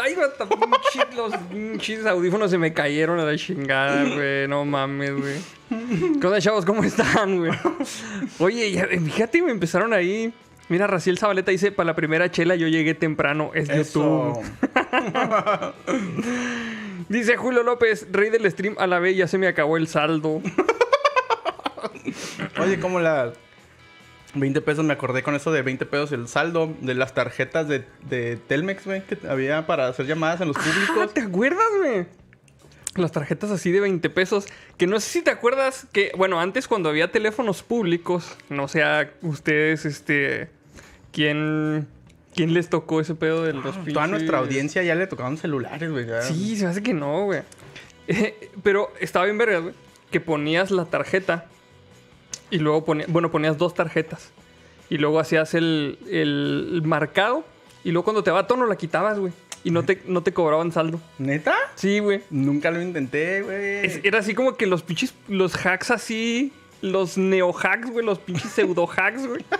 Ay, los pinches audífonos se me cayeron a la chingada, güey. No mames, güey. ¿Qué onda, chavos? ¿Cómo están, güey? Oye, ya, fíjate, me empezaron ahí. Mira, Raciel Zabaleta dice, para la primera chela yo llegué temprano. Es YouTube. Dice Julio López, rey del stream a la vez, ya se me acabó el saldo. Oye, como la 20 pesos, me acordé con eso de 20 pesos el saldo de las tarjetas de, de Telmex, güey, que había para hacer llamadas en los Ah, públicos. ¿Te acuerdas, güey? Las tarjetas así de 20 pesos. Que no sé si te acuerdas que, bueno, antes cuando había teléfonos públicos, no sé a ustedes, este. ¿Quién, quién les tocó ese pedo de los Toda pinches- nuestra audiencia ya le tocaban celulares, güey. Sí, se me hace que no, güey. Pero estaba bien verga, güey. Que ponías la tarjeta y luego ponías, bueno, ponías dos tarjetas. Y luego hacías el, el marcado y luego cuando te va a tono la quitabas, güey. Y no te, no te cobraban saldo. ¿Neta? Sí, güey. Nunca lo intenté, güey. Era así como que los pinches, los hacks así, los neo hacks, güey, los pinches pseudo hacks, güey.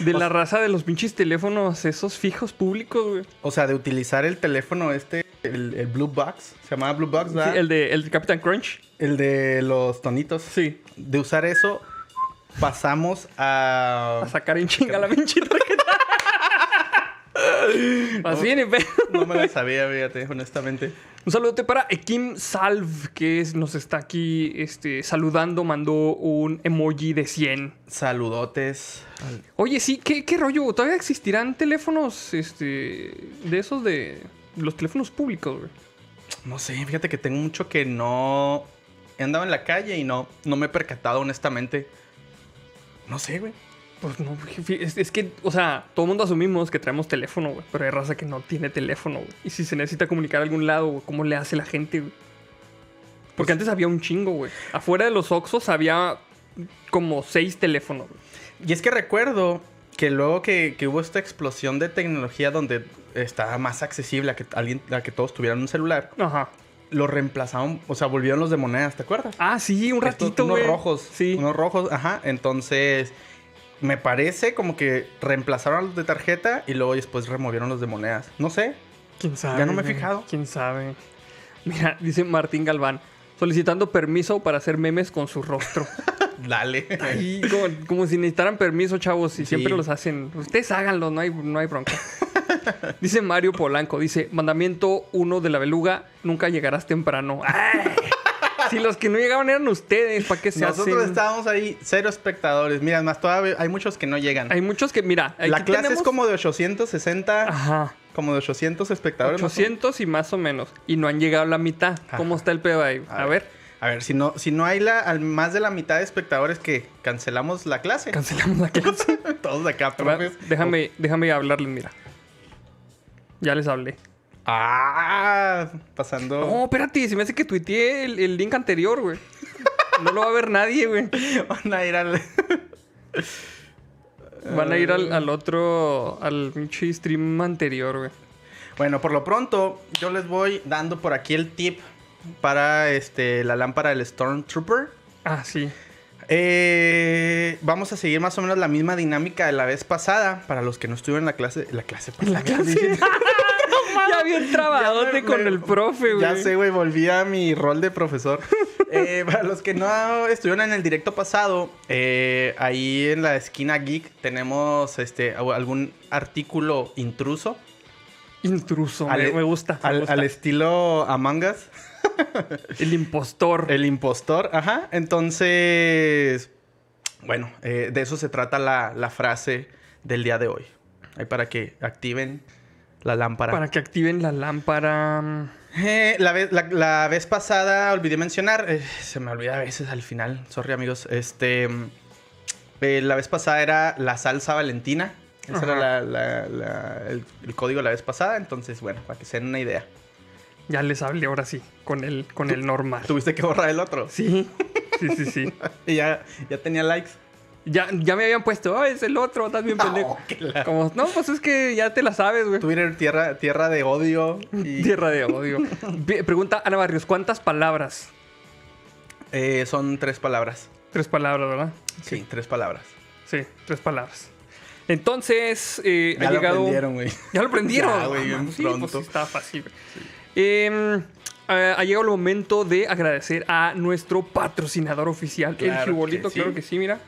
De la raza de los pinches teléfonos, esos fijos públicos, güey. O sea, de utilizar el teléfono este, el, el Blue Box. Se llamaba Blue Box, Sí, ¿verdad? el de, el de Captain Crunch. El de los tonitos. Sí. De usar eso, pasamos a... A sacar en chinga la pinche tarjeta. Así ni pedo. No me la sabía, fíjate, honestamente. Un saludote para Ekim Salv, que es- nos está aquí este, saludando, mandó un emoji de 100. Saludotes. Oye, sí, ¿qué, qué rollo? ¿Todavía existirán teléfonos este, de esos de los teléfonos públicos, güey? No sé, fíjate que tengo mucho que no... He andado en la calle y no, no me he percatado, honestamente. No sé, güey. Pues no, es, es que, o sea, todo el mundo asumimos que traemos teléfono, güey. Pero hay raza que no tiene teléfono, güey. Y si se necesita comunicar a algún lado, güey, ¿cómo le hace la gente, güey? Porque antes había un chingo, güey. Afuera de los Oxxos había como seis teléfonos, güey. Y es que recuerdo que luego que, que hubo esta explosión de tecnología donde estaba más accesible a que, alguien, a que todos tuvieran un celular, Ajá. Lo reemplazaron, o sea, volvieron los de monedas, ¿te acuerdas? Ah, sí, un Estos- ratito, unos güey. rojos. Sí. Unos rojos, ajá. Entonces, me parece como que reemplazaron a los de tarjeta y luego después removieron los de monedas. No sé. ¿Quién sabe? Ya no me he fijado. ¿Quién sabe? Mira, dice Martín Galván. Solicitando permiso para hacer memes con su rostro. Dale. Como, como si necesitaran permiso, chavos, y siempre los hacen. Ustedes háganlo, no hay, no hay bronca. Dice Mario Polanco, dice, mandamiento uno de la beluga, nunca llegarás temprano. ¡Ay! Si los que no llegaban eran ustedes, ¿para qué se Nosotros hacen? estábamos ahí, cero espectadores. Mira, más todavía hay muchos que no llegan. Hay muchos que, mira, La clase tenemos- es como de 860, Ajá, como de 800 espectadores. más o menos. 800 y más o menos. Y no han llegado a la mitad. ¿Cómo está el pedo ahí? A, ver. A ver, si no, si no hay la, al- más de la mitad de espectadores que cancelamos la clase. Cancelamos la clase. Todos de acá, profes. déjame, déjame hablarles, mira. Ya les hablé. Ah, pasando. No, espérate, se me hace que tuiteé el, el link anterior, güey. No lo va a ver nadie, güey. Van a ir al. Van a ir al, al otro, al pinche stream anterior, güey. Bueno, por lo pronto, yo les voy dando por aquí el tip para este, la lámpara del Stormtrooper. Ah, sí. Eh, vamos a seguir más o menos la misma dinámica de la vez pasada. Para los que no estuvieron en la clase. La clase pasada. La clase. ya bien trabadote me- con me- el profe, güey. Ya sé, güey, volví a mi rol de profesor. Eh, para los que no estuvieron en el directo pasado, eh, ahí en la esquina geek tenemos este algún artículo intruso. Intruso, Al- me, me gusta. me Al, gusta. al estilo. El impostor. El impostor, ajá. Entonces, bueno, eh, de eso se trata la, la frase del día de hoy. Ahí para que activen la lámpara. Para que activen la lámpara. Eh, la, vez, la, la vez pasada olvidé mencionar, eh, se me olvida a veces al final, sorry amigos, este, la vez pasada era la salsa valentina, ese Ajá. era la- la- la- el, el código la vez pasada, entonces bueno, para que se den una idea. Ya les hablé ahora sí, con el, con el normal. Tuviste que borrar el otro. Sí, sí, sí, sí. Y ya, ya tenía likes. Ya, ya me habían puesto, oh, es el otro, estás bien pendejo. La- Como, no, pues es que ya te la sabes, güey. Twitter, tierra, tierra de odio. Y, Tierra de odio. Pregunta Ana Barrios, ¿cuántas palabras? eh, son tres palabras. Tres palabras, ¿verdad? Sí, tres palabras. Sí, tres palabras. Entonces, eh, Ya ha lo llegado. prendieron, güey. Ya lo prendieron. Ya, güey, bien sí, pronto. pues sí, está fácil. güey. Em, ha ha llegado el momento de agradecer a nuestro patrocinador oficial, el Jibolito. sí. Claro que sí, mira.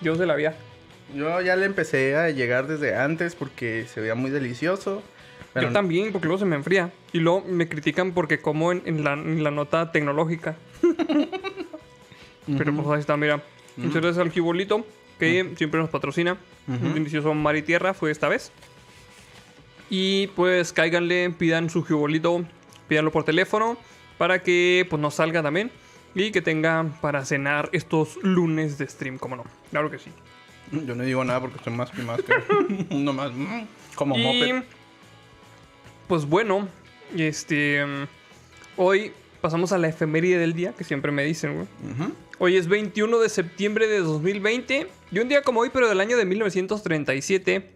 Dios de la vida. Yo ya le empecé a llegar desde antes porque se veía muy delicioso. Yo también, porque luego se me enfría. Y luego me critican porque como en, en la, en la nota tecnológica. Pero pues ahí está, mira. Muchas gracias al Jibolito, que siempre nos patrocina. Un delicioso mar y tierra fue esta vez. Y pues cáiganle, pidan su Jibolito, pídanlo por teléfono para que pues nos salga también. Y que tenga para cenar estos lunes de stream, como no. Claro que sí. Yo no digo nada porque estoy más que más que uno más. mm, Como Y moped. pues bueno, este hoy pasamos a la efeméride del día, que siempre me dicen, güey. Hoy es 21 de septiembre de 2020 y un día como hoy, pero del año de 1937,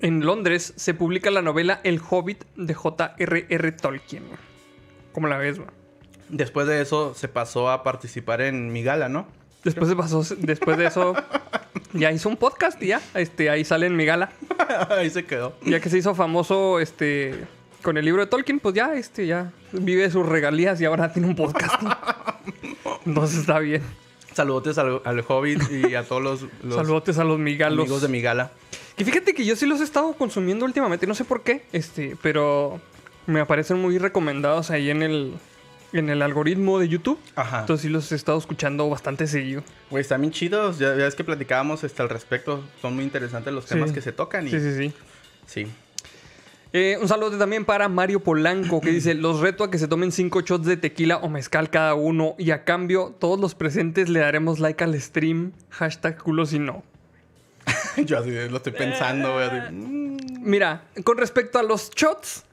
en Londres se publica la novela El Hobbit de J.R.R. Tolkien. ¿Cómo la ves, güey? Después de eso se pasó a participar en mi gala, ¿no? Después de, pasó, después de eso, ya hizo un podcast y ya, este, ahí sale en mi gala. Ahí se quedó. Ya que se hizo famoso este con el libro de Tolkien, pues ya este ya vive sus regalías y ahora tiene un podcast. Entonces está bien. Saludotes al, al Hobbit y a todos los, los Saludotes a los migalos. amigos de mi gala. Que fíjate que yo sí los he estado consumiendo últimamente, no sé por qué, este, pero me aparecen muy recomendados ahí en el en el algoritmo de YouTube. Ajá. Entonces sí los he estado escuchando bastante seguido. Güey, están bien chidos. Ya, ya es que platicábamos este, al respecto. Son muy interesantes los temas Sí. que se tocan. Y... Sí, sí, sí. sí. Eh, un saludo también para Mario Polanco que dice, los reto a que se tomen cinco shots de tequila o mezcal cada uno y a cambio todos los presentes le daremos like al stream. Hashtag culo si no. Yo así lo estoy pensando, güey. mm. Mira, con respecto a los shots,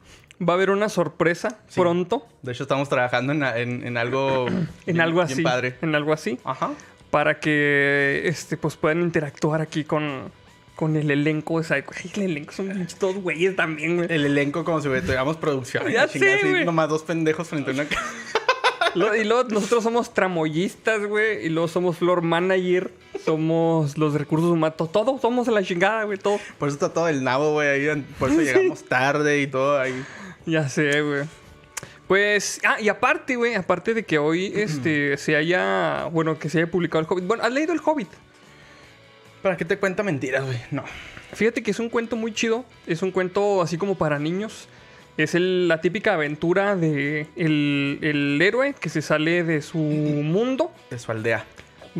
va a haber una sorpresa Sí. pronto De hecho, estamos trabajando en, en- en algo... en bien- algo bien así. padre. En algo así. Ajá. Para que este, pues puedan interactuar aquí con, con el elenco. O sea, el elenco son pinches todos güeyes también, güey. El elenco como si tuviéramos producción. Ya sé, güey. Nomás dos pendejos frente a una... y luego nosotros somos tramoyistas, güey. Y luego somos floor manager. Somos los recursos humanos. to- Todo somos la chingada, güey. Todo. Por eso está todo el nabo, güey. Ahí, por eso llegamos tarde y todo ahí. Ya sé, güey. Pues, ah, y aparte, güey, aparte de que hoy este, se haya, bueno, que se haya publicado el Hobbit. Bueno, ¿has leído el Hobbit? ¿Para qué te cuenta mentiras, güey? No. Fíjate que es un cuento muy chido. Es un cuento así como para niños. Es el- la típica aventura de el, el héroe que se sale de su mundo. De su aldea.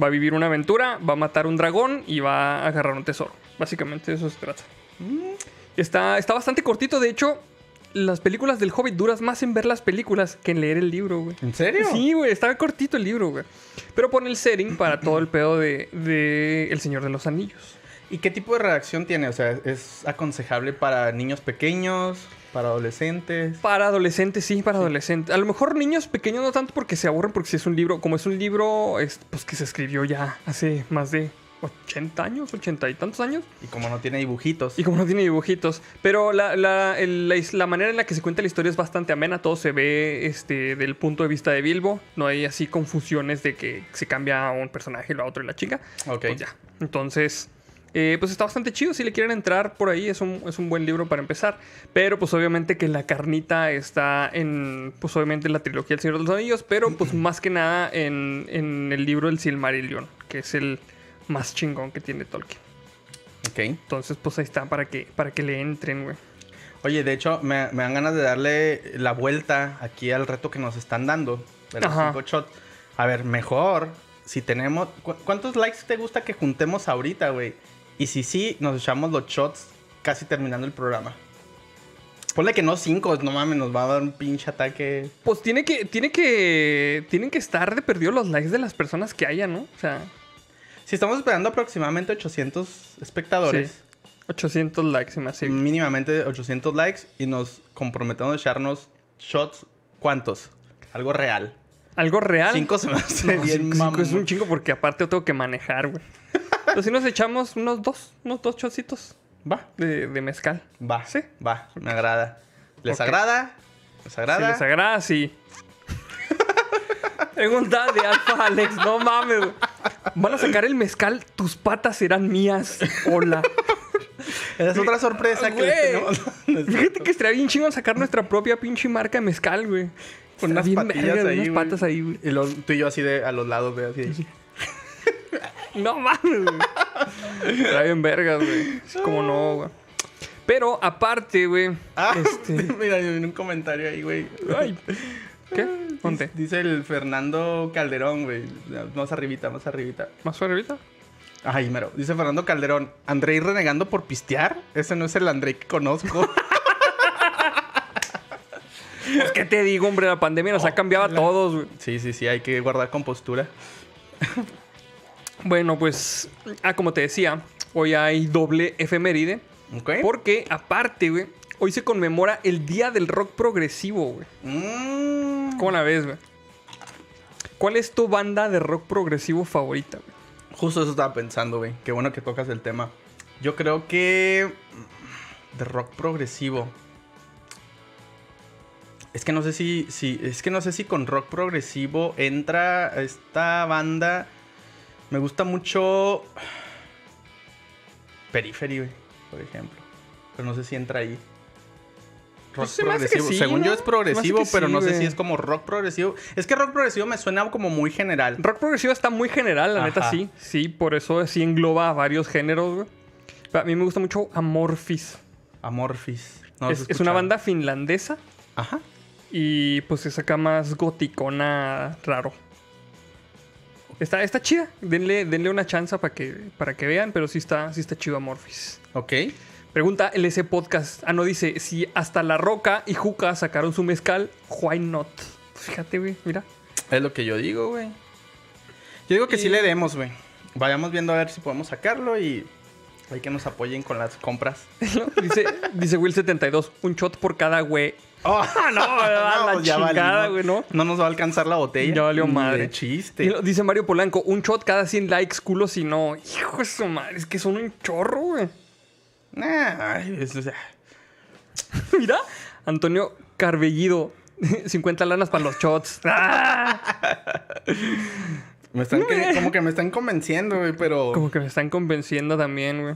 Va a vivir una aventura, va a matar un dragón y va a agarrar un tesoro. Básicamente de eso se trata. Está, está bastante cortito. De hecho, las películas del Hobbit duras más en ver las películas que en leer el libro, güey. ¿En serio? Sí, güey, estaba cortito el libro, güey. Pero pone el setting para todo el pedo de, de El Señor de los Anillos. ¿Y qué tipo de redacción tiene? O sea, ¿es aconsejable para niños pequeños? ¿Para adolescentes? Para adolescentes, sí, para adolescentes. A lo mejor niños pequeños no tanto porque se aburren, porque si es un libro, como es un libro es, pues que se escribió ya hace más de 80 años, 80 y tantos años. Y como no tiene dibujitos. Y como no tiene dibujitos. Pero la, la- el- la his- la manera en la que se cuenta la historia es bastante amena. Todo se ve este, del punto de vista de Bilbo. No hay así confusiones de que se cambia a un personaje y lo a otro y la chica. Ok. Pues ya. Entonces, eh, pues está bastante chido. Si le quieren entrar por ahí, es un, es un buen libro para empezar. Pero pues obviamente que la carnita está en, pues obviamente en la trilogía El Señor de los Anillos. Pero pues más que nada en, en el libro El Silmarillion, que es el más chingón que tiene Tolkien. Ok. Entonces, pues ahí está para que, para que le entren, güey. Oye, de hecho, me, me dan ganas de darle la vuelta aquí al reto que nos están dando. De los Ajá. cinco shots. A ver, mejor si tenemos... ¿cu- ¿Cuántos likes te gusta que juntemos ahorita, güey? Y si sí, nos echamos los shots casi terminando el programa. Ponle que no cinco, no mames, nos va a dar un pinche ataque. Pues tiene que, tiene que, tienen que estar de perdido los likes de las personas que haya, ¿no? O sea, Si estamos esperando aproximadamente 800 espectadores, sí. 800 likes bien. mínimamente 800 likes y nos comprometemos a echarnos shots, ¿cuántos? Algo real. Algo real. Cinco se me hace No, bien cinco- cinco es un chingo porque aparte yo tengo que manejar, güey. Entonces si nos echamos unos dos, unos dos chocitos Va, de, de mezcal. va, Sí. va, me agrada. ¿Les agrada? ¿Les Si agrada? les agrada, sí. Pregunta de Alfa Alex, no mames. güey. Van a sacar el mezcal, tus patas serán mías. Hola. Esa es otra sorpresa que les. Fíjate que estaría bien chingón sacar nuestra propia pinche marca de mezcal, güey. Con unas patillas verga, ahí, unas patas ahí, güey. Y tú y yo así de a los lados, güey, así. de- No mames, güey. Está bien vergas, güey. Es como no, güey. Pero aparte, güey. Ah, Este. mira, en un comentario ahí, güey. Ay. ¿Qué? Ponte. Dice el Fernando Calderón, güey. Más arribita, más arribita. ¿Más arribita? Ay, mero. Dice Fernando Calderón. ¿Andrei renegando por pistear? Ese no es el Andrei que conozco. Pues, ¿qué te digo, hombre? La pandemia nos ha cambiado a todos, güey. sí, sí, sí. Hay que guardar compostura. Bueno, pues. Ah, como te decía, hoy hay doble efeméride. ¿Ok? Porque, aparte, güey, hoy se conmemora el Día del Rock Progresivo, güey. Mm. ¿Cómo la ves, güey? ¿Cuál es tu banda de rock progresivo favorita, güey? Justo eso estaba pensando, güey. Qué bueno que tocas el tema. Yo creo que. mm, De rock progresivo. Es que no sé si, si. Es que no sé si con rock progresivo entra esta banda. Me gusta mucho. Periphery, güey, por ejemplo. Pero no sé si entra ahí. Rock Pues progresivo. sí, Según ¿no? yo es progresivo, pero sí, no sé si es como rock progresivo. Es que rock progresivo me suena como muy general. Rock progresivo está muy general, la neta sí. Sí, por eso sí engloba a varios géneros, güey. A mí me gusta mucho Amorphis. Amorphis. No es, es una banda finlandesa Ajá. y pues se saca más goticona raro. Está, está chida. Denle, denle una chance para que, para que vean, pero sí está, sí está chido Amorphis. Ok. Pregunta LS Podcast. Ah, no, dice, si hasta La Roca y Juca sacaron su mezcal, why not? Pues fíjate, güey, mira. Es lo que yo digo, güey. Yo digo que sí le demos, güey. Vayamos viendo a ver si podemos sacarlo y hay que nos apoyen con las compras. dice, dice Will72, un shot por cada güey. Oh, no, la pues ya chingada, güey, ¿no? No nos va a alcanzar la botella. Ya valió madre. De Y chiste. lo- dice Mario Polanco, un shot cada 100 likes, culo si no. Hijo de su madre, es que son un chorro, güey. Nah, ay, es- o sea, Mira, Antonio Carbellido, 50 lanas para los shots. ¡Ah! me están que- como que me están convenciendo, güey, pero. Como que me están convenciendo también, güey.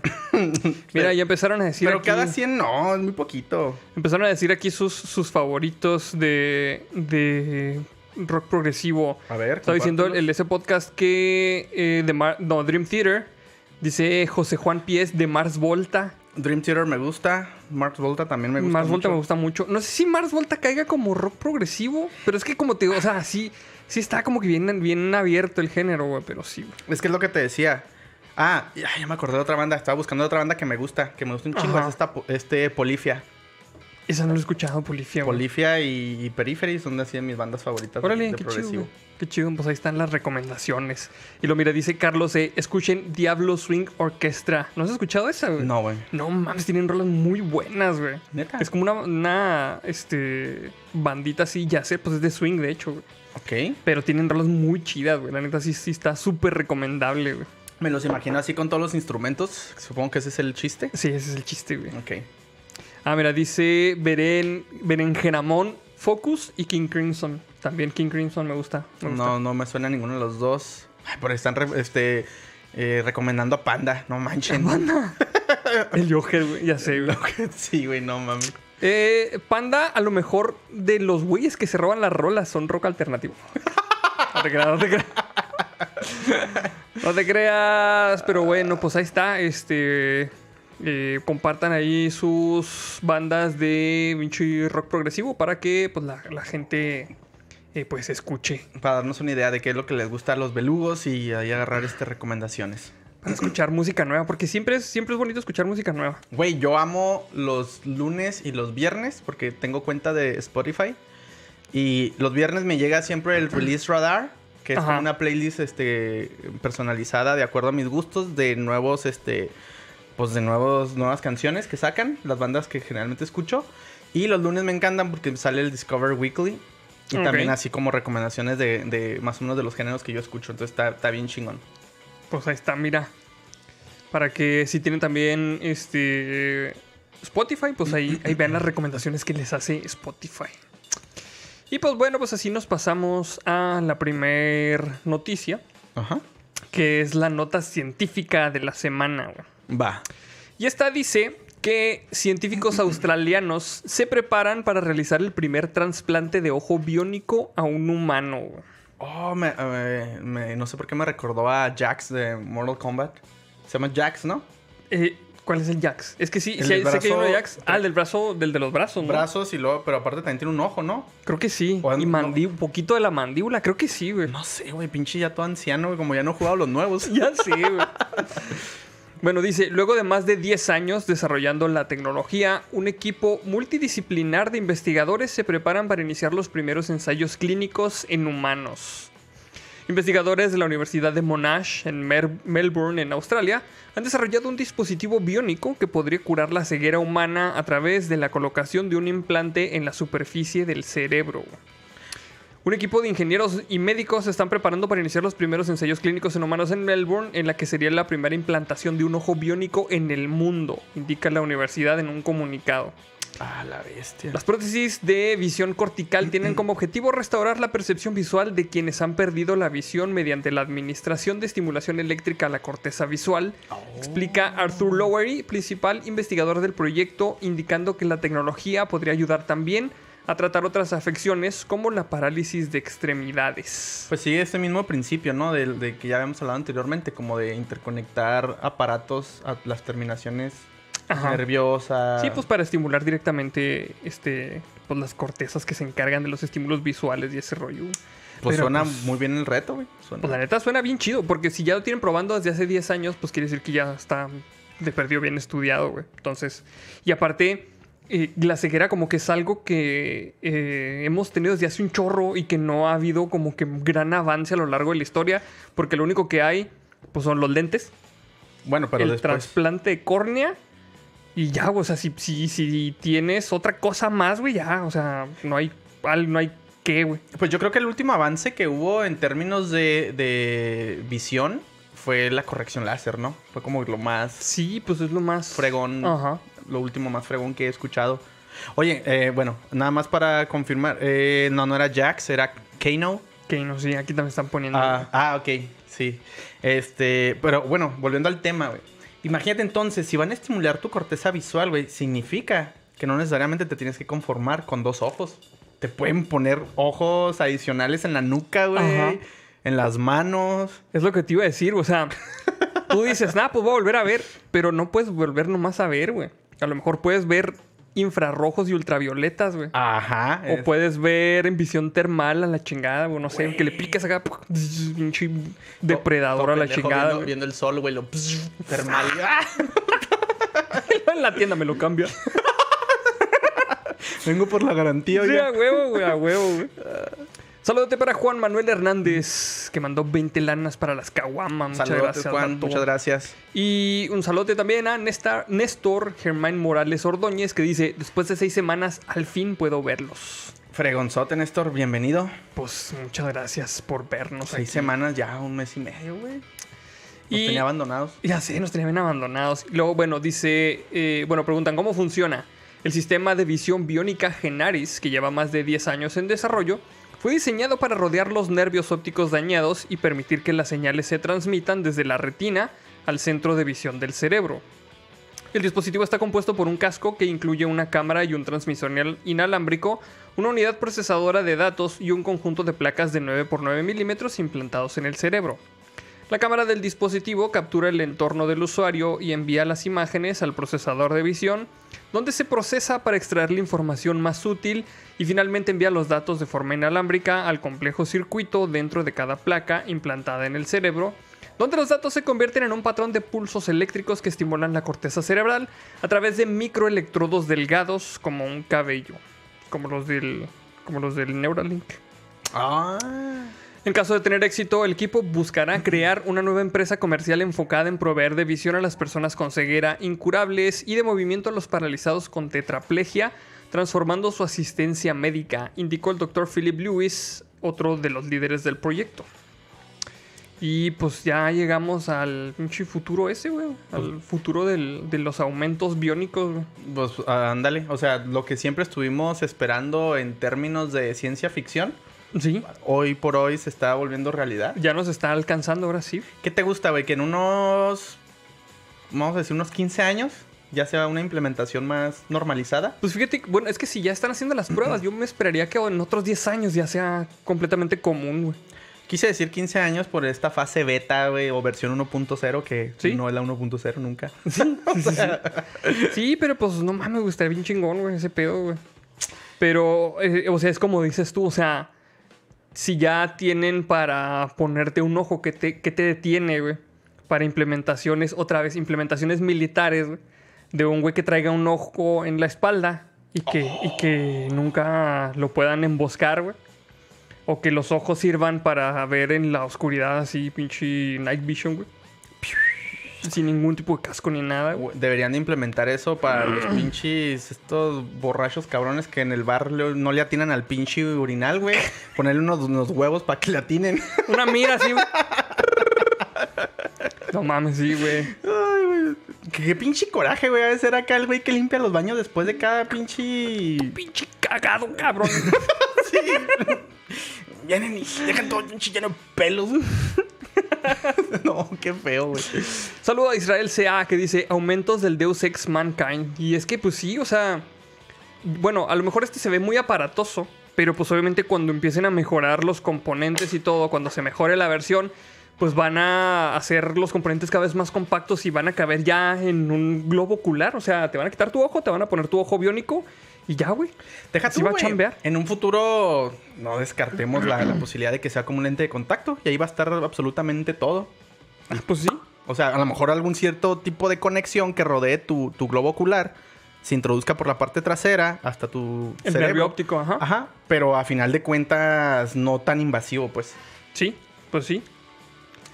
Mira, ya empezaron a decir Pero aquí- cada 100 no, es muy poquito. Empezaron a decir aquí sus, sus favoritos de, de rock progresivo. A ver, Estaba diciendo el, ese podcast que eh, de Mar- no, Dream Theater. Dice José Juan Pies de Mars Volta. Dream Theater me gusta. Mars Volta también me gusta. Mars Volta mucho. me gusta mucho. No sé si Mars Volta caiga como rock progresivo, pero es que como te digo, o sea, sí, sí está como que bien, bien abierto el género, güey, pero sí, güey. Es que es lo que te decía. Ah, ya, me acordé de otra banda. Estaba buscando otra banda que me gusta, que me gusta un chingo. Es esta, este Polifia. Esa no lo he escuchado, Polifia, güey. Polifia y, y Periphery son así de mis bandas favoritas Órale, de, qué chido, progresivo. güey. Qué chido, pues ahí están las recomendaciones. Y lo mira, dice Carlos, eh, escuchen Diablo Swing Orchestra. ¿No has escuchado esa, güey? No, güey. No mames, tienen rolas muy buenas, güey. Neta. Es como una, una este, bandita así, ya sé, pues es de swing, de hecho, güey. Ok. Pero tienen rolas muy chidas, güey. La neta sí, sí está súper recomendable, güey. Me los imagino así con todos los instrumentos. Supongo que ese es el chiste. Sí, ese es el chiste, güey. Ok. Ah, mira, dice Beren, Berenjenamón, Focus y King Crimson. También King Crimson me gusta. Me gusta. No, no me suena ninguno de los dos. Ay, por ahí están re- este, eh, recomendando a Panda. No manchen. El Joker, güey, ya sé, güey. sí, güey, no mames. Eh, Panda, a lo mejor de los güeyes que se roban las rolas son rock alternativo. No te creas, no te creas. No te creas, pero bueno, pues ahí está. Este. Eh, compartan ahí sus bandas de pinche rock progresivo para que pues, la, la gente eh, pues escuche. Para darnos una idea de qué es lo que les gusta a los belugos y ahí agarrar este recomendaciones. Para escuchar música nueva, porque siempre es, siempre es bonito escuchar música nueva. Güey, yo amo los lunes y los viernes porque tengo cuenta de Spotify. Y los viernes me llega siempre el Release Radar, que es Ajá. una playlist este, personalizada de acuerdo a mis gustos de nuevos, este, pues de nuevos, nuevas canciones que sacan, las bandas que generalmente escucho. Y los lunes me encantan porque sale el Discover Weekly. Y también así como recomendaciones de, de más o menos de los géneros que yo escucho. Entonces está, está bien chingón. Pues ahí está, mira. Para que si tienen también este Spotify, pues ahí, ahí vean las recomendaciones que les hace Spotify. Y pues bueno, pues así nos pasamos a la primer noticia, Ajá. que es la nota científica de la semana. güey. Va. Y esta dice que científicos australianos se preparan para realizar el primer trasplante de ojo biónico a un humano. Oh, me, me- no sé por qué me recordó a Jax de Mortal Kombat. Se llama Jax, ¿no? Eh, ¿Cuál es el Jax? Es que sí, El sí del sé que hay uno de brazo- Jax. Ah, el del brazo, del de los brazos, ¿no? Brazos y luego, pero aparte también tiene un ojo, ¿no? Creo que sí. O y mandí un poquito de la mandíbula, creo que sí, güey. No sé, güey, pinche ya todo anciano, güey, como ya no he jugado los nuevos. Ya sí, güey. Bueno, dice, luego de más de 10 años desarrollando la tecnología, un equipo multidisciplinar de investigadores se preparan para iniciar los primeros ensayos clínicos en humanos. Investigadores de la Universidad de Monash en Melbourne, en Australia, han desarrollado un dispositivo biónico que podría curar la ceguera humana a través de la colocación de un implante en la superficie del cerebro. Un equipo de ingenieros y médicos se están preparando para iniciar los primeros ensayos clínicos en humanos en Melbourne, en la que sería la primera implantación de un ojo biónico en el mundo, indica la universidad en un comunicado. Ah, la bestia. Las prótesis de visión cortical tienen como objetivo restaurar la percepción visual de quienes han perdido la visión mediante la administración de estimulación eléctrica a la corteza visual, explica Arthur Lowery, principal investigador del proyecto, indicando que la tecnología podría ayudar también a tratar otras afecciones como la parálisis de extremidades. Pues sigue este mismo principio, ¿no? De, de que ya habíamos hablado anteriormente, como de interconectar aparatos a las terminaciones Ajá. nerviosas. Sí, pues para estimular directamente este, pues las cortezas que se encargan de los estímulos visuales y ese rollo. Pues pero, suena pues, muy bien el reto, güey. Suena- Pues la neta suena bien chido, porque si ya lo tienen probando desde hace 10 años, pues quiere decir que ya está de perdido bien estudiado, güey. Entonces, y aparte, eh, la ceguera como que es algo que eh, hemos tenido desde hace un chorro y que no ha habido como que gran avance a lo largo de la historia, porque lo único que hay, pues son los lentes, Bueno, pero el después... trasplante de córnea. Y ya, o sea, si, si, si tienes otra cosa más, güey, ya, o sea, no hay, no hay qué, güey. Pues yo creo que el último avance que hubo en términos de, de visión fue la corrección láser, ¿no? Fue como lo más Sí, pues es lo más... fregón, Ajá. Lo último más fregón que he escuchado. Oye, eh, bueno, nada más para confirmar. eh, no, no era Jax, era Kano. Que no sé, aquí también están poniendo. Ah, ah, ok, sí. Este, pero bueno, volviendo al tema, güey. Imagínate entonces, si van a estimular tu corteza visual, güey, significa que no necesariamente te tienes que conformar con dos ojos. Te pueden poner ojos adicionales en la nuca, güey. En las manos. Es lo que te iba a decir, o sea, tú dices, nah, pues voy a volver a ver, pero no puedes volver nomás a ver, güey. A lo mejor puedes ver infrarrojos y ultravioletas, güey. Ajá. O es- puedes ver en visión termal a la chingada, güey. No sé, que le piques acá, pinche depredador a la chingada. Viendo, güey. viendo el sol, güey, lo termal. En la tienda me lo cambia. Vengo por la garantía, Sí, oiga. a huevo, güey, a huevo, güey. Saludote para Juan Manuel Hernández, que mandó 20 lanas para las caguamas. Muchas gracias, Juan. Muchas gracias. Y un saludo también a Néstor, Néstor Germán Morales Ordóñez, que dice, después de seis semanas, al fin puedo verlos. Fregonzote, Néstor. Bienvenido. Pues muchas gracias por vernos. Seis aquí. semanas ya, un mes y medio, güey. Nos Y- tenía abandonados. Ya sé, nos tenían bien abandonados. Y luego, bueno, dice, eh, bueno, preguntan, ¿cómo funciona? El sistema de visión biónica Genaris, que lleva más de 10 años en desarrollo, fue diseñado para rodear los nervios ópticos dañados y permitir que las señales se transmitan desde la retina al centro de visión del cerebro. El dispositivo está compuesto por un casco que incluye una cámara y un transmisor inal- inalámbrico, una unidad procesadora de datos y un conjunto de placas de 9 x 9 milímetros implantados en el cerebro. La cámara del dispositivo captura el entorno del usuario y envía las imágenes al procesador de visión, donde se procesa para extraer la información más útil y finalmente envía los datos de forma inalámbrica al complejo circuito dentro de cada placa implantada en el cerebro, donde los datos se convierten en un patrón de pulsos eléctricos que estimulan la corteza cerebral a través de microelectrodos delgados como un cabello, como los del, como los del Neuralink. Ah. En caso de tener éxito, el equipo buscará crear una nueva empresa comercial enfocada en proveer de visión a las personas con ceguera incurables y de movimiento a los paralizados con tetraplegia, transformando su asistencia médica, indicó el doctor Philip Lewis, otro de los líderes del proyecto. Y pues ya llegamos al pinche futuro ese, güey. Al futuro del- de los aumentos biónicos, güey. Pues ándale. O sea, lo que siempre estuvimos esperando en términos de ciencia ficción, Sí, hoy por hoy se está volviendo realidad. ya nos está alcanzando ahora sí. ¿Qué te gusta, güey? Que en unos. Vamos a decir, unos 15 años ya sea una implementación más normalizada. Pues fíjate, bueno, es que si ya están haciendo las pruebas, yo me esperaría que en otros 10 años ya sea completamente común, güey. Quise decir 15 años por esta fase beta, güey, o versión 1.0, que ¿Sí? no es la 1.0 nunca. Sí, sí, sí, sí. Sí, pero pues no mames, güey, estaría bien chingón, güey, ese pedo, güey. Pero, eh, o sea, es como dices tú, o sea, si ya tienen para ponerte un ojo que te, que te detiene, güey, para implementaciones, otra vez, implementaciones militares, güey, de un güey que traiga un ojo en la espalda y que, y que nunca lo puedan emboscar, güey. O que los ojos sirvan para ver en la oscuridad así, pinche night vision, güey. Sin ningún tipo de casco ni nada, güey. Güey, Deberían de implementar eso para los pinches, estos borrachos cabrones que en el bar le- no le atinan al pinche urinal, güey. Ponerle unos, unos huevos para que le atinen. Una mira así, güey. No mames, sí, güey. Ay, güey. ¿Qué, qué pinche coraje, güey. Debe ser acá el güey que limpia los baños después de cada pinche... Pinche cagado, cabrón. Vienen y dejan todo pinche lleno de pelos. no, qué feo, güey. Saludo a Israel CA que dice aumentos del Deus Ex Mankind. Y es que, pues sí, o sea. Bueno, a lo mejor este se ve muy aparatoso. Pero pues obviamente cuando empiecen a mejorar los componentes y todo, cuando se mejore la versión, pues van a hacer los componentes cada vez más compactos y van a caber ya en un globo ocular. O sea, te van a quitar tu ojo, te van a poner tu ojo biónico y ya, güey. Deja tú, va a chambear. En un futuro no descartemos la, la posibilidad de que sea como un lente de contacto. Y ahí va a estar absolutamente todo. Ah, Pues sí. O sea, a lo mejor algún cierto tipo de conexión que rodee tu, tu globo ocular se introduzca por la parte trasera hasta tu El cerebro. nervio óptico, ajá. Ajá, pero a final de cuentas no tan invasivo, pues. Sí, pues sí.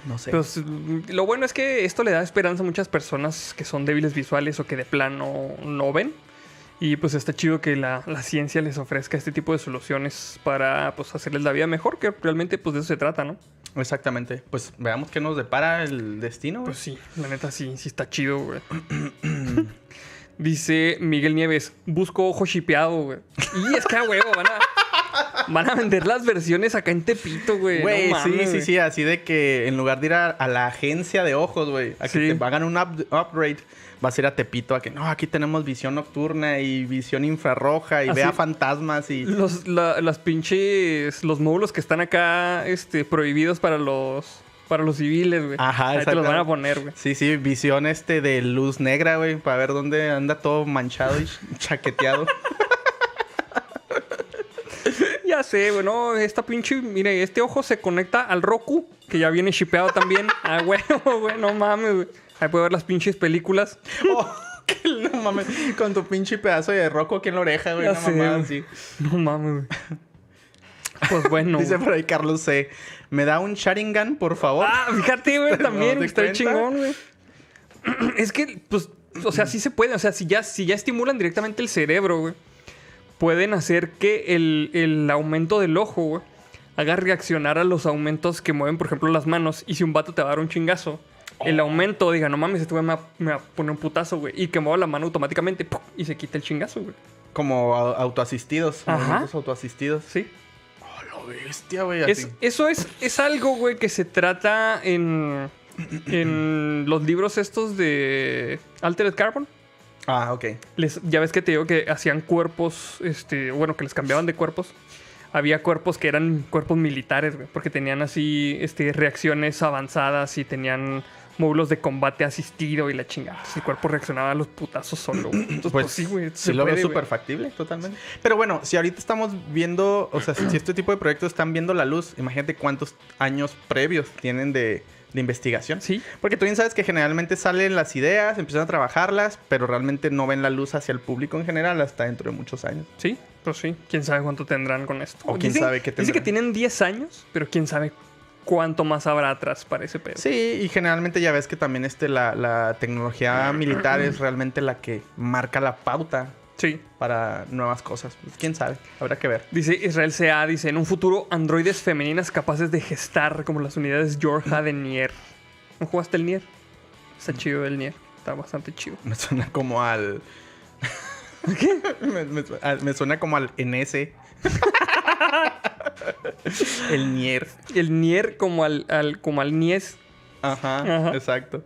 No sé. Pues lo bueno es que esto le da esperanza a muchas personas que son débiles visuales o que de plano no ven. Y pues está chido que la, la ciencia les ofrezca este tipo de soluciones para pues hacerles la vida mejor, que realmente pues de eso se trata, ¿no? Exactamente. Pues veamos qué nos depara el destino. güey. Pues sí, la neta sí, sí está chido, güey. Dice Miguel Nieves, busco ojo shipeado, güey. Y es que a huevo, van a, van a vender las versiones acá en Tepito, güey. Güey, No sí, mames, sí, sí, así de que en lugar de ir a, a la agencia de ojos, güey, a que te hagan un up- upgrade, vas a ir a Tepito a que no, aquí tenemos visión nocturna y visión infrarroja y Así- vea fantasmas y. Los, la- las pinches. Los módulos que están acá este, prohibidos para los. Para los civiles, güey. Ajá, Ahí te los van a poner, güey. Sí, sí, visión este de luz negra, güey, para ver dónde anda todo manchado y chaqueteado. Ya sé, güey. No, esta pinche. Mire, este ojo se conecta al Roku, que ya viene shipeado también. Ah, huevo, güey. No mames, güey. Ahí puede ver las pinches películas. Oh, que no mames, con tu pinche pedazo de roco aquí en la oreja, güey, Ya una sé, mamada güey. así. No mames, güey. Pues bueno. Dice por ahí Carlos C. ¿Me da un Sharingan, por favor? Ah, fíjate, güey, ¿No también. te Está chingón, güey. Es que, pues, o sea, sí se puede. O sea, si ya, si ya estimulan directamente el cerebro, güey, pueden hacer que el, el aumento del ojo, güey, haga reaccionar a los aumentos que mueven, por ejemplo, las manos. Y si un vato te va a dar un chingazo, el aumento diga, no mames, este güey me va, me va a poner un putazo, güey. Y que mueva la mano automáticamente ¡pum! y se quita el chingazo, güey. Como au- autoasistidos, Ajá. autoasistidos. Sí. Oh, lo bestia, güey, Es- eso es, es algo, güey, que se trata en, en los libros estos de Altered Carbon. Ah, ok. Les, ya ves que te digo que hacían cuerpos, este, bueno, que les cambiaban de cuerpos. Había cuerpos que eran cuerpos militares, güey, porque tenían así este, reacciones avanzadas y tenían módulos de combate asistido y la chingada. Entonces, el cuerpo reaccionaba a los putazos solo, güey. Entonces, pues, sí, güey. Sí lo veo súper factible, totalmente. Pero bueno, si ahorita estamos viendo, o sea, si este tipo de proyectos están viendo la luz, imagínate cuántos años previos tienen de, de investigación. Sí, Porque tú bien sabes que generalmente salen las ideas, empiezan a trabajarlas, pero realmente no ven la luz hacia el público en general hasta dentro de muchos años. Sí, pues sí. ¿Quién sabe cuánto tendrán con esto? O quién sabe qué Dice que tendrán. tienen 10 años, pero quién sabe cuánto más habrá atrás para ese pedo. Sí, y generalmente ya ves que también este, la, la tecnología militar es realmente la que marca la pauta Sí. para nuevas cosas. Pues, quién sabe, habrá que ver. Dice Israel CA, dice, en un futuro androides femeninas capaces de gestar como las unidades Yorha de Nier. ¿No jugaste el Nier? Está chido el Nier. Está bastante chido. Me suena como al... ¿Qué? me, suena como al NS. El Nier. El Nier como al, al- como al Nies. Ajá, Ajá. exacto.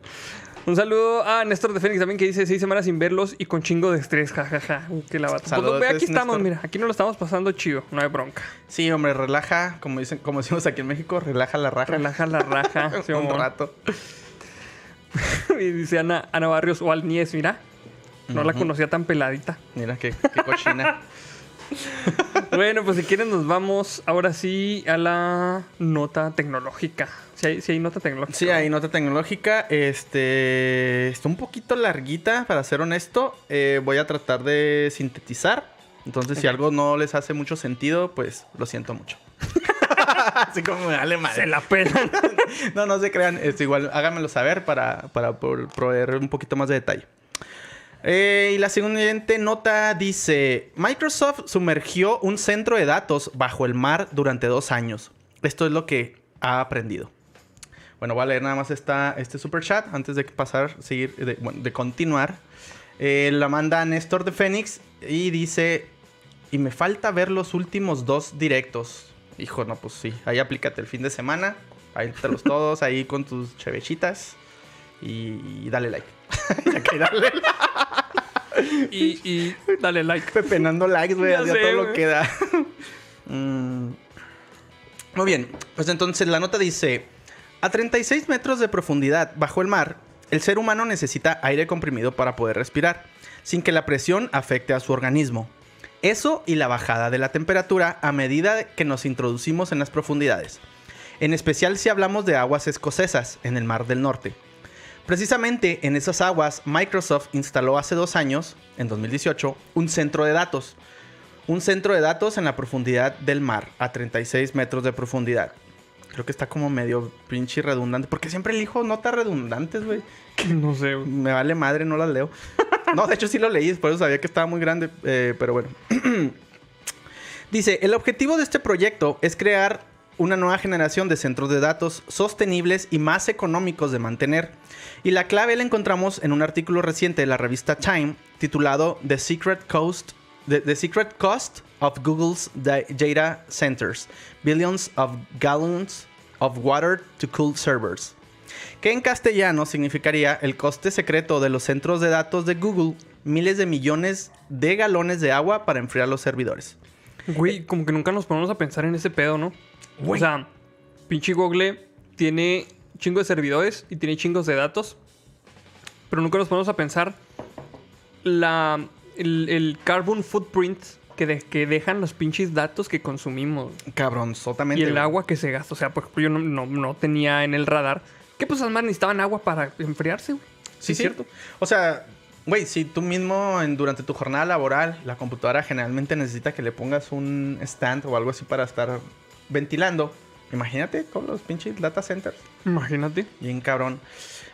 Un saludo a Néstor de Fénix también que dice seis semanas sin verlos y con chingo de estrés, jajaja. Uh, qué la bata. Pues, ve, aquí estamos, mira, aquí nos lo estamos pasando chido, no hay bronca. Sí, hombre, relaja, como dicen, como decimos aquí en México, relaja la raja. Relaja la raja. sí, un rato. y dice Ana, Ana Barrios o Alnies, mira. No la conocía tan peladita. Mira qué, qué cochina. bueno, pues si quieren nos vamos ahora sí a la nota tecnológica. Si hay, sí hay nota tecnológica. Sí, hay nota tecnológica. Este. Está un poquito larguita, para ser honesto. Eh, voy a tratar de sintetizar. Entonces, si algo no les hace mucho sentido, pues lo siento mucho. Así como me vale Se madre. la pelan. No, no se crean. Esto igual, háganmelo saber para, para proveer un poquito más de detalle. Eh, y la siguiente nota dice: Microsoft sumergió un centro de datos bajo el mar durante dos años. Esto es lo que ha aprendido. Bueno, voy a leer nada más esta, este super chat antes de pasar, seguir, de, bueno, de continuar. Eh, la manda Néstor de Fénix y dice: Y me falta ver los últimos dos directos. Hijo, no, pues sí. Ahí aplícate el fin de semana. Ahí los todos, ahí con tus chevechitas. Y, y dale like. Que dale like. y, y dale like. Pepenando likes, güey. Sé, todo lo que da. Mm. Muy bien. Pues entonces la nota dice: A 36 metros de profundidad bajo el mar, el ser humano necesita aire comprimido para poder respirar, sin que la presión afecte a su organismo. Eso y la bajada de la temperatura a medida que nos introducimos en las profundidades. En especial si hablamos de aguas escocesas en el Mar del Norte. Precisamente en esas aguas, Microsoft instaló hace dos años, en 2018, un centro de datos. Un centro de datos en la profundidad del mar, a 36 metros de profundidad. Creo que está como medio pinche redundante. Porque siempre elijo notas redundantes, güey. No sé. Me vale madre, no las leo. No, de hecho sí lo leí, por eso sabía que estaba muy grande, eh, pero bueno. Dice, el objetivo de este proyecto es crear una nueva generación de centros de datos sostenibles y más económicos de mantener. Y la clave la encontramos en un artículo reciente de la revista Time titulado The Secret Cost, The, Secret Cost of Google's Da- Data Centers. Billions of gallons of water to cool servers que en castellano significaría el coste secreto de los centros de datos de Google, miles de millones de galones de agua para enfriar los servidores. Güey, como que nunca nos ponemos a pensar en ese pedo, ¿no? O sea, pinche Google tiene chingo de servidores y tiene chingos de datos. Pero nunca nos ponemos a pensar la, el, el carbon footprint que, de- que dejan los pinches datos que consumimos. Cabronzotamente. Y el agua que se gasta. O sea, por ejemplo, yo no, no- no tenía en el radar que pues además necesitaban agua para enfriarse, güey. Sí, ¿Es sí. cierto? O sea, güey, si tú mismo en- durante tu jornada laboral, la computadora generalmente necesita que le pongas un stand o algo así para estar ventilando. Imagínate con los pinches data centers. Imagínate. Bien cabrón.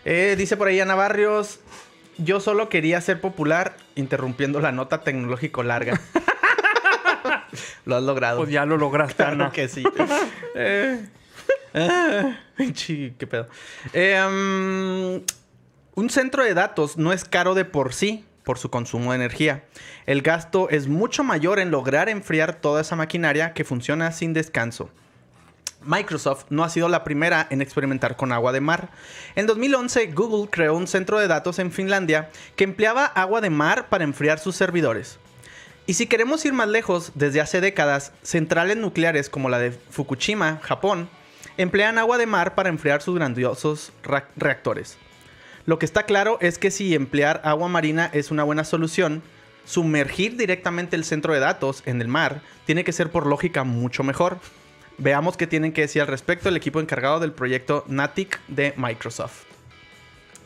Eh, dice por ahí Ana Barrios. Yo solo quería ser popular interrumpiendo la nota tecnológico larga. lo has logrado. Pues ya lo lograste, Claro Ana. que sí. Eh, ah, qué pedo. Eh, um, un centro de datos no es caro de por sí por su consumo de energía. El gasto es mucho mayor en lograr enfriar toda esa maquinaria que funciona sin descanso. Microsoft no ha sido la primera en experimentar con agua de mar. En 2011, Google creó un centro de datos en Finlandia que empleaba agua de mar para enfriar sus servidores. Y si queremos ir más lejos, desde hace décadas, centrales nucleares como la de Fukushima, Japón, emplean agua de mar para enfriar sus grandiosos ra- reactores. Lo que está claro es que si emplear agua marina es una buena solución, sumergir directamente el centro de datos en el mar tiene que ser por lógica mucho mejor. Veamos qué tienen que decir al respecto el equipo encargado del proyecto Natic de Microsoft.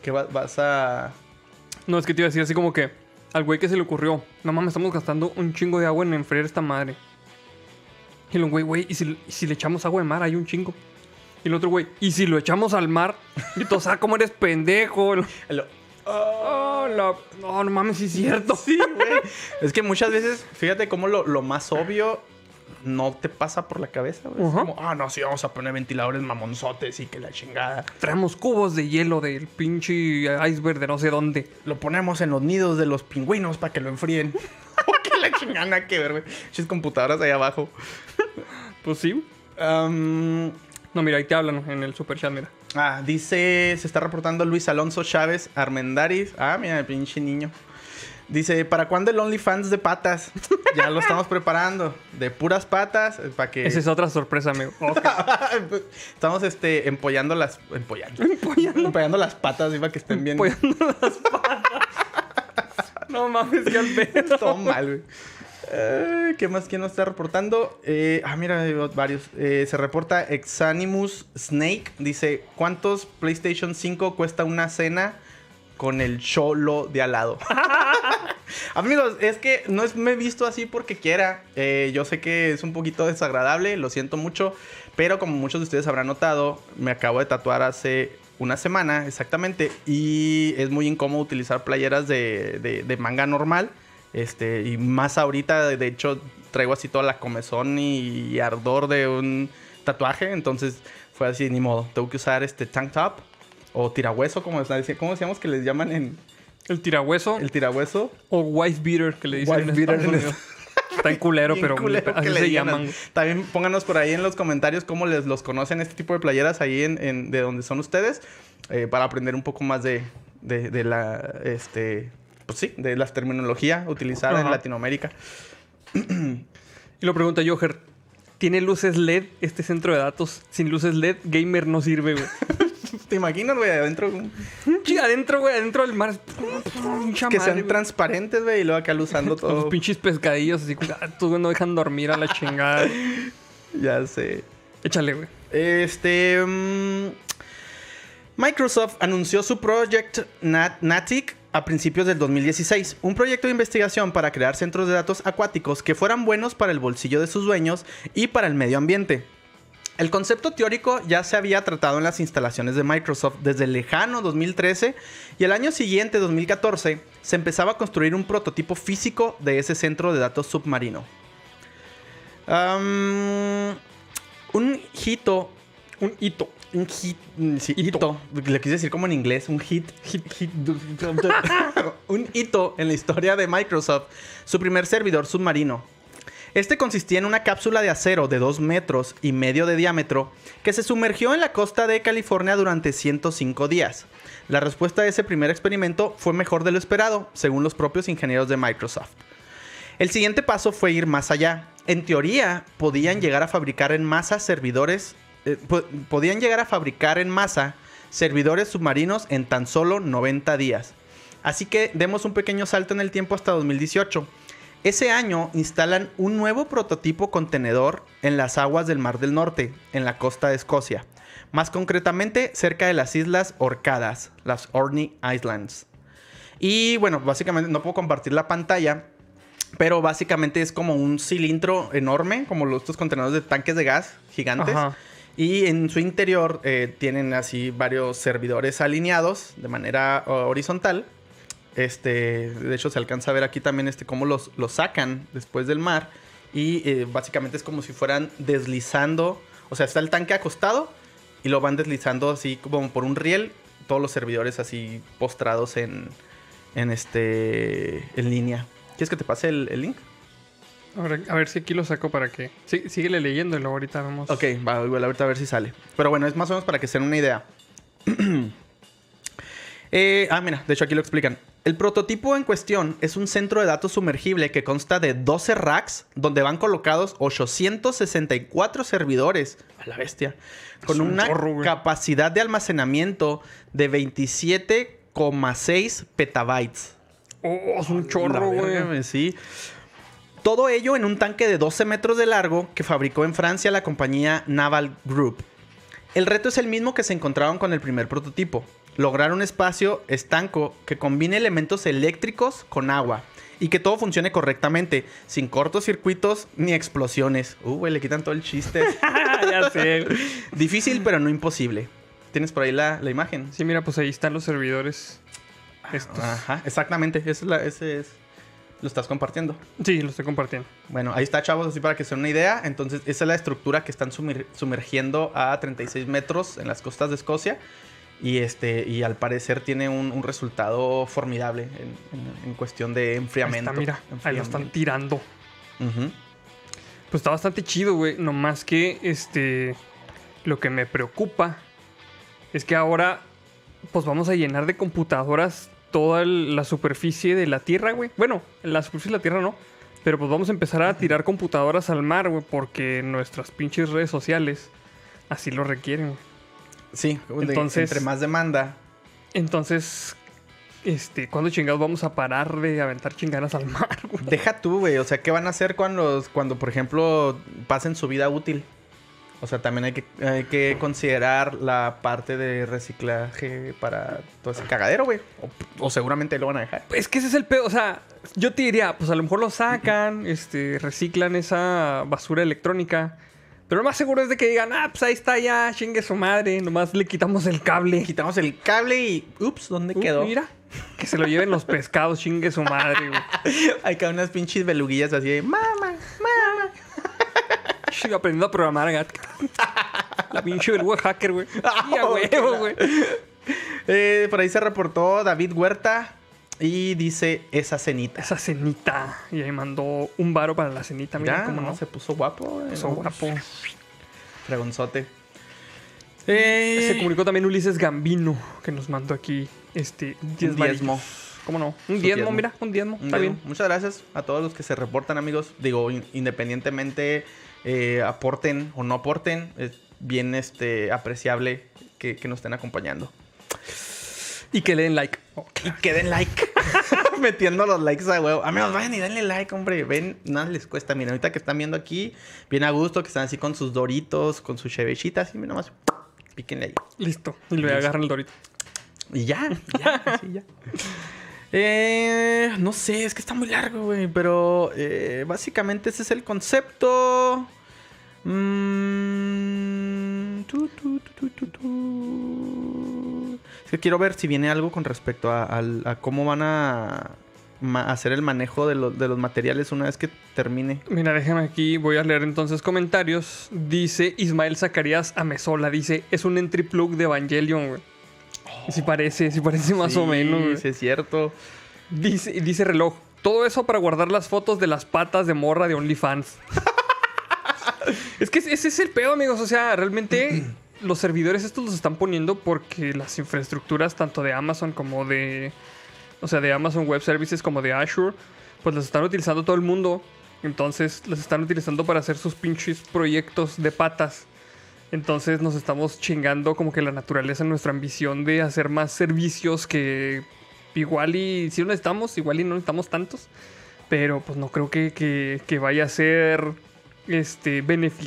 ¿Qué va- vas a...? No, es que te iba a decir así como que al güey que se le ocurrió, no mames, estamos gastando un chingo de agua en enfriar esta madre. Y el güey, güey, ¿y si, y si le echamos agua de mar? Hay un chingo. Y el otro güey, ¿y si lo echamos al mar? Y todos, ah, ¿cómo eres pendejo? el- Oh, la- No, no mames, sí es cierto. Sí, güey. Es que muchas veces, fíjate cómo lo, lo más obvio no te pasa por la cabeza. Es Ajá. como, ah, no, sí, vamos a poner ventiladores mamonzotes y que la chingada. Traemos cubos de hielo del pinche iceberg de no sé dónde. Lo ponemos en los nidos de los pingüinos para que lo enfríen. que la chingada que ver, güey. Chis computadoras ahí abajo. Pues sí. Am, No, mira, ahí te hablan en el super chat, mira. Ah, dice, se está reportando Luis Alonso Chávez Armendáriz. Ah, mira, el pinche niño. Dice, ¿para cuándo el OnlyFans de patas? ya lo estamos preparando. De puras patas, eh, para que... Esa es otra sorpresa, amigo. Ok. estamos, este, empollando las... Empollando. Empollando. las patas, para que estén bien... Apoyando las patas. no mames, qué pedo. Todo mal, güey. ¿Qué más? ¿Quién nos está reportando? Eh, ah, mira, varios. Eh, se reporta Exanimus Snake. Dice, ¿cuántos PlayStation 5 cuesta una cena con el cholo de al lado? Amigos, es que no me he visto así porque quiera. Eh, yo sé que es un poquito desagradable, lo siento mucho. Pero como muchos de ustedes habrán notado, me acabo de tatuar hace una semana exactamente. Y es muy incómodo utilizar playeras de manga normal. Este, y más ahorita, de hecho, traigo así toda la comezón y, ardor de un tatuaje. Entonces fue así, ni modo. Tengo que usar este tank top o tirahueso, como ¿cómo decíamos que les llaman en El tirahueso el tirahueso? o wife beater que le dicen Wife en beater en. Está en culero, pero culero así se llaman. También pónganos por ahí en los comentarios cómo les los conocen este tipo de playeras ahí en, en- de donde son ustedes. eh, para aprender un poco más de, de, de la este pues sí, de la terminología utilizada en. Latinoamérica. Y lo pregunta Joher. ¿Tiene luces LED este centro de datos? Sin luces LED, gamer no sirve, güey. ¿Te imaginas, güey, adentro Sí, adentro, güey, adentro del mar. Que sean transparentes, güey, y luego acá usando Con los todo. pinches pescadillos así. ah, Tú, güey, no dejan dormir a la chingada. ya sé. Échale, güey. Este. mm, Microsoft anunció su Project Nat- Natic a principios del 2016, un proyecto de investigación para crear centros de datos acuáticos que fueran buenos para el bolsillo de sus dueños y para el medio ambiente. El concepto teórico ya se había tratado en las instalaciones de Microsoft desde el lejano 2013 y el año siguiente, 2014, se empezaba a construir un prototipo físico de ese centro de datos submarino. Un hito Un hito. Un hit. mm, Sí, Hito. hito. Le quise decir como en inglés. Un hit. Hit. hit un hito en la historia de Microsoft. Su primer servidor submarino. Este consistía en una cápsula de acero de 2 metros y medio de diámetro que se sumergió en la costa de California durante 105 días. La respuesta de ese primer experimento fue mejor de lo esperado, según los propios ingenieros de Microsoft. El siguiente paso fue ir más allá. En teoría, podían llegar a fabricar en masa servidores. Eh, po- podían llegar a fabricar en masa servidores submarinos en tan solo 90 días. Así que demos un pequeño salto en el tiempo hasta 2018. Ese año instalan un nuevo prototipo contenedor en las aguas del Mar del Norte, en la costa de Escocia. Más concretamente, cerca de las islas Orcadas, las Orkney Islands. Y bueno, básicamente no puedo compartir la pantalla, pero básicamente es como un cilindro enorme, como estos contenedores de tanques de gas gigantes. Ajá. Y en su interior eh, tienen así varios servidores alineados de manera horizontal. Este, de hecho, se alcanza a ver aquí también este, cómo los, los sacan después del mar. Y eh, básicamente es como si fueran deslizando. O sea, está el tanque acostado y lo van deslizando así como por un riel. Todos los servidores así postrados en, en, este, en línea. ¿Quieres que te pase el, el link? A ver, a ver si aquí lo saco para que. Sí, síguele leyendo y luego ahorita vamos. Ok, va, igual ahorita a ver si sale. Pero bueno, es más o menos para que se den una idea. Eh, ah, mira, de hecho aquí lo explican. El prototipo en cuestión es un centro de datos sumergible que consta de 12 racks donde van colocados 864 servidores. A la bestia. Con un una capacidad de almacenamiento de 27,6 petabytes. Oh, es un chorro, güey. Sí. Todo ello en un tanque de 12 metros de largo que fabricó en Francia la compañía Naval Group. El reto es el mismo que se encontraron con el primer prototipo. Lograr un espacio estanco que combine elementos eléctricos con agua y que todo funcione correctamente, sin cortocircuitos ni explosiones. Uh, güey, le quitan todo el chiste. ya sé. Difícil, pero no imposible. ¿Tienes por ahí la, la imagen? Sí, mira, pues ahí están los servidores. Estos. Ajá, exactamente. Esa es la, ese es. Lo estás compartiendo. Sí, lo estoy compartiendo. Bueno, ahí está, chavos, así para que se den una idea. Entonces, esa es la estructura que están sumer- sumergiendo a 36 metros en las costas de Escocia. Y, este, y al parecer tiene un, un resultado formidable en, en- en cuestión de Ahí enfriamiento. está, mira. Ahí lo están tirando. Pues está bastante chido, güey. No más que, este... Lo que me preocupa es que ahora pues vamos a llenar de computadoras toda el- la superficie de la Tierra, güey. Bueno, la superficie de la Tierra no. Pero pues vamos a empezar a tirar computadoras al mar, güey, porque nuestras pinches redes sociales así lo requieren, güey. Sí, Entonces- entre más demanda. Entonces, este, ¿cuándo chingados vamos a parar de aventar chingadas al mar, güey? Deja tú, güey. O sea, ¿qué van a hacer cuando, cuando, por ejemplo, pasen su vida útil? O sea, también hay que, hay que considerar la parte de reciclaje para todo ese cagadero, güey. O, o seguramente lo van a dejar. Es que ese es el pedo, o sea, yo te diría, pues a lo mejor lo sacan, este, reciclan esa basura electrónica. Pero lo más seguro es de que digan, ah, pues ahí está ya, chingue su madre, nomás le quitamos el cable. Quitamos el cable y... Ups, ¿dónde quedó? Mira, que se lo lleven los pescados, chingue su madre, güey. Hay cada unas pinches beluguillas así de... Mamá, mamá. Sigo aprendiendo a programar, gat. La pinche beluga hacker, güey. Y a Oh, qué huevo, güey. Eh, por ahí se reportó David Huerta y dice esa cenita. Esa cenita. Y ahí mandó un varo para la cenita, mira cómo no, no. se puso guapo. eh, Puso no, guapo. Fregonzote. Se Eh, comunicó también Ulises Gambino, que nos mandó aquí este diez Un diezmo. ¿Cómo no? Un diezmo, diezmo. mira, un diezmo. un Está bien. Muchas gracias a todos los que se reportan, amigos. Digo, in- independientemente eh, aporten o no aporten, es bien este, apreciable que, que nos estén acompañando. Y que le den like. Y que den like. Metiendo los likes a huevo. Amigos, vayan y denle like, hombre. Ven, nada les cuesta. Miren, ahorita que están viendo aquí, bien a gusto, que están así con sus doritos, con sus chevechitas. Y nomás, píquenle ahí. Listo. Y le agarran el dorito. Y ya, ya, así ya. Eh, no sé, es que está muy largo, güey. Pero eh, básicamente ese es el concepto. Mm, que quiero ver si viene algo con respecto a, cómo van a hacer el manejo de los materiales una vez que termine. Mira, déjame aquí, voy a leer entonces comentarios. Dice Ismael Zacarías Amezola, dice, es un entry plug de Evangelion, güey. Sí parece, sí parece más o menos. Sí, es cierto. Dice, dice reloj, todo eso para guardar las fotos de las patas de morra de OnlyFans. es que ese es el pedo, amigos. O sea, realmente los servidores estos los están poniendo porque las infraestructuras tanto de Amazon como de... O sea, de Amazon Web Services como de Azure, pues las están utilizando todo el mundo. Entonces, las están utilizando para hacer sus pinches proyectos de patas. Entonces nos estamos chingando como que la naturaleza, nuestra ambición de hacer más servicios que igual y si lo necesitamos, igual y no necesitamos tantos. Pero pues no creo que, que- que vaya a ser este,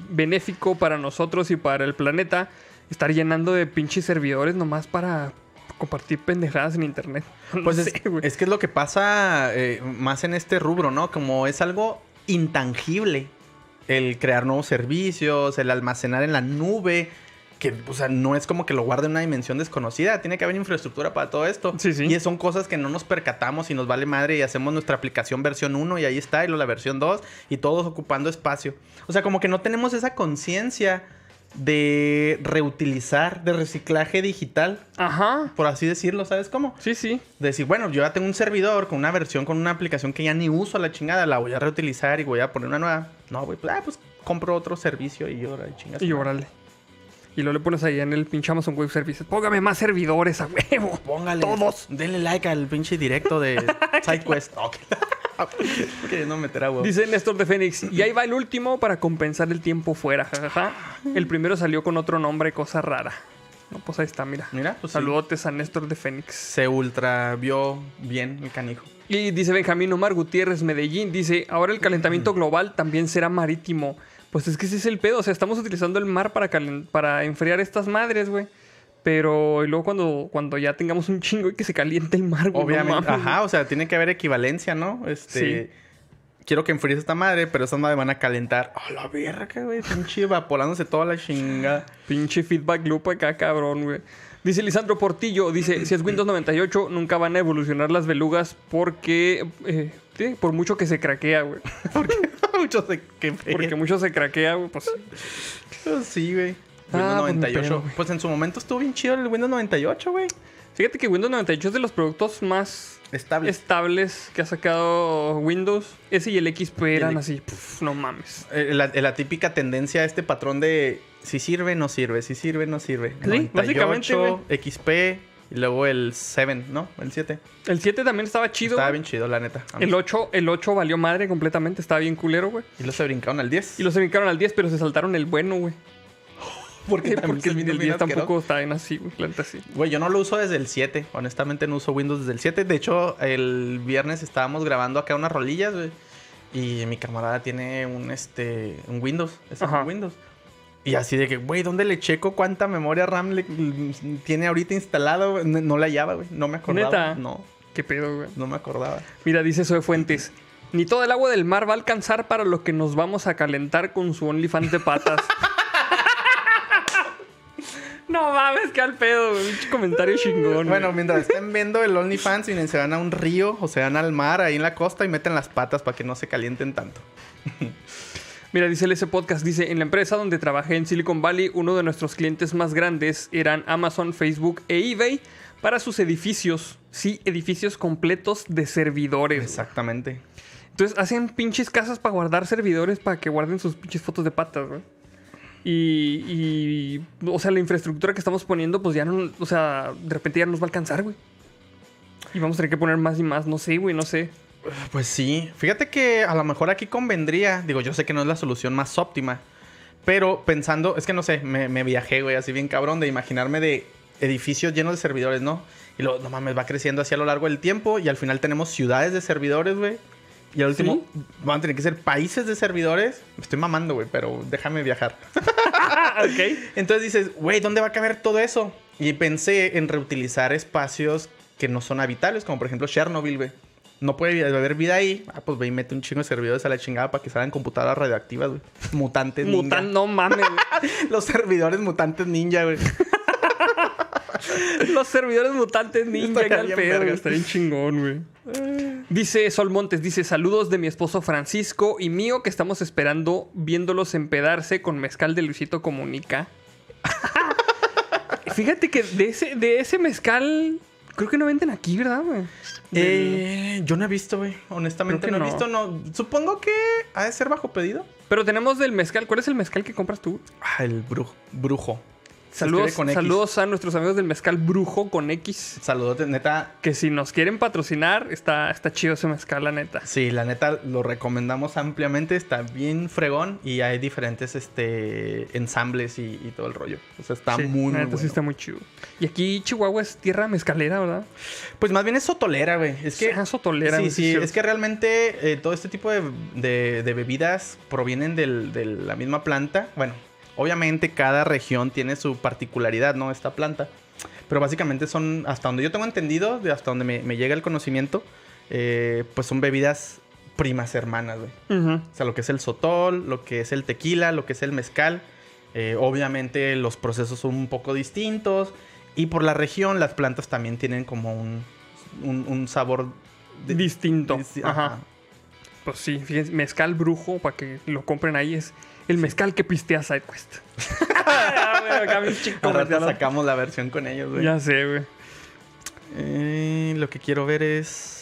benéfico para nosotros y para el planeta estar llenando de pinches servidores nomás para compartir pendejadas en internet. No Pues es, sé, es que es lo que pasa eh, más en este rubro, ¿no? Como es algo intangible el crear nuevos servicios, el almacenar en la nube, que o sea, no es como que lo guarde en una dimensión desconocida, tiene que haber infraestructura para todo esto. Sí, sí. Y son cosas que no nos percatamos y nos vale madre y hacemos nuestra aplicación versión 1 y ahí está, y luego la versión 2 y todos ocupando espacio. O sea, como que no tenemos esa conciencia de reutilizar, de reciclaje digital, Ajá. por así decirlo, ¿sabes cómo? Sí, sí. De decir, bueno, yo ya tengo un servidor con una versión, con una aplicación que ya ni uso a la chingada, la voy a reutilizar y voy a poner una nueva. No, güey, pues, ah, pues compro otro servicio y ahora chingas. Y órale. Y luego le pones ahí en el pinche Amazon Web Services. Póngame más servidores a huevo. Póngale. Todos. Denle like al pinche directo de SideQuest. Ok. Queriendo meter a huevo. Dice Néstor de Fénix. Y ahí va el último para compensar el tiempo fuera. jajaja. El primero salió con otro nombre, cosa rara. No, pues ahí está, mira. Mira, pues sí. Saludotes a Néstor de Fénix. Se ultra vio bien el canijo. Y dice Benjamín Omar Gutiérrez Medellín. Dice, ahora el calentamiento global también será marítimo. Pues es que ese es el pedo. O sea, estamos utilizando el mar para, enfriar estas madres, güey. Pero y luego cuando, cuando ya tengamos un chingo y que se caliente el mar, güey. Obviamente. Ajá, o sea, tiene que haber equivalencia, ¿no? Este. Sí. Quiero que enfríes esta madre, pero estas madres van a calentar. ¡A la verga, güey! Pinche evaporándose toda la chingada. Pinche feedback loop acá, cabrón, güey. Dice Lisandro Portillo, dice, si es Windows 98, nunca van a evolucionar las belugas porque... eh, sí, por mucho que se craquea, güey. Muchos de que Porque mucho se craquea, güey, pues... Sí, güey. Ah, Windows pues, mi 98. pedo, güey. Pues en su momento estuvo bien chido el Windows 98, güey. Fíjate que Windows 98 es de los productos más Estable. estables que ha sacado Windows. Ese y el XP eran el- así, puf, no mames. Eh, la, la típica tendencia, este patrón de si sirve, no sirve, si sirve, no sirve. Sí, básicamente, güey. XP y luego el 7, ¿no? El 7. El 7 también estaba chido. Estaba güey. bien chido, la neta. El 8, el 8 valió madre completamente, estaba bien culero, güey. Y luego se brincaron al 10. Y los se brincaron al 10, pero se saltaron el bueno, güey. Porque Porque el, el 10 tampoco está bien así, güey. La neta sí. Güey, yo no lo uso desde el 7. Honestamente no uso Windows desde el 7. De hecho, el viernes estábamos grabando acá unas rolillas, güey. Y mi camarada tiene un, este, un Windows. Es un. Windows. Y así de que, güey, ¿dónde le checo cuánta memoria RAM le, tiene ahorita instalado? No, no la hallaba, güey. No me acordaba. ¿Neta? No, ¿Qué pedo, güey? no me acordaba. Mira, dice Zoe Fuentes. Ni todo el agua del mar va a alcanzar para lo que nos vamos a calentar con su OnlyFans de patas. no mames, qué al pedo, güey. Comentario chingón. Bueno, güey. mientras estén viendo el OnlyFans, miren, se van a un río o se van al mar ahí en la costa y meten las patas para que no se calienten tanto. Mira, dice el ese podcast, dice, en la empresa donde trabajé en Silicon Valley, uno de nuestros clientes más grandes eran Amazon, Facebook e eBay para sus edificios. Sí, edificios completos de servidores. Exactamente. Entonces hacen pinches casas para guardar servidores para que guarden sus pinches fotos de patas, güey. Y, y, o sea, la infraestructura que estamos poniendo, pues ya no, o sea, de repente ya nos va a alcanzar, güey. Y vamos a tener que poner más y más, no sé, güey, no sé. Pues sí, fíjate que a lo mejor aquí convendría, digo, yo sé que no es la solución más óptima, pero pensando, es que no sé, me, me viajé, güey, así bien cabrón, de imaginarme de edificios llenos de servidores, ¿no? Y luego, no mames, va creciendo así a lo largo del tiempo y al final tenemos ciudades de servidores, güey. Y al último van a tener que ser países de servidores. Me estoy mamando, güey, pero déjame viajar. ok. Entonces dices, güey, ¿dónde va a caber todo eso? Y pensé en reutilizar espacios que no son habitables, como por ejemplo Chernobyl, güey. No puede haber vida ahí. Ah, pues ve y mete un chingo de servidores a la chingada para que salgan computadoras radioactivas, güey. Mutantes ninja. Mutan, no mames. Los servidores mutantes ninja, güey. Los servidores mutantes ninja, al pedo, verga. bien chingón, güey. Dice Sol Montes, dice saludos de mi esposo Francisco y mío que estamos esperando viéndolos empedarse con mezcal de Luisito Comunica. Fíjate que de ese, de ese mezcal creo que no venden aquí, ¿verdad, güey? Eh, yo no he visto, güey. Honestamente no que he no. visto. No. Supongo que ha de ser bajo pedido. Pero tenemos del mezcal. ¿Cuál es el mezcal que compras tú? Ah, el brujo. Brujo. Saludos, con X. saludos a nuestros amigos del mezcal brujo con X. Saludos, neta. Que si nos quieren patrocinar, está, está chido ese mezcal, la neta. Sí, la neta lo recomendamos ampliamente, está bien fregón y hay diferentes este ensambles y, y todo el rollo. O sea, está Sí, muy, la muy neta sí está muy chido. Y aquí Chihuahua es tierra mezcalera, ¿verdad? Pues más bien es sotolera, güey. Es que Ah, sotolera, Sí, sí, es que realmente eh, todo este tipo de, de- de bebidas provienen del- de la misma planta. Bueno, obviamente cada región tiene su particularidad, ¿no? Esta planta. Pero básicamente son, hasta donde yo tengo entendido, hasta donde me, me llega el conocimiento, eh, pues son bebidas primas hermanas, güey. O sea, lo que es el sotol, lo que es el tequila, lo que es el mezcal. Eh, obviamente los procesos son un poco distintos. Y por la región las plantas también tienen como un, un, un sabor... de- Distinto. disti- Ajá. ajá. Pues sí, fíjense, mezcal brujo, para que lo compren ahí, es el mezcal que pistea SideQuest. Ah, comercial. sacamos la versión con ellos, güey. Ya sé, güey. Eh, lo que quiero ver es...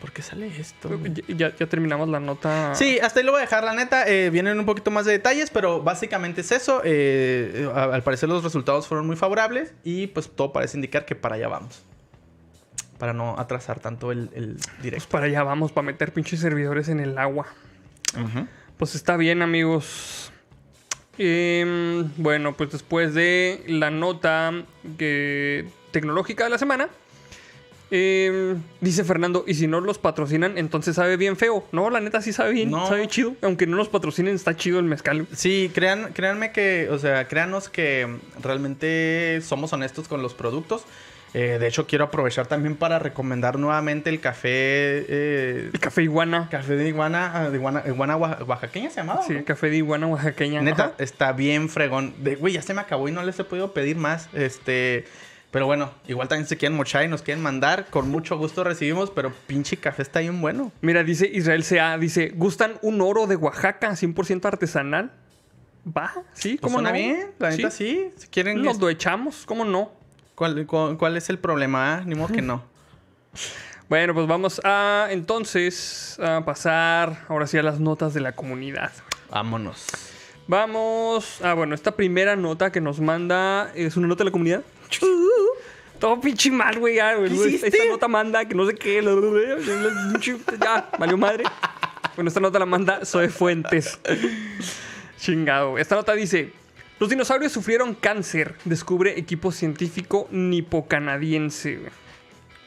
¿Por qué sale esto? Ya, terminamos la nota. Sí, hasta ahí lo voy a dejar, la neta. Eh, vienen un poquito más de detalles, pero básicamente es eso. Eh, al parecer los resultados fueron muy favorables y pues todo parece indicar que para allá vamos. Para no atrasar tanto el, el Pues directo. para allá vamos, para meter pinches servidores en el agua. Pues está bien, amigos. Em, bueno, pues después de la nota que- tecnológica de la semana, em, dice Fernando, y si no los patrocinan, entonces sabe bien feo. No, la neta sí sabe bien, No. sabe chido. Aunque no nos patrocinen, está chido el mezcal. Sí, crean, créanme que, o sea, créanos que realmente somos honestos con los productos. Eh, de hecho, quiero aprovechar también para recomendar nuevamente el café. eh, El café iguana. café de iguana, ah, de iguana, iguana oaxa- oaxaqueña se llamaba. Sí, ¿no? el café de iguana oaxaqueña. Neta, Ajá. está bien fregón. De, güey, ya se me acabó y no les he podido pedir más. Este. Pero bueno, igual también se quieren mochar y nos quieren mandar. Con mucho gusto recibimos, pero pinche café está bien bueno. Mira, dice Israel CA, dice, ¿gustan un oro de Oaxaca 100% artesanal? Va, sí, Pues ¿cómo suena no? bien, la neta sí. Si quieren Nos lo echamos, ¿cómo no? ¿Cuál, cuál, cuál es el problema? ah? Ni modo que no. Bueno, pues vamos a entonces a pasar ahora sí a las notas de la comunidad. Vámonos. Vamos. Ah, bueno, esta primera nota que nos manda es una nota de la comunidad. Todo pinche mal, güey. Ya, güey. ¿Qué Esta- nota manda que no sé qué. Ya, valió madre. Bueno, esta nota la manda Zoe Fuentes. Chingado. Esta nota dice: Los dinosaurios sufrieron cáncer. Descubre equipo científico nipo-canadiense.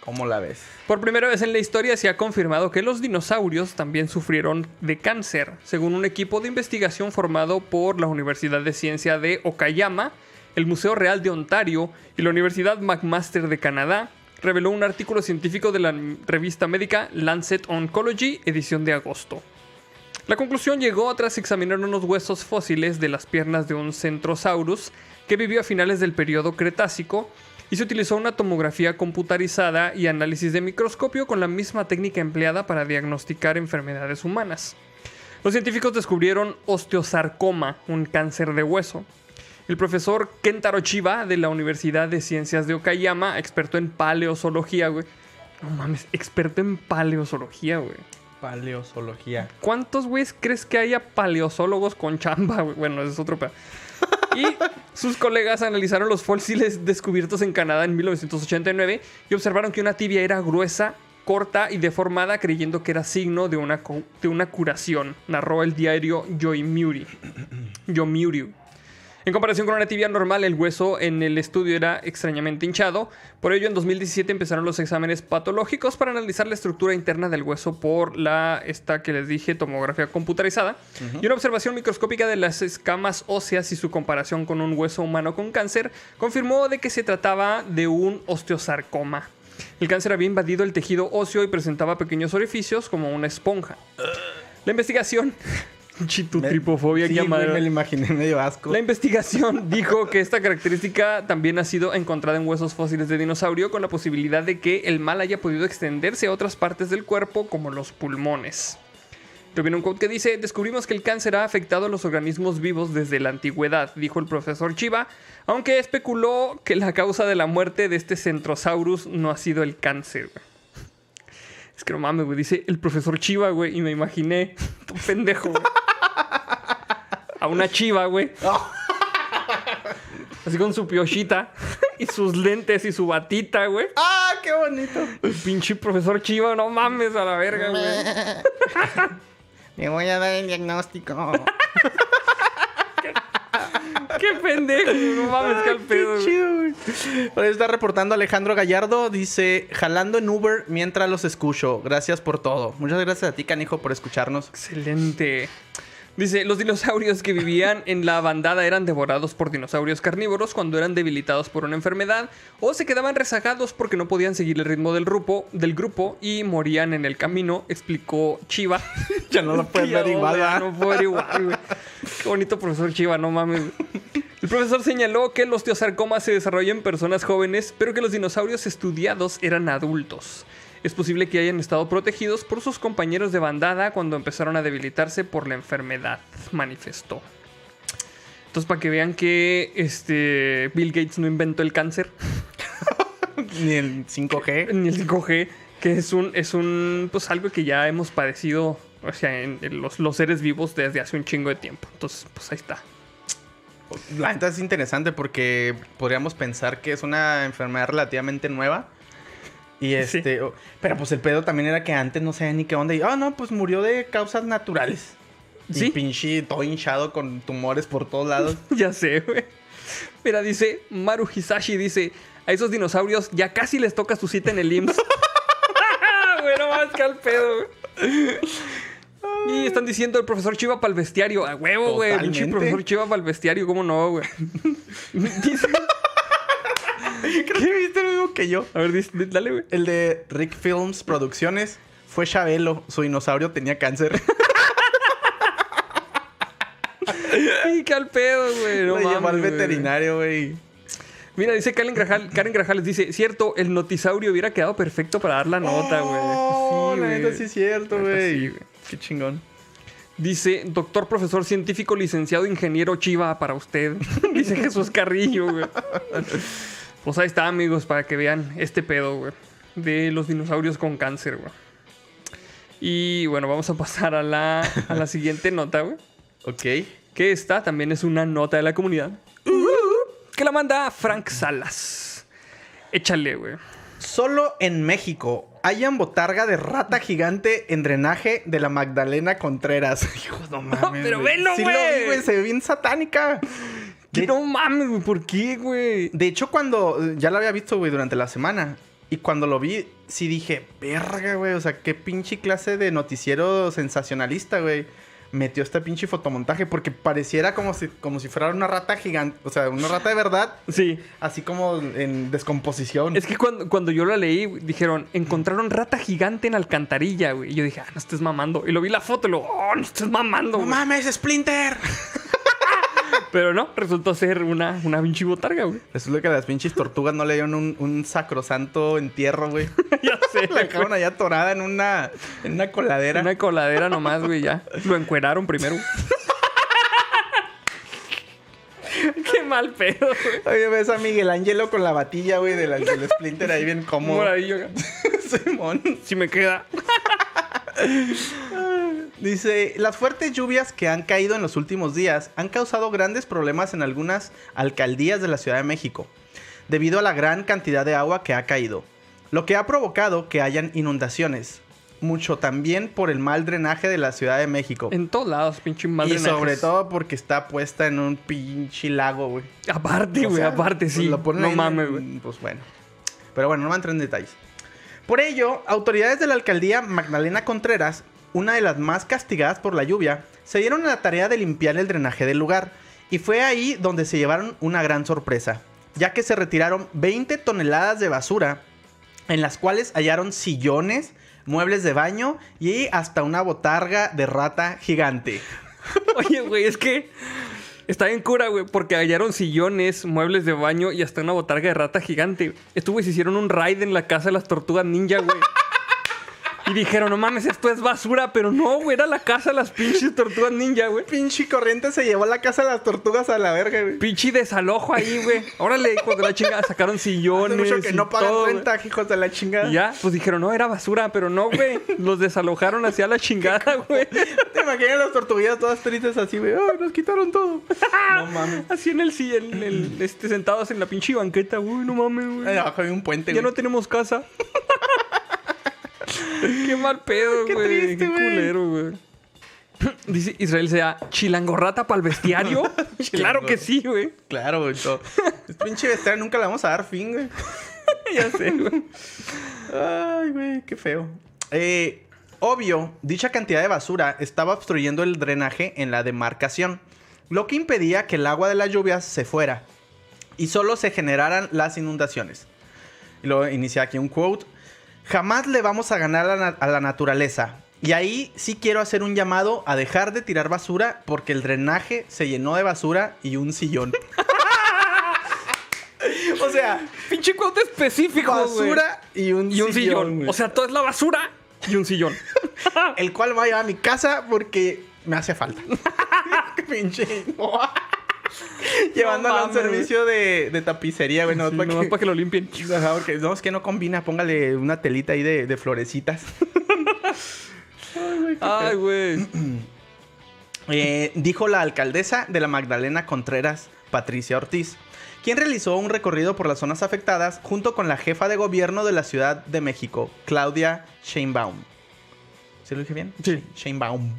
¿Cómo la ves? Por primera vez en la historia se ha confirmado que los dinosaurios también sufrieron de cáncer, según un equipo de investigación formado por la Universidad de Ciencia de Okayama, el Museo Real de Ontario y la Universidad McMaster de Canadá, reveló un artículo científico de la revista médica Lancet Oncology, edición de agosto. La conclusión llegó tras examinar unos huesos fósiles de las piernas de un Centrosaurus que vivió a finales del periodo Cretácico y se utilizó una tomografía computarizada y análisis de microscopio con la misma técnica empleada para diagnosticar enfermedades humanas. Los científicos descubrieron osteosarcoma, un cáncer de hueso. El profesor Kentaro Chiba de la Universidad de Ciencias de Okayama, experto en paleozoología, güey. No mames, experto en paleozoología, güey. Paleozoología. ¿Cuántos güeyes crees que haya paleozoólogos con chamba? Bueno, ese es otro pedo. Y sus colegas analizaron los fósiles descubiertos en Canadá en 1989 y observaron que una tibia era gruesa, corta y deformada, creyendo que era signo de una, de una curación, narró el diario Yomiuri. Yomiuri. En comparación con una tibia normal, el hueso en el estudio era extrañamente hinchado. Por ello, en 2017 empezaron los exámenes patológicos para analizar la estructura interna del hueso por la, esta que les dije, tomografía computarizada. Y una observación microscópica de las escamas óseas y su comparación con un hueso humano con cáncer confirmó de que se trataba de un osteosarcoma. El cáncer había invadido el tejido óseo y presentaba pequeños orificios como una esponja. La investigación... Chitu tripofobia, sí, güey, me lo imaginé medio asco. La investigación dijo que esta característica también ha sido encontrada en huesos fósiles de dinosaurio con la posibilidad de que el mal haya podido extenderse a otras partes del cuerpo como los pulmones. Viene un quote que dice, descubrimos que el cáncer ha afectado a los organismos vivos desde la antigüedad, dijo el profesor Chiba, aunque especuló que la causa de la muerte de este Centrosaurus no ha sido el cáncer. güey. Es que no mames, güey, dice el profesor Chiva, güey, y me imaginé, un pendejo, güey. A una chiva, güey. Así con su piochita y sus lentes y su batita, güey. ¡Ah, qué bonito! El pinche profesor Chiva, no mames a la verga, güey. Me voy a dar el diagnóstico. Qué pendejo, no mames, qué al pedo, está reportando Alejandro Gallardo. Dice, jalando en Uber mientras los escucho. Gracias por todo. Muchas gracias a ti, canijo, por escucharnos. Excelente. Dice, los dinosaurios que vivían en la bandada eran devorados por dinosaurios carnívoros cuando eran debilitados por una enfermedad o se quedaban rezagados porque no podían seguir el ritmo del grupo, del grupo y morían en el camino, explicó Chiva. Ya no lo puedes Ya, ver igual. No puedo ver igual, güey. Qué bonito profesor Chiva, no mames. El profesor señaló que el osteosarcoma se desarrolla en personas jóvenes, pero que los dinosaurios estudiados eran adultos. Es posible que hayan estado protegidos por sus compañeros de bandada cuando empezaron a debilitarse por la enfermedad, manifestó. Entonces, para que vean que este Bill Gates no inventó el cáncer, Ni el 5G. ni el 5G, que es un, es un, pues algo que ya hemos padecido, o sea, en, en los, los seres vivos desde hace un chingo de tiempo. Entonces, pues ahí está. La neta es interesante porque podríamos pensar que es una enfermedad relativamente nueva. Y Sí. este, pero pues el pedo también era que antes no sabía ni qué onda. Y, ah, no, pues murió de causas naturales. Sí. Y pinche todo hinchado con tumores por todos lados. Ya sé, güey. Mira, dice Maru Hisashi, dice, a esos dinosaurios ya casi les toca su cita en el IMSS. Güey, no más que al pedo, güey. Y están diciendo el profesor Chiva para el bestiario. A huevo, güey. Pinche profesor Chiva para el bestiario, ¿cómo no, güey? Dice- Creo que viste lo mismo que yo. a ver, dale, güey. El de Rick Films Producciones fue Chabelo. Su dinosaurio tenía cáncer. Ay, qué al pedo, güey. No llevó al veterinario, güey. Mira, dice Karen, Grajal, Karen Grajales, dice, cierto, el notisaurio hubiera quedado perfecto para dar la nota, güey. Oh, Sí, la neta sí es cierto, güey. sí, güey. Qué chingón. Dice, doctor, profesor, científico, licenciado, ingeniero Chiva para usted. Dice Jesús Carrillo, güey. Pues ahí está, amigos, para que vean este pedo, güey. De los dinosaurios con cáncer, güey. Y bueno, vamos a pasar a la, a la siguiente nota, güey. Ok. Que esta también es una nota de la comunidad. Que la manda Frank Salas. Échale, güey. Solo en México hayan botarga de rata gigante en drenaje de la Magdalena Contreras. Hijo, no mames. pero güey. velo, Sí lo güey. vi, güey. Se ve bien satánica. No mames, güey. ¿Por qué, güey? de hecho, cuando ya lo había visto, güey, durante la semana. Y cuando lo vi, sí dije, verga, güey. O sea, qué pinche clase de noticiero sensacionalista, güey. Metió este pinche fotomontaje porque pareciera como si, como si fuera una rata gigante. O sea, una rata de verdad. Sí. Así como en descomposición. Es que cuando, cuando yo la leí, dijeron, encontraron rata gigante en alcantarilla, güey. Y yo dije, ah, no estés mamando. Y lo vi la foto y lo, oh, no estés mamando, ¡No güey. mames, Splinter! Pero no, resultó ser una, una pinche botarga, güey. Resulta que las pinches tortugas no le dieron un, un sacrosanto entierro, güey. ya sé. La dejaron allá atorada en una, en una coladera. Una coladera nomás, güey, ya. Lo encueraron primero. Qué mal pedo, güey. Oye, ves a Miguel Ángelo con la batilla, güey, del, del Splinter ahí bien cómodo. Moradillo. Simón. Si me queda. Dice, las fuertes lluvias que han caído en los últimos días han causado grandes problemas en algunas alcaldías de la Ciudad de México, debido a la gran cantidad de agua que ha caído, lo que ha provocado que hayan inundaciones, mucho también por el mal drenaje de la Ciudad de México. En todos lados, pinche madre. y sobre todo porque está puesta en un pinche lago, güey. Aparte, güey, aparte, sí. lo ponen No ahí mames, güey. Pues bueno. Pero bueno, no me entro en detalles. Por ello, autoridades de la alcaldía Magdalena Contreras, una de las más castigadas por la lluvia, se dieron a la tarea de limpiar el drenaje del lugar. Y fue ahí donde se llevaron una gran sorpresa, ya que se retiraron 20 toneladas de basura, en las cuales hallaron sillones, muebles de baño y hasta una botarga de rata gigante. Oye, güey, es que está bien cura, güey, porque hallaron sillones, muebles de baño y hasta una botarga de rata gigante. Estos güeyes hicieron un raid en la casa de las tortugas ninja, güey. Y dijeron, no mames, esto es basura, pero no, güey, era la casa de las pinches tortugas ninja, güey. Pinche corriente se llevó la casa de las tortugas a la verga, güey. Pinche desalojo ahí, güey. Órale, hijos de la chingada, sacaron Hace sillones. mucho que y no pagan todo, güey. renta, hijos de la chingada. Y ya, pues dijeron, no, era basura, pero no, güey. Los desalojaron hacia la chingada, güey. Te imaginas las tortuguillas todas tristes así, güey. Ay, nos quitaron todo. no mames. Así en el sí, en el, este, sentados en la pinche banqueta, güey, no mames, güey. Ahí abajo hay un puente, Ya güey. no tenemos casa. Qué mal pedo, Qué güey. triste, Qué güey. culero, güey. Dice Israel sea chilangorrata para el bestiario. claro que sí, güey. Claro, güey. todo. Es pinche bestiario nunca le vamos a dar fin, güey. ya sé, güey. Ay, güey, qué feo. Eh, obvio, dicha cantidad de basura estaba obstruyendo el drenaje en la demarcación, lo que impedía que el agua de las lluvias se fuera y solo se generaran las inundaciones. Y luego inicia aquí un quote. Jamás le vamos a ganar a la, a la naturaleza. Y ahí sí quiero hacer un llamado a dejar de tirar basura porque el drenaje se llenó de basura y un sillón. o sea, Pinche cuento específico, basura y un, Y un sillón. güey. O sea, todo es la basura y un sillón. el cual voy a llevar a mi casa porque me hace falta. Pinche. Llevándolo a un servicio de, de tapicería, güey. No, Sí, para nomás que, para que lo limpien. Ajá, porque no, es que no combina. Póngale una telita ahí de, de florecitas. Ay, güey. Eh, dijo la alcaldesa de la Magdalena Contreras, Patricia Ortiz, quien realizó un recorrido por las zonas afectadas junto con la jefa de gobierno de la Ciudad de México, Claudia Sheinbaum. ¿Sí lo dije bien? Sí. Sheinbaum.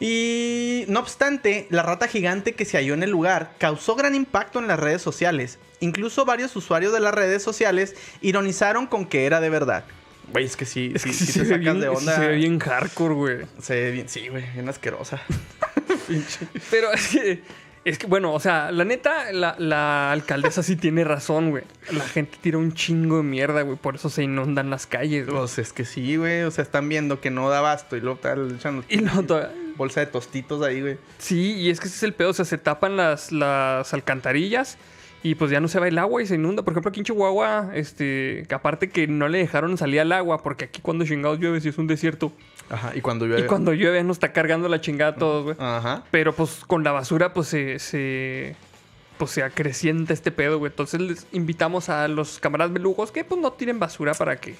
Y no obstante, la rata gigante que se halló en el lugar causó gran impacto en las redes sociales. Incluso varios usuarios de las redes sociales ironizaron con que era de verdad. Güey, es que sí, Es sí, que sí sí te se, ve sacas bien, de onda. se ve bien hardcore, güey. Se ve bien, sí, güey, bien asquerosa. Pero es que, es que, bueno, o sea, la neta, la, la alcaldesa sí tiene razón, güey. La gente tira un chingo de mierda, güey. Por eso se inundan las calles, güey. Pues es que sí, güey. O sea, están viendo que no da abasto y luego tal, echan Y no, todavía- bolsa de tostitos ahí, güey. Sí, y es que ese es el pedo. O sea, se tapan las, las alcantarillas y pues ya no se va el agua y se inunda. Por ejemplo, aquí en Chihuahua, este, que aparte que no le dejaron salir al agua, porque aquí cuando chingados llueve, si es un desierto. Ajá, y cuando llueve. Y cuando llueve nos está cargando la chingada a todos, güey. Ajá. Pero pues con la basura, pues se. se pues sea creciente este pedo, güey. Entonces les invitamos a los camaradas belugos que pues no tiren basura para que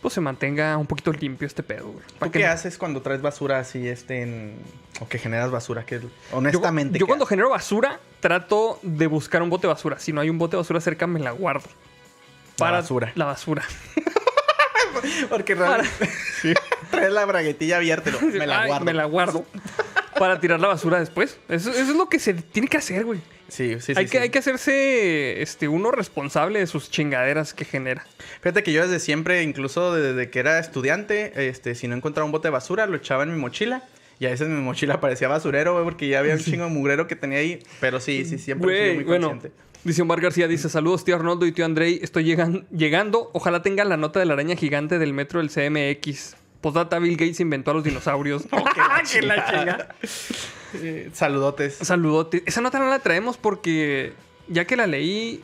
pues se mantenga un poquito limpio este pedo, güey. ¿Tú Para qué no- haces cuando traes basura así, este, en... o que generas basura? Que honestamente. Yo ¿qué cuando haces? genero basura, trato de buscar un bote de basura. Si no hay un bote de basura cerca, me la guardo. La basura. La basura. Porque realmente traes la braguetilla abierta, me la Ay, guardo. Me la guardo. Para tirar la basura después. Eso, eso es lo que se tiene que hacer, güey. Sí, sí, sí. hay, que, hay que hacerse este, uno responsable de sus chingaderas que genera. Fíjate que yo desde siempre, incluso desde que era estudiante, este, si no encontraba un bote de basura, lo echaba en mi mochila. Y a veces mi mochila parecía basurero, güey, porque ya había un chingo de mugrero que tenía ahí. Pero sí, sí, siempre he sido muy bueno. consciente. Dice Omar García, dice, saludos tío Arnoldo y tío Andrei, estoy llegan- llegando, ojalá tenga la nota de la araña gigante del metro del CMX. Postdata, Bill Gates inventó a los dinosaurios. Que la chinga. Eh, saludotes. Saludote. Esa nota no la traemos porque ya que la leí,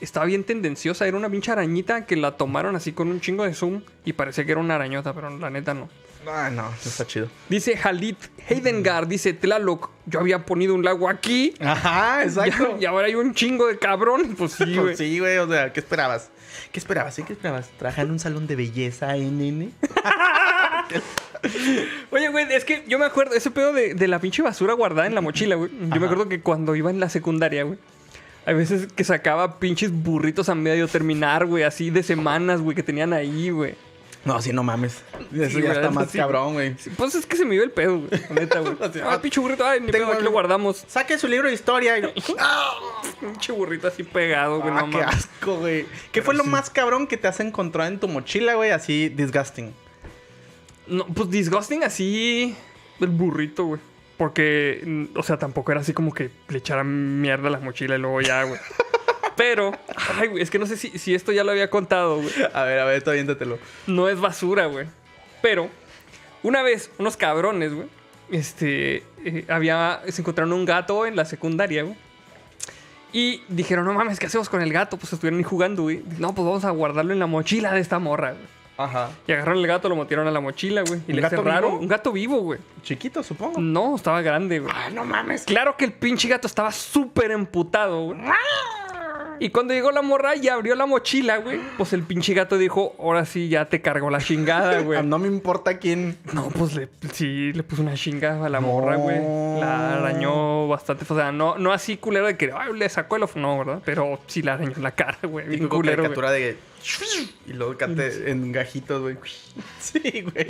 estaba bien tendenciosa. Era una pinche arañita que la tomaron así con un chingo de zoom y parecía que era una arañota, pero la neta no. Ah, no, no está chido. Dice Halit Heidengar, dice Tlaloc, yo había ponido un lago aquí Ajá, exacto. y ahora hay un chingo de cabrón. Pues sí, güey. Pues sí, güey, o sea, ¿qué esperabas? ¿Qué esperabas? ¿Sí? ¿Qué esperabas? ¿Trabajar en un salón de belleza, NN? Oye, güey, es que yo me acuerdo, ese pedo de, de la pinche basura guardada en la mochila, güey. Yo me acuerdo que cuando iba en la secundaria, güey. Hay veces que sacaba pinches burritos a medio terminar, güey, así de semanas, güey, que tenían ahí, güey. No, sí, no mames. Eso Sí, ya está más sí. cabrón, güey. Pues es que se me iba el pedo, güey. Neta, güey. Ay, pinche burrito, ay, tengo pedo, aquí lo guardamos. Saque su libro de historia y... Pinche burrito así pegado, güey, Ah, no qué mames. asco, güey. ¿Qué fue lo más cabrón que te has encontrado en tu mochila, güey? Así, disgusting. No, pues disgusting así el burrito, güey. Porque, o sea, tampoco era así como que le echara mierda a la mochila y luego ya, güey. Pero, ay, güey, es que no sé si, si esto ya lo había contado, güey. A ver, a ver, tú aviéntatelo. No es basura, güey. Pero, una vez, unos cabrones, güey, este, eh, había, se encontraron un gato en la secundaria, güey. Y dijeron, no mames, ¿qué hacemos con el gato? Pues estuvieron ahí jugando, güey. No, pues vamos a guardarlo en la mochila de esta morra, güey. Ajá. Y agarraron el gato, lo metieron a la mochila, güey. Y ¿Un le gato cerraron. vivo? Un gato vivo, güey. Chiquito, supongo. No, estaba grande, güey. Ah, no mames. Claro que el pinche gato estaba súper emputado, güey. Y cuando llegó la morra y abrió la mochila, güey, pues el pinche gato dijo, ahora sí ya te cargó la chingada, güey. No me importa quién. No, pues le, sí, le puso una chinga a la morra, güey. La arañó bastante. O sea, no, no así culero de que ay, le sacó el ojo, no, ¿verdad? Pero sí la arañó en la cara, güey. Bien culero, güey. caricatura de... Y luego cante en gajitos, güey. Sí, güey.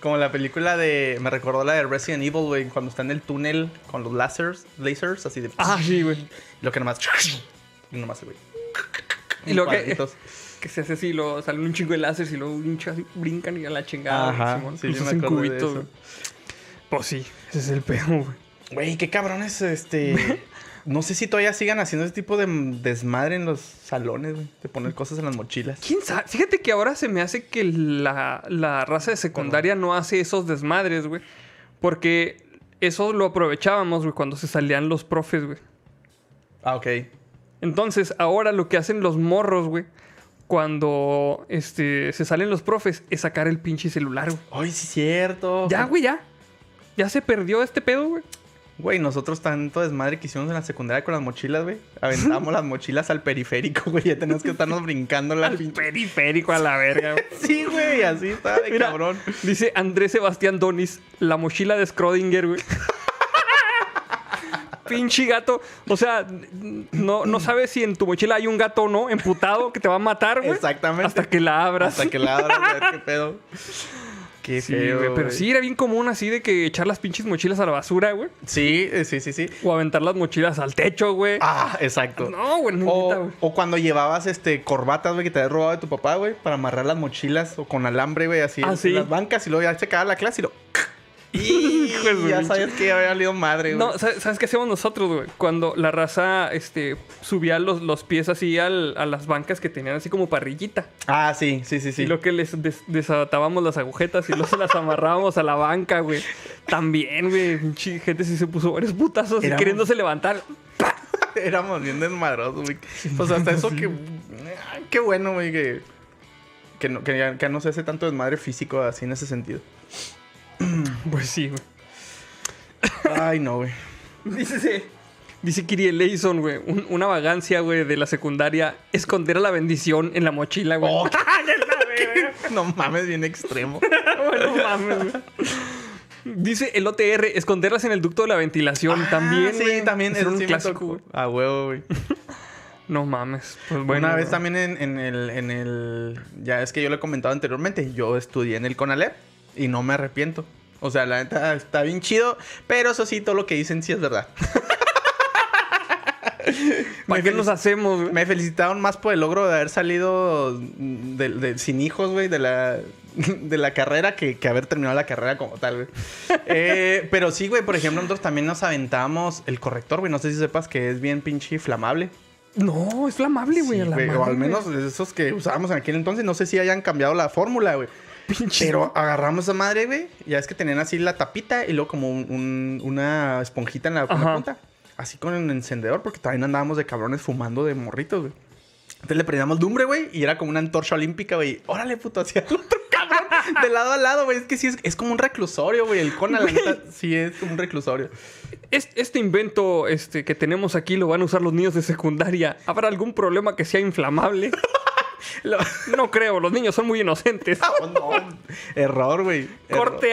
Como la película de... Me recordó la de Resident Evil, güey. Cuando está en el túnel con los lasers. Lasers, así de... Ah, sí, güey. Lo que nomás... Y nomás, güey. Y lo que, que se hace así, lo, salen un chingo de láseres y luego un chingo así brincan y a la chingada. Ajá, Simón. sí, yo me de eso. güey. Pues sí, ese es el pedo, güey. Güey, qué cabrones, este... No sé si todavía sigan haciendo ese tipo de desmadre en los salones, güey. De poner cosas en las mochilas. ¿Quién sabe? Fíjate que ahora se me hace que la, la raza de secundaria no hace esos desmadres, güey. Porque eso lo aprovechábamos, güey, cuando se salían los profes, güey. Ah, ok. Entonces, ahora lo que hacen los morros, güey, cuando este, se salen los profes, es sacar el pinche celular, güey. Ay, sí, cierto. Ya, güey, ya. Ya se perdió este pedo, güey. Güey, nosotros tanto desmadre que hicimos en la secundaria con las mochilas, güey. Aventamos las mochilas al periférico, güey. Ya tenemos que estarnos brincando la Al pinche. periférico a la verga, güey. Sí, güey, así está de Mira, cabrón. Dice Andrés Sebastián Donis, la mochila de Schrödinger, güey. Pinche gato. O sea, no, no sabes si en tu mochila hay un gato o no, emputado, que te va a matar, güey. Exactamente. Hasta que la abras. Hasta que la abras, a ver qué pedo. Qué Sí, feo. Pero sí, era bien común así de que echar las pinches mochilas a la basura, güey. Sí, eh, sí, sí, sí. O aventar las mochilas al techo, güey. Ah, exacto. No, güey, neta, O, güey. o cuando llevabas este corbatas, güey, que te habías robado de tu papá, güey, para amarrar las mochilas o con alambre, güey, así Ah, en sí. las bancas y luego ya se acababa la clase y lo. Ya sabías que había salido madre, güey. No, ¿sabes, sabes qué hacíamos nosotros, güey? Cuando la raza este, subía los, los pies así al- a las bancas que tenían así como parrillita. Ah, sí, sí, sí, sí. Y lo que les des- desatábamos las agujetas y luego se las amarrábamos a la banca, güey. También, güey. Pinche gente sí se puso varios putazos y queriéndose levantar. Éramos bien desmadrosos, güey. Pues hasta eso que. Qué bueno, güey, que. Que no, que, ya- que no se hace tanto desmadre físico así en ese sentido. Pues sí, güey. Ay, no, güey. Dice, Dice Kiri Eleison, güey. un- una vagancia, güey, de la secundaria. Esconder a la bendición en la mochila, güey. Oh, no mames, bien extremo. Bueno, mames, güey. Dice el OTR, esconderlas en el ducto de la ventilación. también, Ah, sí, güey. también. Es un sí clásico, güey. A huevo, güey. No mames. Pues bueno. Una vez güey. también en, en el, en el... Ya es que yo lo he comentado anteriormente. Yo estudié en el CONALEP y no me arrepiento. O sea, la neta está bien chido. Pero eso sí, todo lo que dicen sí es verdad. ¿Para qué nos hacemos, güey? Me felicitaron más por el logro de haber salido de- de- sin hijos, güey, de la, de la carrera que, que haber terminado la carrera como tal, güey. Eh, pero sí, güey, por ejemplo, nosotros también nos aventamos el corrector, güey. No sé si sepas que es bien pinche inflamable. No, es flamable, güey. Sí, güey, o al menos esos que usábamos en aquel entonces. No sé si hayan cambiado la fórmula, güey. Pinche- Pero agarramos esa madre, güey. Ya es que tenían así la tapita y luego como un- un- una esponjita en la, en la Ajá. punta. Así con el encendedor, porque también andábamos de cabrones fumando de morritos, güey. Entonces le prendíamos lumbre, güey, y era como una antorcha olímpica, güey. Órale, puto, hacia el otro. De lado a lado, güey. Es que sí, es, es como un reclusorio, güey. El Conan, la neta, sí es como un reclusorio. Es- Este invento este, que tenemos aquí lo van a usar los niños de secundaria. ¿Habrá algún problema que sea inflamable? Lo- No creo, los niños son muy inocentes. Oh, no. Error, güey.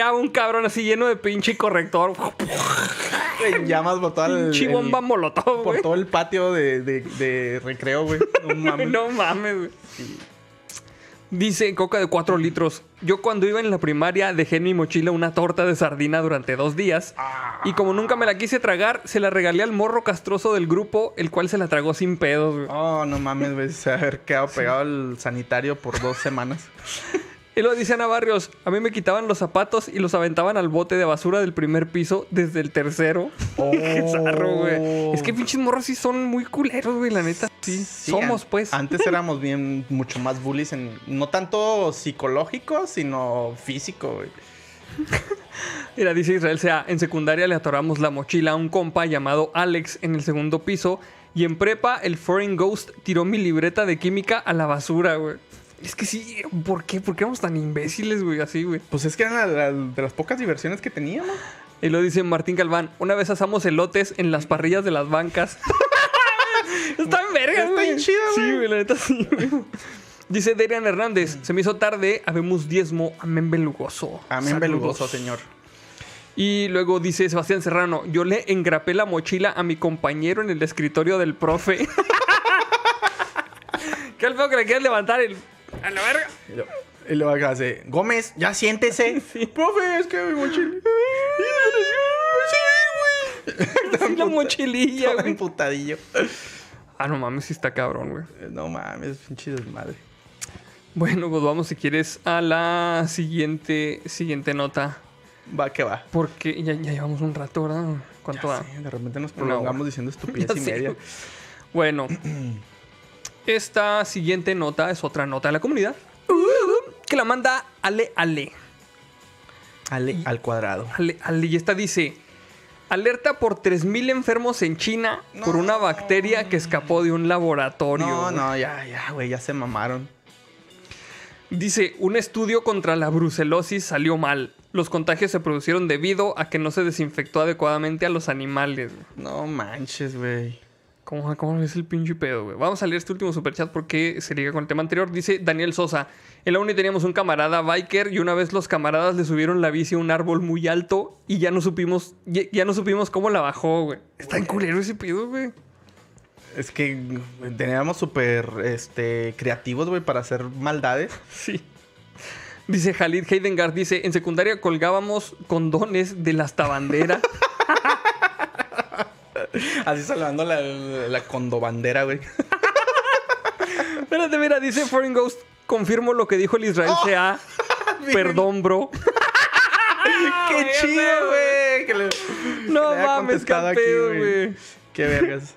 A un cabrón así lleno de pinche corrector. En llamas por todo el, Pinche el- bomba molotov, por todo el patio de, de- de recreo, güey. No mames. No mames, güey. Dice Coca de 4 litros. Yo cuando iba en la primaria dejé en mi mochila una torta de sardina durante dos días. Y como nunca me la quise tragar, se la regalé al morro castroso del grupo, el cual se la tragó sin pedos, güey. Oh, no mames, güey. Se haber quedado pegado al sanitario por dos semanas. Y luego dice Ana Barrios, a mí me quitaban los zapatos y los aventaban al bote de basura del primer piso desde el tercero. Qué zarro, güey. Es que pinches morros sí son muy culeros, güey, la neta. Sí, somos, an- pues. Antes éramos bien, mucho más bullies en. No tanto psicológico, sino físico, güey. Mira, dice Israel Sea, en secundaria le atoramos la mochila a un compa llamado Alex en el segundo piso y en prepa el Foreign Ghost tiró mi libreta de química a la basura, güey. Es que sí, ¿por qué? ¿Por qué éramos tan imbéciles, güey? Así, güey. Pues es que eran la- la- de las pocas diversiones que teníamos. Y lo dice Martín Galván, una vez asamos elotes en las parrillas de las bancas. Está en verga, Está güey. bien chido, Sí, güey. güey, la neta sí, güey. Dice Darian Hernández, se me hizo tarde, habemos diezmo, amén belugoso. Amén, Saludos. belugoso, señor. Y luego dice Sebastián Serrano, yo le engrapé la mochila a mi compañero en el escritorio del profe. ¿Qué feo que le quieres levantar el... a la verga? Y lo- Y luego acá hace, Gómez, ya siéntese. Profe, es que mi mochila. Sí, la mochililla, güey. emputadillo. Ah, no mames, sí está cabrón, güey. No mames, pinche desmadre. Bueno, pues vamos si quieres a la siguiente, siguiente nota. Va que va. Porque ya, ya llevamos un rato, ¿verdad? ¿Cuánto Ya va? sé, de repente nos prolongamos diciendo estupidez y media. güey. Bueno, esta siguiente nota es otra nota de la comunidad. Que la manda Ale Ale. Ale, al cuadrado. Ale, Ale, y esta dice: Alerta por 3.000 enfermos en China por una bacteria que escapó de un laboratorio. No, no, ya, ya, güey, ya se mamaron. Dice: Un estudio contra la brucelosis salió mal. Los contagios se produjeron debido a que no se desinfectó adecuadamente a los animales. No manches, güey. ¿Cómo, ¿Cómo es el pinche pedo, güey? Vamos a leer este último superchat porque se liga con el tema anterior. Dice Daniel Sosa. En la uni teníamos un camarada biker y una vez los camaradas le subieron la bici a un árbol muy alto y ya no supimos, ya, ya no supimos cómo la bajó, güey. Está en culero ese pedo, güey. Es que teníamos súper este, creativos, güey, para hacer maldades. Sí. Dice Khalid Heidengard, dice, en secundaria colgábamos condones de la hasta bandera. Así salvando la, la condobandera, güey. Espérate, mira, dice Foreign Ghost, confirmo lo que dijo el Israel CA. Perdón, bro. ¡Qué chido, güey! Que le- No que le mames, pedo, güey. ¡Qué vergas!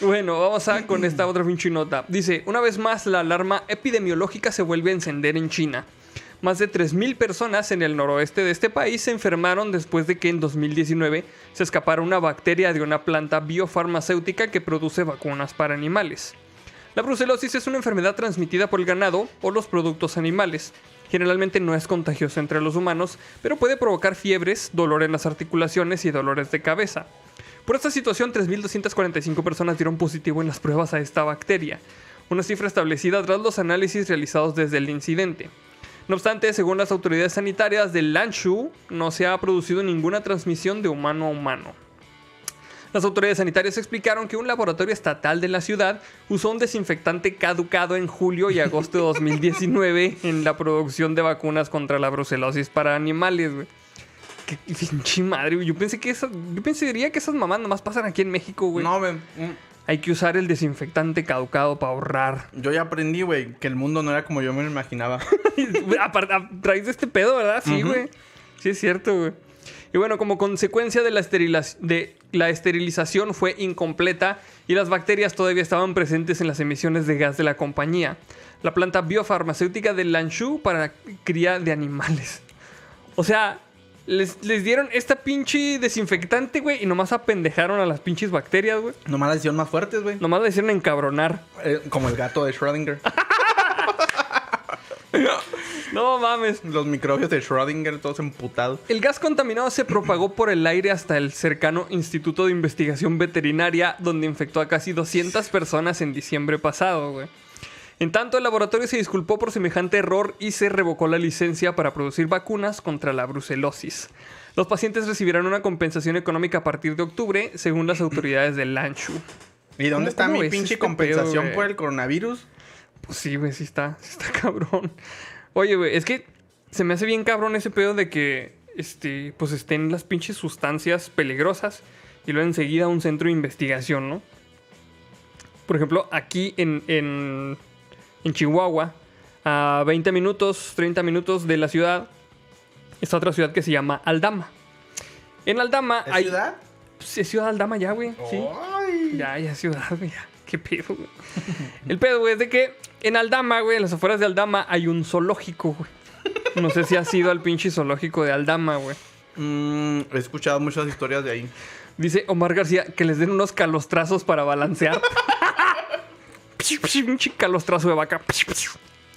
Bueno, vamos a con esta otra pinche nota. Dice, una vez más la alarma epidemiológica se vuelve a encender en China. Más de 3.000 personas en el noroeste de este país se enfermaron después de que en 2019 se escapara una bacteria de una planta biofarmacéutica que produce vacunas para animales. La brucelosis es una enfermedad transmitida por el ganado o los productos animales. Generalmente no es contagiosa entre los humanos, pero puede provocar fiebres, dolor en las articulaciones y dolores de cabeza. Por esta situación, 3.245 personas dieron positivo en las pruebas a esta bacteria, una cifra establecida tras los análisis realizados desde el incidente. No obstante, según las autoridades sanitarias de Lanshu, no se ha producido ninguna transmisión de humano a humano. Las autoridades sanitarias explicaron que un laboratorio estatal de la ciudad usó un desinfectante caducado en julio y agosto de 2019 en la producción de vacunas contra la brucelosis para animales, güey. Qué pinche madre, güey. Yo pensé que yo pensaría que esas mamás nomás pasan aquí en México, güey. No, men, mm, Hay que usar el desinfectante caducado para ahorrar. yo ya aprendí, güey, que el mundo no era como yo me lo imaginaba. Aparte, a raíz de este pedo, ¿verdad? Sí, güey. Sí, es cierto, güey. Y bueno, como consecuencia de la, de la esterilización fue incompleta y las bacterias todavía estaban presentes en las emisiones de gas de la compañía. La planta biofarmacéutica de Lanshu para cría de animales. O sea, les, les dieron esta pinche desinfectante, güey, y nomás apendejaron a las pinches bacterias, güey. Nomás las hicieron más fuertes, güey. Nomás le hicieron encabronar. Eh, como el gato de Schrödinger. No mames. Los microbios de Schrödinger todos emputados. El gas contaminado se propagó por el aire hasta el cercano Instituto de Investigación Veterinaria, donde infectó a casi 200 personas en diciembre pasado, güey. En tanto, el laboratorio se disculpó por semejante error y se revocó la licencia para producir vacunas contra la brucelosis. Los pacientes recibirán una compensación económica a partir de octubre, según las autoridades de Lanshu. ¿Y dónde ¿Cómo- está mi pinche este compensación pedo, por el coronavirus? Pues sí, güey, sí está, sí está cabrón. Oye, güey, es que se me hace bien cabrón ese pedo de que, este, pues estén las pinches sustancias peligrosas y luego enseguida un centro de investigación, ¿no? Por ejemplo, aquí en, en, en Chihuahua, a 20 minutos, 30 minutos de la ciudad, está otra ciudad que se llama Aldama. En Aldama ¿Es hay... ciudad? Pues, es ciudad Aldama ya, güey. Sí. Ay. Ya, ya ciudad, güey. ya. Qué pedo, güey. El pedo, güey, es de que en Aldama, güey, en las afueras de Aldama hay un zoológico, güey. No sé si has ido al pinche zoológico de Aldama, güey. Mm, he escuchado muchas historias de ahí. Dice Omar García que les den unos calostrazos para balancear. Calostrazo de vaca.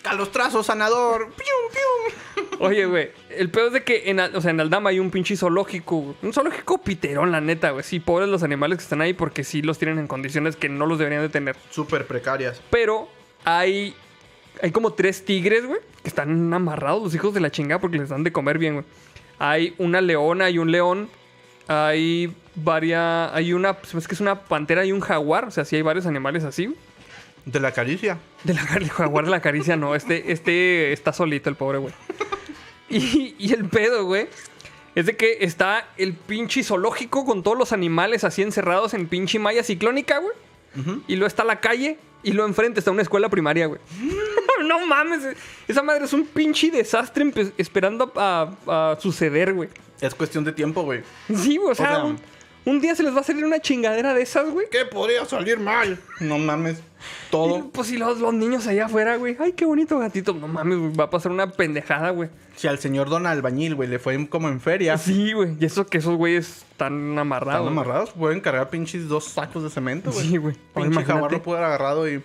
Calostrazo sanador. Pium, pium. Oye, güey, el pedo es de que en, o sea, en Aldama hay un pinche zoológico, güey. Un zoológico piterón, la neta, güey. Sí, pobres los animales que están ahí porque sí los tienen en condiciones que no los deberían de tener. Súper precarias. Pero hay, hay como tres tigres, güey, que están amarrados, los hijos de la chingada, porque les dan de comer bien, güey. Hay una leona y un león. Hay varias. Hay una. me hace que es una pantera y un jaguar. O sea, sí hay varios animales así. güey. De la caricia. De la, el jaguar de la caricia, no. Este, este está solito, el pobre, güey. Y, y el pedo, güey. Es de que está el pinche zoológico con todos los animales así encerrados en pinche malla ciclónica, güey. Y luego está la calle y luego enfrente está una escuela primaria, güey. no mames, esa madre es un pinche desastre esperando a, a- a suceder, güey. Es cuestión de tiempo, güey. Sí, güey, o sea, sea, un, un día se les va a salir una chingadera de esas, güey. ¿Qué podría salir mal? No mames. Y, Todo. pues si los, los niños allá afuera, güey. Ay, qué bonito gatito. No mames, güey, va a pasar una pendejada, güey. Si al señor Don Albañil, güey, le fue como en feria. Sí, güey. Y eso que esos güeyes están amarrados. Están güey. amarrados, pueden cargar pinches dos sacos de cemento, güey. Sí, güey. Pinche jaguar imagínate. lo pudo haber agarrado y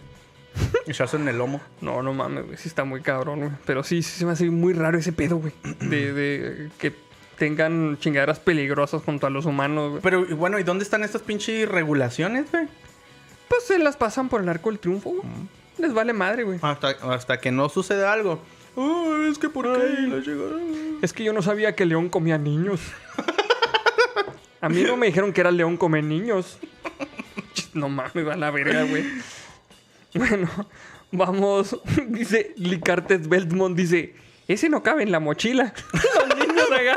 echarse en el lomo. No, no mames, güey. Sí está muy cabrón, güey. Pero sí, sí se me hace muy raro ese pedo, güey. De, de que tengan chingaderas peligrosas junto a los humanos, güey. Pero y bueno, ¿y dónde están estas pinches regulaciones, güey? Pues se las pasan por el arco del triunfo, güey. Les vale madre, güey. Hasta, hasta que no sucede algo. Oh, es que por qué la llegaron. Es que yo no sabía que León comía niños. A mí no me dijeron que era León come niños. No mames, a la verga, güey. Bueno, vamos. Dice Licartes Beltmont, dice, ese no cabe en la mochila. Los niños acá.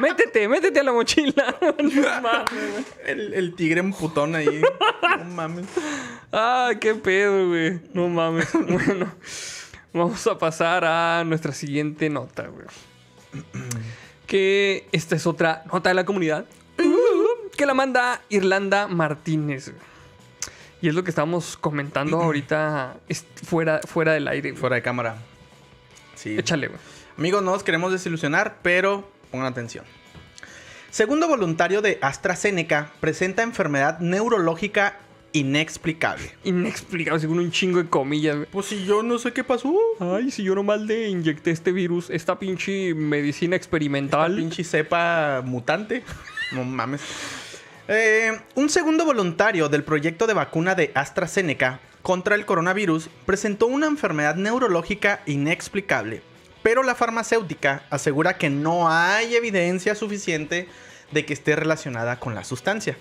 Métete, métete a la mochila. No mames. El, el tigre emputón ahí. no mames. Ah, qué pedo, güey. No mames. Bueno, vamos a pasar a nuestra siguiente nota, güey. Que esta es otra nota de la comunidad. Que la manda Irlanda Martínez. güey. Y es lo que estábamos comentando ahorita es- fuera, fuera del aire. güey. Fuera de cámara. Sí. Échale, güey. Amigos, no nos queremos desilusionar, pero pongan atención. Segundo voluntario de AstraZeneca presenta enfermedad neurológica inexplicable. Inexplicable, según un chingo de comillas, güey. Pues si yo no sé qué pasó. Ay, si yo nomás le inyecté este virus, esta pinche medicina experimental. Pinche cepa mutante. No mames. Eh, un segundo voluntario del proyecto de vacuna de AstraZeneca contra el coronavirus presentó una enfermedad neurológica inexplicable, pero la farmacéutica asegura que no hay evidencia suficiente de que esté relacionada con la sustancia.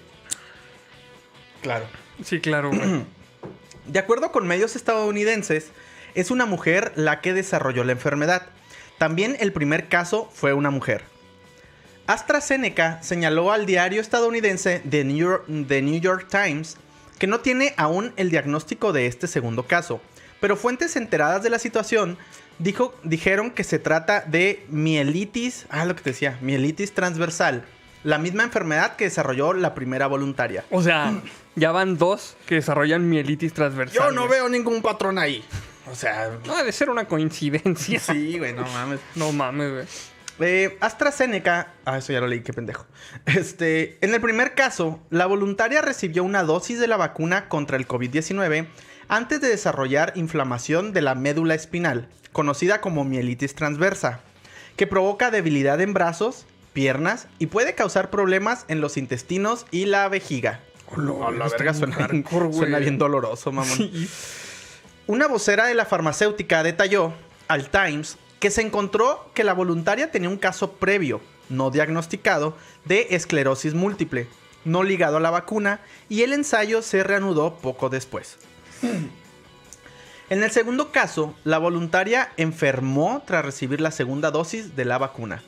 Claro. Sí, claro, güey. De acuerdo con medios estadounidenses, es una mujer la que desarrolló la enfermedad. También el primer caso fue una mujer. AstraZeneca señaló al diario estadounidense The New, York, The New York Times que no tiene aún el diagnóstico de este segundo caso, pero fuentes enteradas de la situación dijo, dijeron que se trata de mielitis, ah, lo que te decía, mielitis transversal, la misma enfermedad que desarrolló la primera voluntaria. O sea, ya van dos que desarrollan mielitis transversal. Yo no güey. veo ningún patrón ahí. O sea, No, debe ser una coincidencia. sí, güey, no mames. No mames, güey. Eh, AstraZeneca, ah, eso ya lo leí, qué pendejo. Este, en el primer caso, la voluntaria recibió una dosis de la vacuna contra el COVID-19 antes de desarrollar inflamación de la médula espinal, conocida como mielitis transversa, que provoca debilidad en brazos, piernas y puede causar problemas en los intestinos y la vejiga. Hola, la verga suena, hardcore, suena bien doloroso, mamón. Sí. Una vocera de la farmacéutica detalló al Times que se encontró que la voluntaria tenía un caso previo, no diagnosticado, de esclerosis múltiple, no ligado a la vacuna, y el ensayo se reanudó poco después. En el segundo caso, la voluntaria enfermó tras recibir la segunda dosis de la vacuna.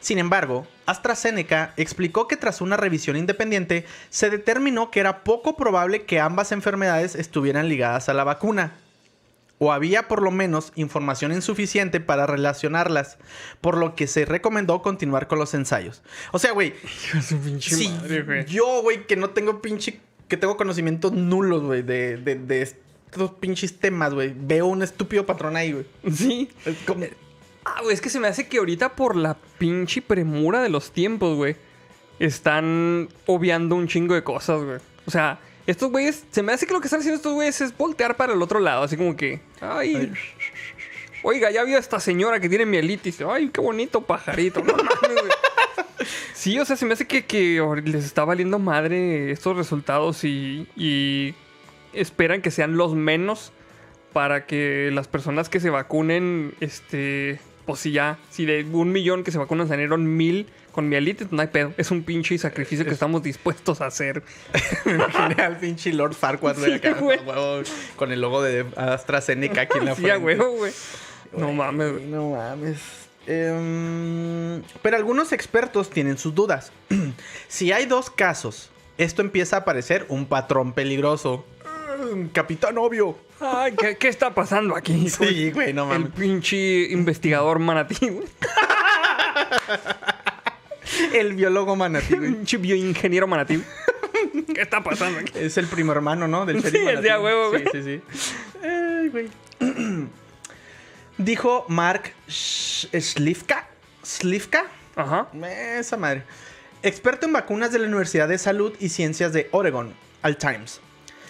Sin embargo, AstraZeneca explicó que tras una revisión independiente se determinó que era poco probable que ambas enfermedades estuvieran ligadas a la vacuna. O había por lo menos información insuficiente para relacionarlas, por lo que se recomendó continuar con los ensayos. O sea, güey, si madre, yo, güey, que no tengo pinche, que tengo conocimientos nulos, güey, de, de, de estos pinches temas, güey, veo un estúpido patrón ahí, güey. Sí. Es como- Ah, güey, es que se me hace que ahorita por la pinche premura de los tiempos, güey, están obviando un chingo de cosas, güey. O sea, estos güeyes, se me hace que lo que están haciendo estos güeyes es voltear para el otro lado, así como que, ay, oiga, ya vio a esta señora que tiene mielitis, ay, qué bonito pajarito, no mames, güey. Sí, o sea, se me hace que, les está valiendo madre estos resultados y, y esperan que sean los menos para que las personas que se vacunen, este, pues si ya, si de un millón que se vacunan salieron mil con mielitis, no hay pedo. Es un pinche sacrificio que estamos dispuestos a hacer. Me imaginé al pinche Lord Farquaad, Sí, acá, huevo, con el logo de AstraZeneca aquí en la Sí, a frente. huevo, güey. No mames, güey. No mames. Em, pero algunos expertos tienen sus dudas. si hay dos casos, esto empieza a parecer un patrón peligroso. Mm, Capitán obvio. Ay, ¿qué, qué está pasando aquí? Sí, güey, no El mames. pinche investigador manatí. El biólogo manatí, güey. Pinche bioingeniero manatí. ¿Qué está pasando aquí? Es el primo hermano, ¿no? Del Sí, sheriff es de a manatí. huevo, güey. Sí, sí, sí. Ay, güey. Dijo Mark Slivka. Slivka. Ajá. Esa madre. Experto en vacunas de la Universidad de Salud y Ciencias de Oregon, al Times.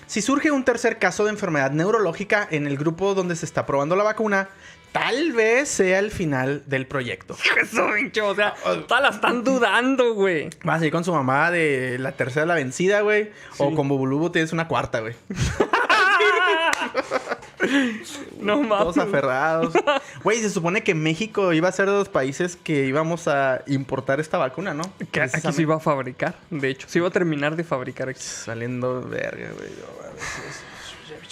Si surge un tercer caso de enfermedad neurológica en el grupo donde se está probando la vacuna, tal vez sea el final del proyecto. Eso, pinche, o sea, todas la están dudando, güey. Vas a ir con su mamá de la tercera la vencida, güey. O con Bubulubu tienes una cuarta, güey. No Todos mames. aferrados. Güey, se supone que México iba a ser de los países que íbamos a importar esta vacuna, ¿no? Que aquí se iba a fabricar, de hecho. Se iba a terminar de fabricar aquí. Saliendo verga, güey.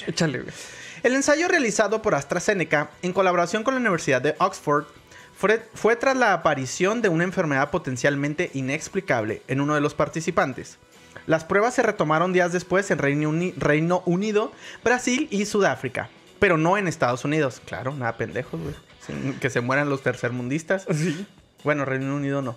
Échale, güey. El ensayo realizado por AstraZeneca en colaboración con la Universidad de Oxford fue, fue tras la aparición de una enfermedad potencialmente inexplicable en uno de los participantes. Las pruebas se retomaron días después en Reino, Uni- Reino Unido, Brasil y Sudáfrica, pero no en Estados Unidos. Claro, nada pendejos, güey. Que se mueran los tercermundistas. Sí. Bueno, Reino Unido no.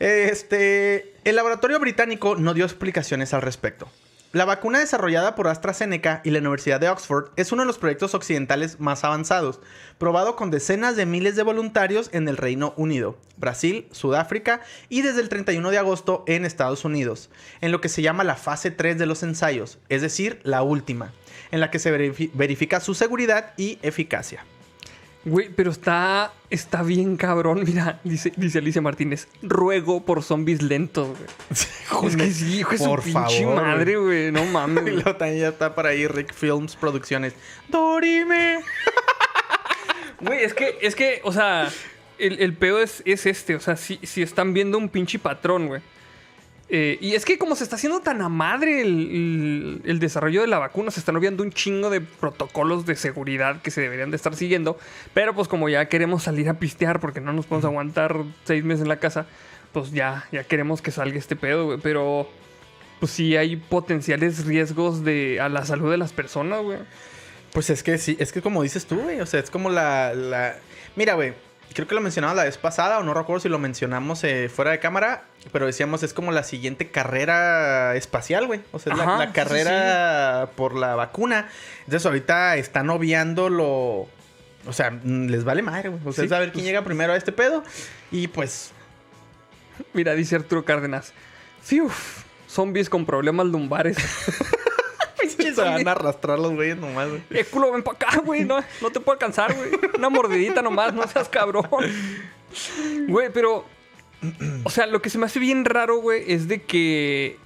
Este, el laboratorio británico no dio explicaciones al respecto. La vacuna desarrollada por AstraZeneca y la Universidad de Oxford es uno de los proyectos occidentales más avanzados, probado con decenas de miles de voluntarios en el Reino Unido, Brasil, Sudáfrica y desde el 31 de agosto en Estados Unidos, en lo que se llama la fase 3 de los ensayos, es decir, la última, en la que se verifi- verifica su seguridad y eficacia. Güey, pero está, está bien cabrón. Mira, dice, dice Alicia Martínez, ruego por zombies lentos, güey. es que sí, hijo de su Por pinche favor, madre, güey. No mames. Y güey. luego también ya está por ahí Rick Films Producciones. Dorime. Güey, es que, es que, o sea, el, el pedo es, es este. O sea, si, si están viendo un pinche patrón, güey. Eh, y es que como se está haciendo tan a madre el, el- el desarrollo de la vacuna, se están olvidando un chingo de protocolos de seguridad que se deberían de estar siguiendo. Pero pues como ya queremos salir a pistear porque no nos podemos aguantar seis meses en la casa, pues ya, ya queremos que salga este pedo, güey. Pero pues sí hay potenciales riesgos de, a la salud de las personas, güey. Pues es que sí, es que como dices tú, güey. O sea, es como la. la... Mira, güey. Creo que lo mencionaba la vez pasada, o no recuerdo si lo mencionamos eh, fuera de cámara, pero decíamos es como la siguiente carrera espacial, güey. O sea, la- Ajá, la, sí, carrera por la vacuna. Entonces ahorita están obviando lo. O sea, mm, les vale madre, güey. O sea, Sí, ver quién pues- llega primero a este pedo. Y pues. Mira, dice Arturo Cárdenas. Fiu, zombies con problemas lumbares. Se van a arrastrar los güeyes nomás, güey. Eh, culo, ven para acá, güey. No, no te puedo alcanzar, güey. Una mordidita nomás, no seas cabrón. Güey, pero. O sea, lo que se me hace bien raro, güey, es de que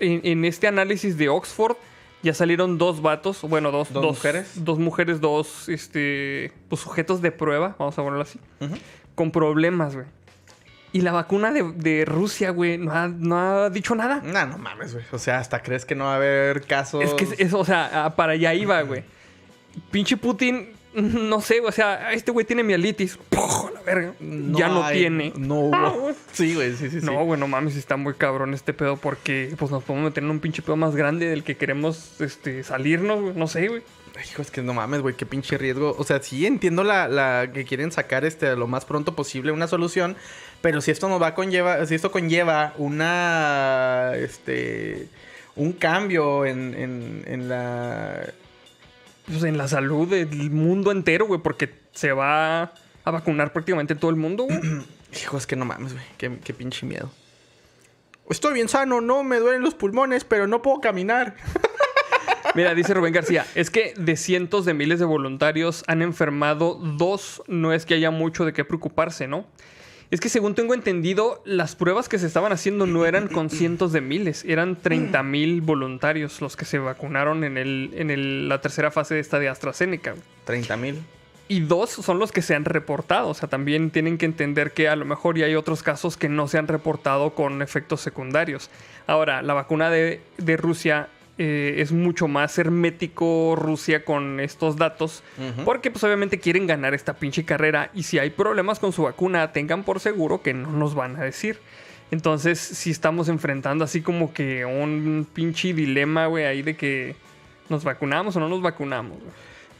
en, en este análisis de Oxford ya salieron dos vatos, bueno, dos, ¿Dos mujeres? Dos mujeres, dos este, pues, sujetos de prueba, vamos a ponerlo así, con problemas, güey. Y la vacuna de, de Rusia, güey, no ha, no ha dicho nada. No, no mames, güey. O sea, hasta crees que no va a haber casos. Es que, es- o sea, ah, para allá iba, güey. Pinche Putin, no sé, o sea, este güey tiene mielitis. ¡Puf! La verga. ya no hay- tiene. No hubo. Sí, güey, sí, sí, sí. No, güey, no mames, está muy cabrón este pedo porque pues nos podemos meter en un pinche pedo más grande del que queremos este, salirnos, güey. No sé, güey. Hijo, es que no mames, güey, qué pinche riesgo. O sea, sí entiendo la, la que quieren sacar este lo más pronto posible una solución, pero si esto nos va a conlleva, si esto conlleva una este un cambio en, en, en la Pues en la salud del mundo entero, güey, porque se va a vacunar prácticamente todo el mundo, güey. Hijo, es que no mames, güey, qué, qué pinche miedo. Estoy bien sano, no me duelen los pulmones, pero no puedo caminar. Mira, dice Rubén García, es que de cientos de miles de voluntarios han enfermado dos, no es que haya mucho de qué preocuparse, ¿no? Es que según tengo entendido, las pruebas que se estaban haciendo no eran con cientos de miles, eran 30 mil voluntarios los que se vacunaron en, el, en el- la tercera fase de esta de AstraZeneca. güey. 30 mil. Y dos son los que se han reportado. O sea, también tienen que entender que a lo mejor ya hay otros casos que no se han reportado con efectos secundarios. Ahora, la vacuna de, de Rusia eh, es mucho más hermético Rusia con estos datos. Porque pues obviamente quieren ganar esta pinche carrera. Y si hay problemas con su vacuna, tengan por seguro que no nos van a decir. Entonces, si estamos enfrentando así como que un pinche dilema, güey, ahí de que nos vacunamos o no nos vacunamos.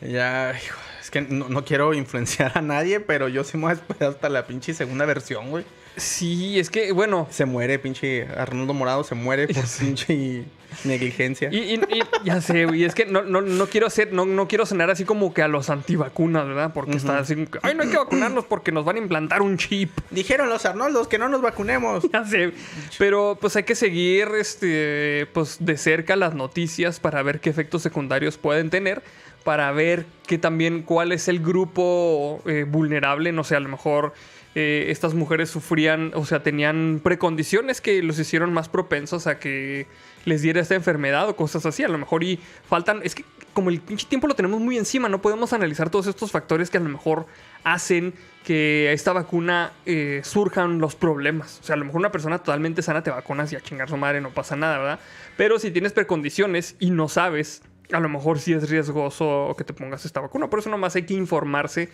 Ya, hijo, es que no, no quiero influenciar a nadie, pero yo sí me voy a esperar hasta la pinche segunda versión, güey. Sí, es que, bueno, Se muere, pinche Arnoldo Morado, se muere por pinche negligencia. Y, y- y- ya sé, güey, es que no, no, no quiero hacer, no, no quiero sonar así como que a los antivacunas, ¿verdad? Porque está así, como que, ay, no hay que vacunarnos porque nos van a implantar un chip. Dijeron los Arnoldos que no nos vacunemos. Ya sé. Pero pues hay que seguir este, pues, de cerca las noticias para ver qué efectos secundarios pueden tener. Para ver que también cuál es el grupo eh, vulnerable. No sé, a lo mejor eh, estas mujeres sufrían, o sea, tenían precondiciones que los hicieron más propensos a que les diera esta enfermedad o cosas así. A lo mejor y faltan. Es que como el pinche tiempo lo tenemos muy encima, no podemos analizar todos estos factores que a lo mejor hacen que a esta vacuna eh, surjan los problemas. O sea, a lo mejor una persona totalmente sana te vacunas y a chingar su madre no pasa nada, ¿verdad? Pero si tienes precondiciones y no sabes, a lo mejor sí es riesgoso que te pongas esta vacuna. Por eso nomás hay que informarse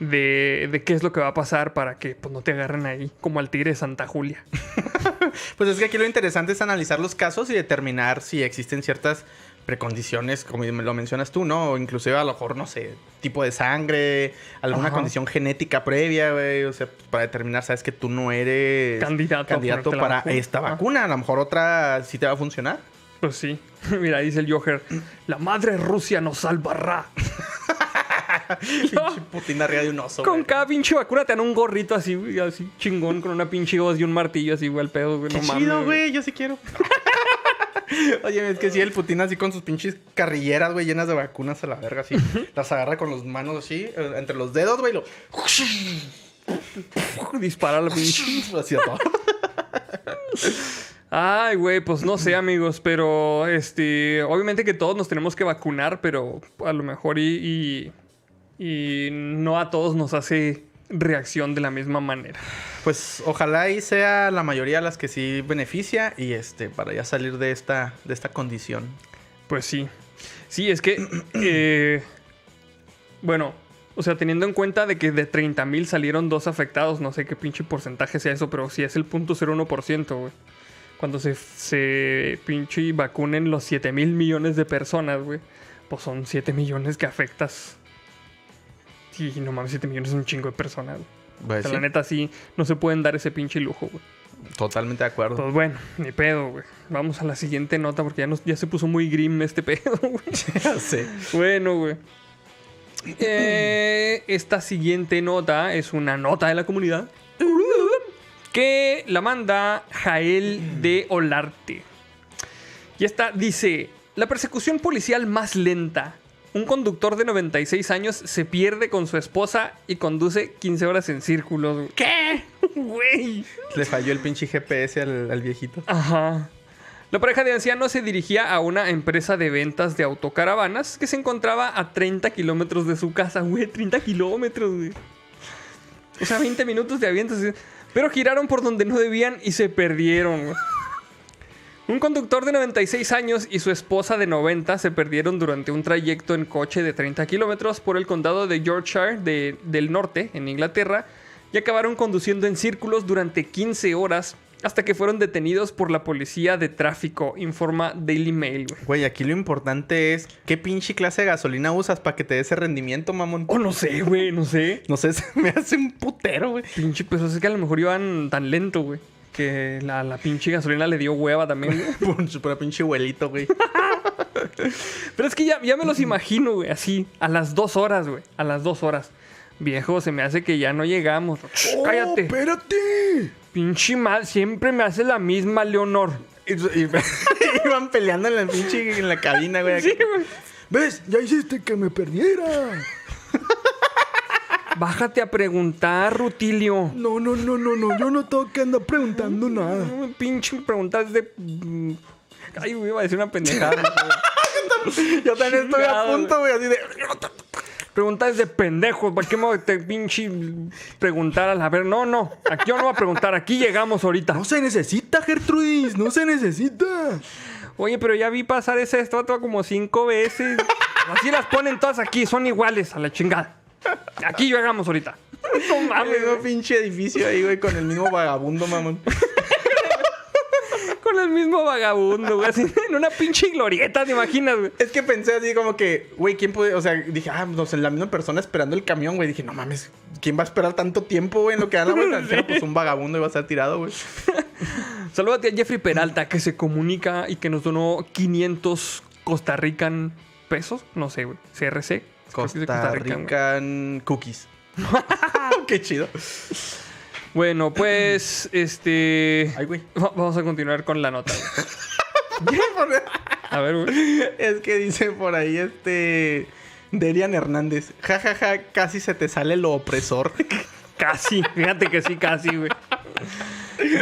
de, de qué es lo que va a pasar para que pues, no te agarren ahí como al tigre de Santa Julia. Pues es que aquí lo interesante es analizar los casos y determinar si existen ciertas precondiciones, como lo mencionas tú, ¿no? O inclusive a lo mejor, no sé, tipo de sangre, alguna Ajá. condición genética previa, güey. O sea, pues, para determinar, sabes que tú no eres Candidato candidato para vacuna. esta Ajá. vacuna. A lo mejor otra sí te va a funcionar. Pues sí. Mira, dice el Joker, la madre Rusia nos salvará. Pinche Putin arriba de un oso, Con güey. cada pinche vacuna te dan un gorrito así, güey, así chingón, con una pinche voz y un martillo así, güey, al pedo, güey. Qué no chido, mames, güey. Yo sí quiero. Oye, es que sí, el Putin así con sus pinches carrilleras, güey, llenas de vacunas a la verga, así. Las agarra con las manos así, eh, entre los dedos, güey, y lo... Dispara la pinche. Así a todo. Ay, güey, pues no sé, amigos, pero este, obviamente que todos nos tenemos que vacunar, pero a lo mejor y, y, y no a todos nos hace reacción de la misma manera. Pues ojalá y sea la mayoría las que sí beneficia y este, para ya salir de esta, de esta condición. Pues sí. Sí, es que, eh, bueno, o sea, teniendo en cuenta de que de 30 mil salieron dos afectados, no sé qué pinche porcentaje sea eso, pero si es el punto 01%, güey. Cuando se, se pinche vacunen los 7 mil millones de personas, güey, pues son 7 millones que afectas. Sí, no mames, 7 millones es un chingo de personas. Pues O sea, sí, la neta sí, no se pueden dar ese pinche lujo, güey. totalmente de acuerdo. Pues bueno, ni pedo, güey. Vamos a la siguiente nota porque ya, nos, ya se puso muy grim este pedo, güey. Ya sé. Bueno, güey. Eh, esta siguiente nota es una nota de la comunidad que la manda Jael de Olarte. Y esta dice: La persecución policial más lenta. Un conductor de 96 años se pierde con su esposa y conduce 15 horas en círculos. ¿Qué? Güey. Le falló el pinche GPS al, al viejito. Ajá. La pareja de ancianos se dirigía a una empresa de ventas de autocaravanas que se encontraba a 30 kilómetros de su casa, güey. 30 kilómetros, güey. O sea, 20 minutos de aviento. así. Pero giraron por donde no debían y se perdieron, güey. Un conductor de 96 años y su esposa de 90 se perdieron durante un trayecto en coche de 30 kilómetros por el condado de Yorkshire de- del norte, en Inglaterra, y acabaron conduciendo en círculos durante 15 horas hasta que fueron detenidos por la policía de tráfico, informa Daily Mail. güey. Aquí lo importante es qué pinche clase de gasolina usas para que te dé ese rendimiento, mamón. Oh, no sé, güey, no sé. No sé, se me hace un putero, güey. Pinche, pues es que a lo mejor iban tan lento, güey. Que la, la pinche gasolina le dio hueva también. Por su pinche abuelito, güey. Pero es que ya, ya me los imagino, güey, así, a las dos horas, güey. A las dos horas. Viejo, se me hace que ya no llegamos. Cállate. espérate! Pinche mal, siempre me hace la misma, Leonor. Y, y- iban peleando en la pinche en la cabina, güey. Sí, güey. ¿Ves? Ya hiciste que me perdiera. Bájate a preguntar, Rutilio. No, no, no, no, no. Yo no tengo que andar preguntando nada. No me pinche preguntas de. mm, Ay, güey, iba a decir una pendejada. Yo también estoy a punto, güey, así de... Preguntas de pendejos. ¿Para qué me te pinche preguntar a la ver? No, no. Aquí yo no voy a preguntar. Aquí llegamos ahorita. No se necesita, Gertrudis. No se necesita. Oye, pero ya vi pasar esa estatua como cinco veces. Así las ponen todas aquí. Son iguales a la chingada. Aquí llegamos ahorita. No El mames, mismo pinche edificio ahí, güey, con el mismo vagabundo, mamón. Con el mismo vagabundo, güey. Así en una pinche glorieta, ¿te imaginas, güey? Es que pensé así como que, güey, ¿quién puede...? O sea, dije, ah, no sé, la misma persona esperando el camión, güey. Dije, no mames, ¿quién va a esperar tanto tiempo, güey, en lo que dan la vuelta? Era, pues un vagabundo iba a estar tirado, güey. Salúdate a Jeffrey Peralta, que se comunica y que nos donó 500 Costa Rican pesos. No sé, güey. CRC. Costa Rican, cookies. Qué chido. Bueno, pues, este... Ay, güey. va- Vamos a continuar con la nota. A ver, güey. Es que dice por ahí este... Derian Hernández. Ja, ja, ja, casi se te sale lo opresor. Casi, fíjate que sí, casi, güey.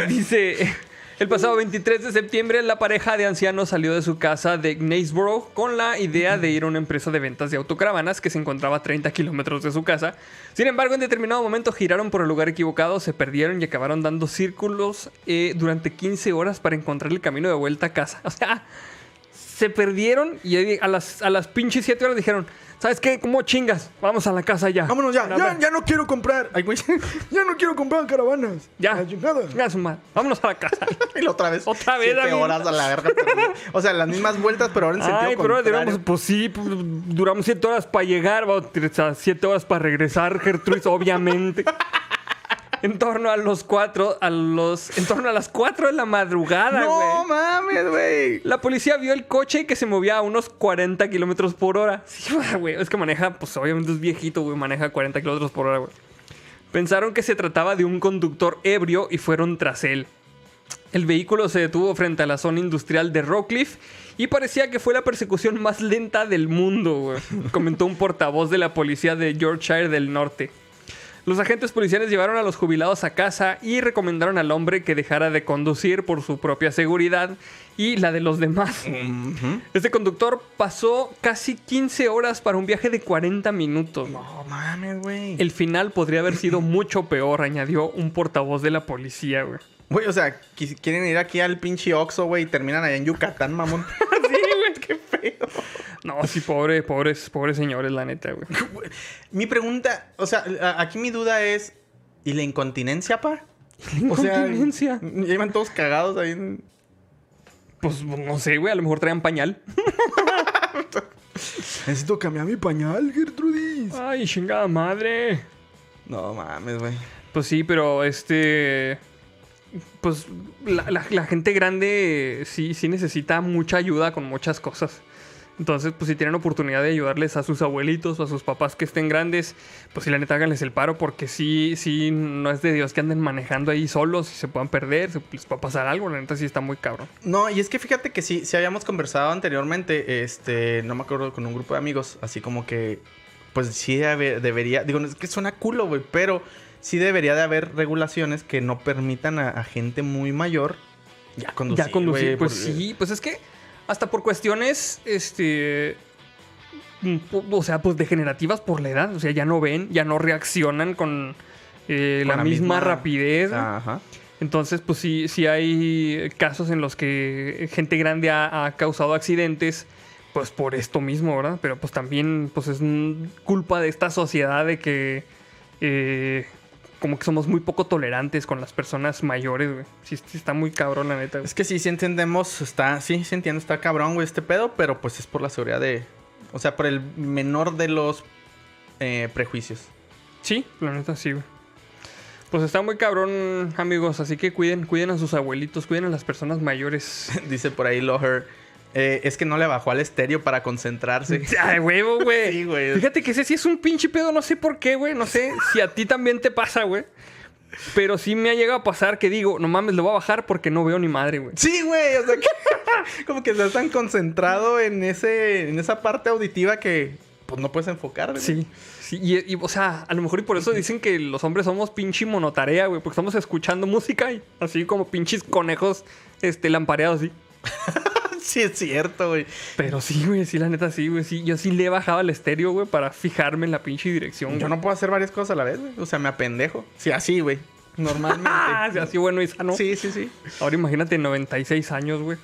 Dice, el pasado 23 de septiembre la pareja de ancianos salió de su casa de Gnaysboro con la idea de ir a una empresa de ventas de autocaravanas que se encontraba a 30 kilómetros de su casa. Sin embargo, en determinado momento giraron por el lugar equivocado, se perdieron y acabaron dando círculos eh, durante 15 horas para encontrar el camino de vuelta a casa. O sea, se perdieron y a las, a las pinches 7 horas dijeron, ¿sabes qué? ¿Cómo chingas? Vamos a la casa ya. Vámonos ya. Ya, no quiero comprar. Ay, güey. Ya no quiero comprar caravanas. Ya. La chingada. Ya, su madre. Vámonos a la casa. Y la otra vez. Otra vez, Siete horas a la verga. O sea, las mismas vueltas, pero ahora en sentido Ay, pero contrario. duramos, pues sí, pues, duramos siete horas para llegar, vamos a siete horas para regresar, Gertrudis, obviamente. En torno a los cuatro, a los, en torno a las cuatro de la madrugada, No güey. mames, güey. La policía vio el coche que se movía a unos 40 kilómetros por hora. Sí, güey. Es que maneja, pues obviamente es viejito, güey. Maneja 40 kilómetros por hora, güey. Pensaron que se trataba de un conductor ebrio y fueron tras él. El vehículo se detuvo frente a la zona industrial de Rockcliffe y parecía que fue la persecución más lenta del mundo, güey, comentó un portavoz de la policía de Yorkshire del Norte. Los agentes policiales llevaron a los jubilados a casa y recomendaron al hombre que dejara de conducir por su propia seguridad y la de los demás. Este conductor pasó casi 15 horas para un viaje de 40 minutos. No mames, güey. El final podría haber sido mucho peor, añadió un portavoz de la policía, güey. Güey, o sea, quieren ir aquí al pinche Oxxo, güey, y terminan allá en Yucatán, mamón. Sí, güey. Qué feo. No, sí, pobre, pobres, pobres señores, la neta, güey. Mi pregunta, o sea, aquí mi duda es, ¿y la incontinencia, pa? Incontinencia. O sea, llevan todos cagados ahí en... Pues no sé, güey, a lo mejor traían pañal. Necesito cambiar mi pañal, Gertrudis. Ay, chingada madre. No mames, güey. Pues sí, pero este. Pues la, la- la gente grande sí, sí necesita mucha ayuda con muchas cosas. Entonces, pues si tienen oportunidad de ayudarles a sus abuelitos o a sus papás que estén grandes, pues sí, la neta, háganles el paro porque sí, sí, no es de Dios que anden manejando ahí solos y se puedan perder, se les puede pasar algo, la neta sí está muy cabrón. No, y es que fíjate que sí, sí habíamos conversado anteriormente, este, no me acuerdo, con un grupo de amigos, así como que, pues sí debe- debería, digo, es que suena culo, güey, pero sí debería de haber regulaciones que no permitan a, a gente muy mayor ya conducir. ya conducir, pues porque- sí, pues es que hasta por cuestiones, este, mm, o sea, pues degenerativas por la edad, o sea, ya no ven, ya no reaccionan con, eh, Con la, la misma, misma- rapidez. Ajá. Entonces, pues sí, sí hay casos en los que gente grande ha, ha causado accidentes, pues por esto mismo, ¿verdad? Pero pues también, pues es culpa de esta sociedad de que eh, como que somos muy poco tolerantes con las personas mayores, güey. Sí, sí está muy cabrón, la neta. güey. Es que sí, sí entendemos, está, sí, sí entiendo, está cabrón, güey, este pedo, pero pues es por la seguridad de, o sea, por el menor de los eh, prejuicios. Sí, la neta sí, güey. Pues está muy cabrón, amigos. Así que cuiden, cuiden a sus abuelitos, cuiden a las personas mayores. Dice por ahí Loher, eh, es que no le bajó al estéreo para concentrarse. Ay, huevo, güey. Sí, güey. Fíjate que ese sí es un pinche pedo, no sé por qué, güey. No sé si a ti también te pasa, güey. Pero sí me ha llegado a pasar que digo, no mames, lo voy a bajar porque no veo ni madre, güey. Sí, güey, o sea, que, como que estás tan concentrado en ese en esa parte auditiva que pues no puedes enfocar. güey. Sí, sí. Y, y, o sea, a lo mejor y por eso dicen que los hombres somos pinche monotarea, güey. Porque estamos escuchando música y así como pinches conejos este, lampareados, así. Sí, es cierto, güey. Pero sí, güey, sí, la neta, sí, güey. Sí, yo sí le he bajado al estéreo, güey, para fijarme en la pinche dirección. Yo güey. no puedo hacer varias cosas a la vez, güey. O sea, me apendejo. Sí, así, güey. Normalmente. Ah, sí, así bueno y sano. Sí, sí, sí. Ahora imagínate 96 años, güey.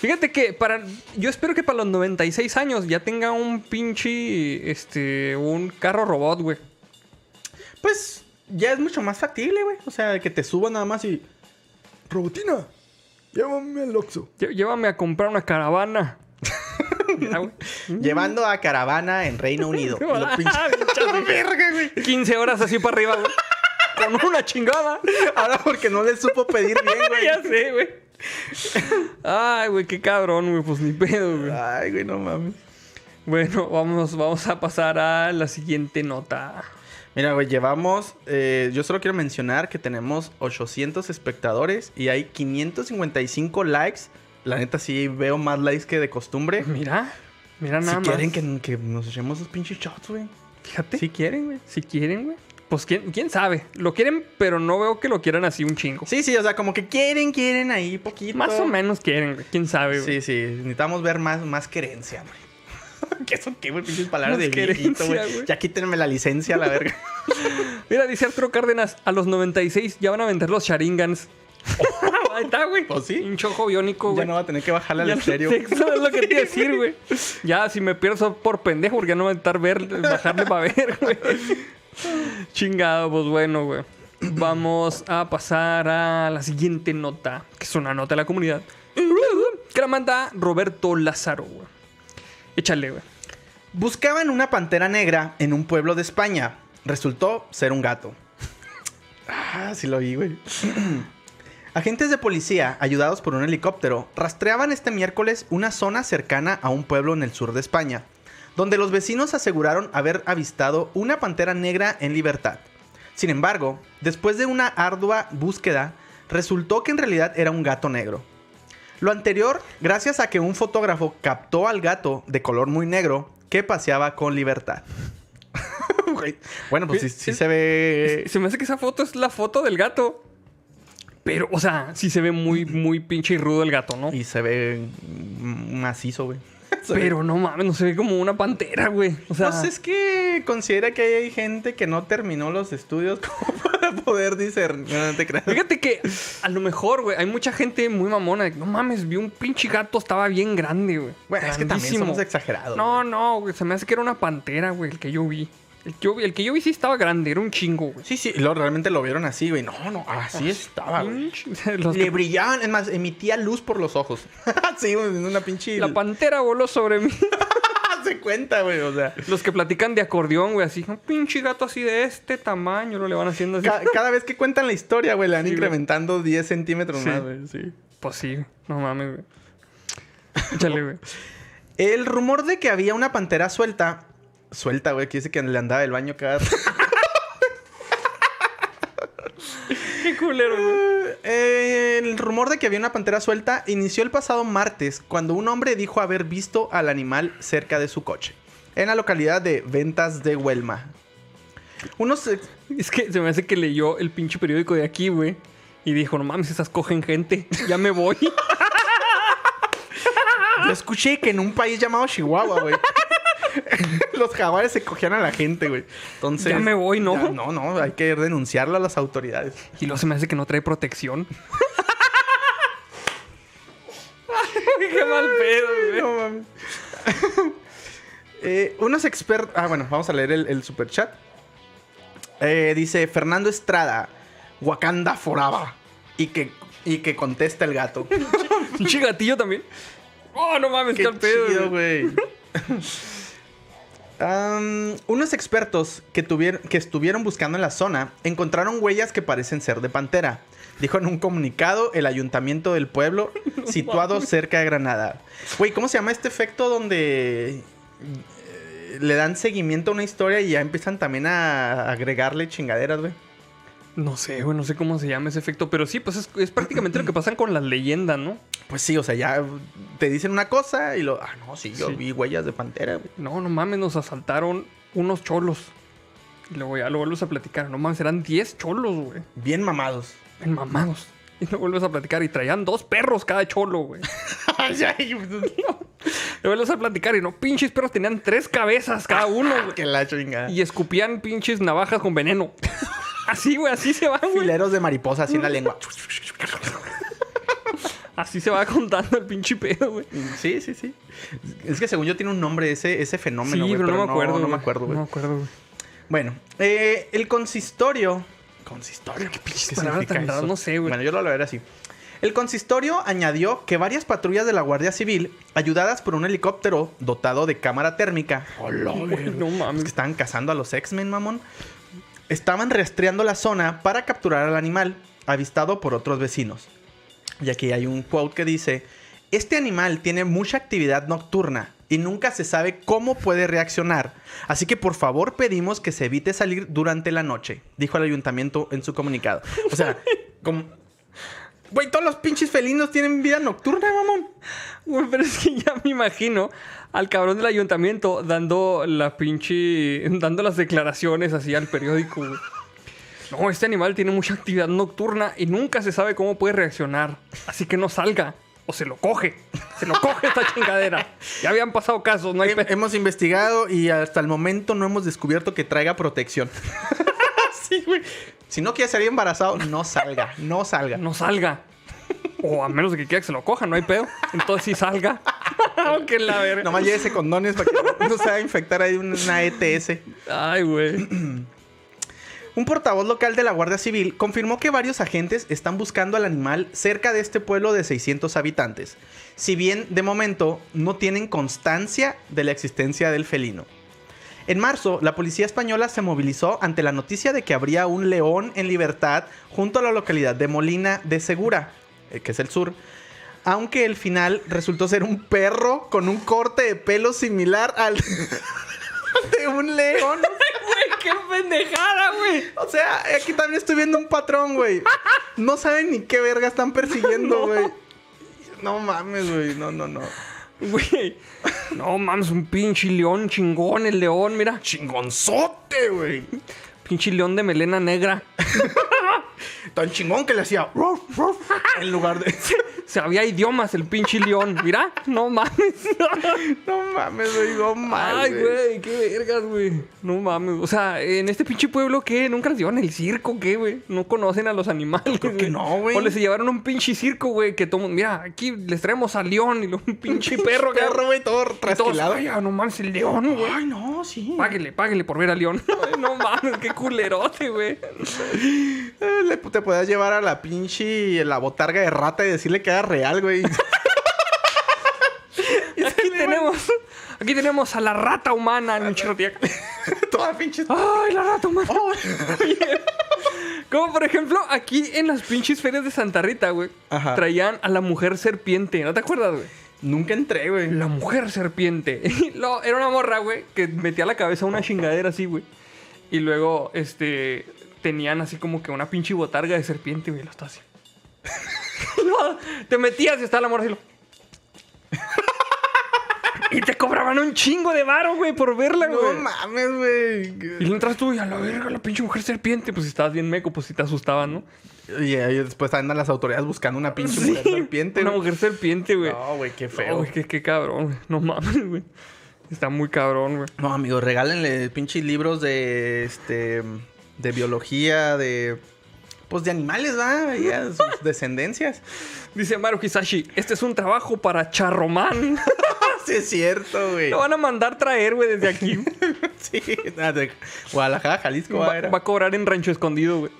Fíjate que para. Yo espero que para los 96 años ya tenga un pinche. Este. Un carro robot, güey. Pues ya es mucho más factible, güey. O sea, que te suba nada más y. Robotina, llévame al Oxxo. Llévame a comprar una caravana. Llevando a caravana en Reino Unido. Güey. 15 horas así para arriba, güey. Con una chingada. Ahora porque no le supo pedir bien, güey. ya sé, güey. Ay, güey, qué cabrón, güey. Pues ni pedo, güey. Ay, güey, no mames. Bueno, vamos, vamos a pasar a la siguiente nota. Mira, güey, llevamos. eh, yo solo quiero mencionar que tenemos 800 espectadores y hay 555 likes. La neta, sí veo más likes que de costumbre. Mira, mira Si nada más. quieren que, que nos echemos esos pinches shots, güey. Fíjate. Si quieren, güey. Si quieren, güey. Pues ¿quién, quién sabe. Lo quieren, pero no veo que lo quieran así un chingo. Sí, sí, o sea, como que quieren, quieren ahí poquito. Más o menos quieren, güey. ¿Quién sabe, güey? Sí, sí, necesitamos ver más, más querencia, güey. ¿Qué son qué, güey? Pinches palabras de viejito, güey. Ya quítenme la licencia, la verga. Mira, dice Arturo Cárdenas, a los 96 ya van a vender los Sharingans. Ahí está, güey. Pues sí. Un chojo biónico, ya güey. no va a tener que bajarle al Ya estéreo. Eso es lo que te iba a decir, güey. Ya, si me pierdo por pendejo, porque ya no va a estar ver, bajarle para ver, güey. Chingado, pues bueno, güey. Vamos a pasar a la siguiente nota, que es una nota de la comunidad. Que la manda Roberto Lázaro, güey. Échale, güey. Buscaban una pantera negra en un pueblo de España. Resultó ser un gato. Ah, sí lo vi, güey. Agentes de policía, ayudados por un helicóptero, rastreaban este miércoles una zona cercana a un pueblo en el sur de España, donde los vecinos aseguraron haber avistado una pantera negra en libertad. Sin embargo, después de una ardua búsqueda, resultó que en realidad era un gato negro. Lo anterior, gracias a que un fotógrafo captó al gato de color muy negro que paseaba con libertad. Bueno, pues sí, sí se ve... Se me hace que esa foto es la foto del gato. Pero, o sea, sí se ve muy, muy pinche y rudo el gato, ¿no? Y se ve macizo, güey. Pero no mames, no se ve como una pantera, güey. O sea, Pues es que considera que hay gente que no terminó los estudios como para poder discernir. No, no te creas. fíjate que a lo mejor, güey, hay mucha gente muy mamona. de No mames, vi un pinche gato, estaba bien grande, güey. Bueno, es que también somos exagerados. No, no, güey, se me hace que era una pantera, güey, el que yo vi. El que yo vi, el que yo vi sí estaba grande, era un chingo, güey. Sí, sí, y luego realmente lo vieron así, güey. No, no, así estaba, güey. Los Le que- brillaban, es más, emitía luz por los ojos. sí, güey, una pinche. la pantera voló sobre mí. se cuenta, güey, o sea. Los que platican de acordeón, güey, así, un pinche gato así de este tamaño, lo le van haciendo así. ca- cada vez que cuentan la historia, güey, le van Sí, güey. incrementando 10 centímetros Sí. más, güey. Sí. Pues sí, no mames, güey. Échale, güey. El rumor de que había una pantera suelta. Suelta, güey, que dice que le andaba del baño cada. Qué culero, güey. Eh, el rumor de que había una pantera suelta inició el pasado martes cuando un hombre dijo haber visto al animal cerca de su coche, en la localidad de Ventas de Huelma. Unos Es que se me hace que leyó el pinche periódico de aquí, güey. Y dijo, no mames, esas cogen gente. Ya me voy. Yo escuché que en un país llamado Chihuahua, güey. Los jaguares se cogían a la gente, güey. Entonces. Ya me voy, ¿no? ya, no, no, hay que denunciarlo a las autoridades. Y luego se me hace que no trae protección. Qué mal pedo, güey. No mames. Eh, unos expertos. Ah, bueno, vamos a leer el, el super chat. dice Fernando Estrada, Wakanda Foraba. Y que, y que contesta el gato. Pinche gatillo también. Oh, no mames, qué, Qué al pedo, chido, güey. Am, unos expertos que, tuvieron, que estuvieron buscando en la zona encontraron huellas que parecen ser de pantera. Dijo en un comunicado el ayuntamiento del pueblo situado cerca de Granada. Güey, ¿cómo se llama este efecto donde eh, le dan seguimiento a una historia y ya empiezan también a agregarle chingaderas, güey? No sé, güey, no sé cómo se llama ese efecto. Pero sí, pues es, es prácticamente lo que pasan con las leyendas, ¿no? Pues sí, o sea, ya te dicen una cosa y lo... Ah, no, sí, yo Sí. vi huellas de pantera, güey. No, no mames, nos asaltaron unos cholos. Y luego ya lo vuelves a platicar. No mames, eran 10 cholos, güey. Bien mamados. En mamados. Y lo vuelves a platicar y traían dos perros cada cholo, güey. Lo vuelves a platicar y no, pinches perros tenían tres cabezas cada uno, güey. que la chingada. Y escupían pinches navajas con veneno. así, güey, así se va, güey. Fileros de mariposa así en la lengua. Así se va contando el pinche pedo, güey. Sí, sí, sí. Es que según yo tiene un nombre ese, ese Sí, fenómeno, güey, pero, no me acuerdo. No, me acuerdo, güey. No me acuerdo, güey. Bueno, eh, el consistorio. ¿Consistorio? ¿Qué tan raras? No sé, güey. Bueno, yo lo voy a ver así. El consistorio añadió que varias patrullas de la Guardia Civil, ayudadas por un helicóptero dotado de cámara térmica, Güey, no es mames. que estaban cazando a los X-Men, mamón, estaban rastreando la zona para capturar al animal, avistado por otros vecinos. Y aquí hay un quote que dice, este animal tiene mucha actividad nocturna y nunca se sabe cómo puede reaccionar. Así que por favor pedimos que se evite salir durante la noche, dijo el ayuntamiento en su comunicado. O sea, como... Güey, todos los pinches felinos tienen vida nocturna, mamón. Güey, pero es que ya me imagino al cabrón del ayuntamiento dando la pinche. dando las declaraciones así al periódico, güey. No, este animal tiene mucha actividad nocturna y nunca se sabe cómo puede reaccionar. Así que no salga. O se lo coge. Se lo coge esta chingadera. Ya habían pasado casos, no hay Hem- hemos investigado y hasta el momento no hemos descubierto que traiga protección. sí, güey. Si no quiere salir embarazado, no salga, no salga. No salga. O a menos de que quiera que se lo coja, no hay pedo. Entonces sí salga. Aunque la verga. Nomás llévese condones para que no se va a infectar ahí una ETS. Ay, güey. Un portavoz local de la Guardia Civil confirmó que varios agentes están buscando al animal cerca de este pueblo de 600 habitantes, si bien de momento no tienen constancia de la existencia del felino. En marzo, la policía española se movilizó ante la noticia de que habría un león en libertad junto a la localidad de Molina de Segura, eh, que es el sur, aunque el final resultó ser un perro con un corte de pelo similar al... de un león. Qué pendejada, güey. O sea, aquí también estoy viendo un patrón, güey. No saben ni qué verga están persiguiendo, güey. No mames, güey. No, no, no. Güey. No mames, un pinche león chingón, el león, mira. Chingonzote, güey. Pinche león de melena negra. Tan chingón que le hacía en lugar de. Sabía idiomas el pinche león. Mira, no mames. No mames, güey. No mames. Ay, güey, qué vergas, güey. No mames. O sea, en este pinche pueblo, ¿qué? ¿Nunca les llevan el circo, qué, güey? No conocen a los animales. Creo que no, güey. O les llevaron un pinche circo, güey, que todo. Mira, aquí les traemos al león y luego un pinche perro, Perro, güey, todo trasquilado. Ay, ah, no mames, el león, güey. Ay, no, sí. Páguele, páguele por ver al león. Ay, no mames, qué culerote, güey. Eh, te podías llevar a la pinche la botarga de rata y decirle que real, güey. Aquí tenemos. Aquí tenemos a la rata humana en Chirrotiaca. Toda pinche. ¡Ay, la rata humana! Como por ejemplo, aquí en las pinches ferias de Santa Rita, güey. Ajá. Traían a la mujer serpiente. ¿No te acuerdas, güey? Nunca entré, güey. La mujer serpiente. Era una morra, güey, que metía la cabeza a una chingadera así, güey. Y luego, este. Tenían así como que una pinche botarga de serpiente, güey. Lo está así. No, te metías y estaba la morra así. lo- y te cobraban un chingo de varo, güey, por verla, No güey. mames, güey. Y le entras tú y a la verga, la pinche mujer serpiente. Pues si estabas bien meco, pues si te asustaban, ¿no? Y ahí después andan las autoridades buscando una pinche mujer serpiente. Una güey. mujer serpiente, güey. No, güey, qué No, feo. güey, qué, qué cabrón, güey. No mames, güey. Está muy cabrón, güey. No, amigos, regálenle pinches libros de este de biología, de pues de animales, va, y a sus descendencias. Dice Maru Hisashi, este es un trabajo para Charromán. sí es cierto, güey. Lo van a mandar traer, güey, desde aquí. Sí, nada, de Guadalajara, Jalisco, va, Va, a cobrar en Rancho Escondido, güey.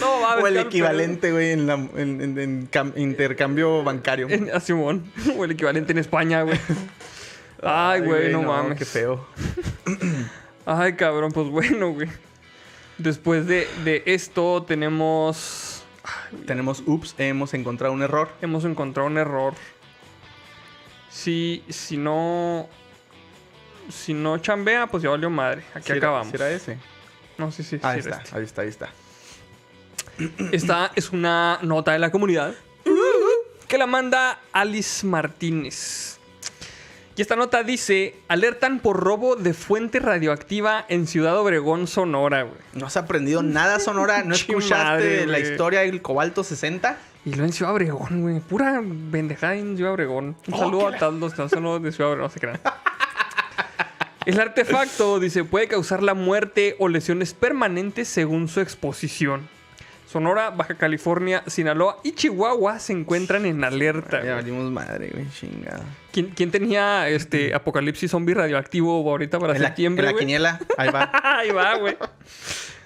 No, va o el equivalente, güey, en, en, en- en cam- intercambio bancario. En, a Simón. O el equivalente en España, güey. Ay, güey, no, mames. Qué feo. Ay, cabrón, pues bueno, güey. Después de, de esto tenemos... Tenemos, ups, hemos encontrado un error. Hemos encontrado un error. Si, si no... Si no chambea, pues ya valió madre. Aquí ¿Sí era- acabamos. sí era ese? No, sí, sí, Ahí sí está, este. ahí está, ahí está. Esta es una nota de la comunidad que la manda Alice Martínez. Y esta nota dice, alertan por robo de fuente radioactiva en Ciudad Obregón, Sonora, güey. ¿No has aprendido nada, Sonora? ¿No escuchaste madre, la historia del cobalto 60? Y lo en Ciudad Obregón, güey. Pura pendejada en Ciudad Obregón. Un Oh, saludo a todos los saludos de Ciudad Obregón, no se crean. El artefacto, dice, puede causar la muerte o lesiones permanentes según su exposición. Sonora, Baja California, Sinaloa y Chihuahua se encuentran en alerta. Ya valimos madre, güey, chingada. ¿Quién, quién tenía este apocalipsis zombie radioactivo ahorita para En la, en septiembre, la quiniela, ahí va. Ahí va, güey.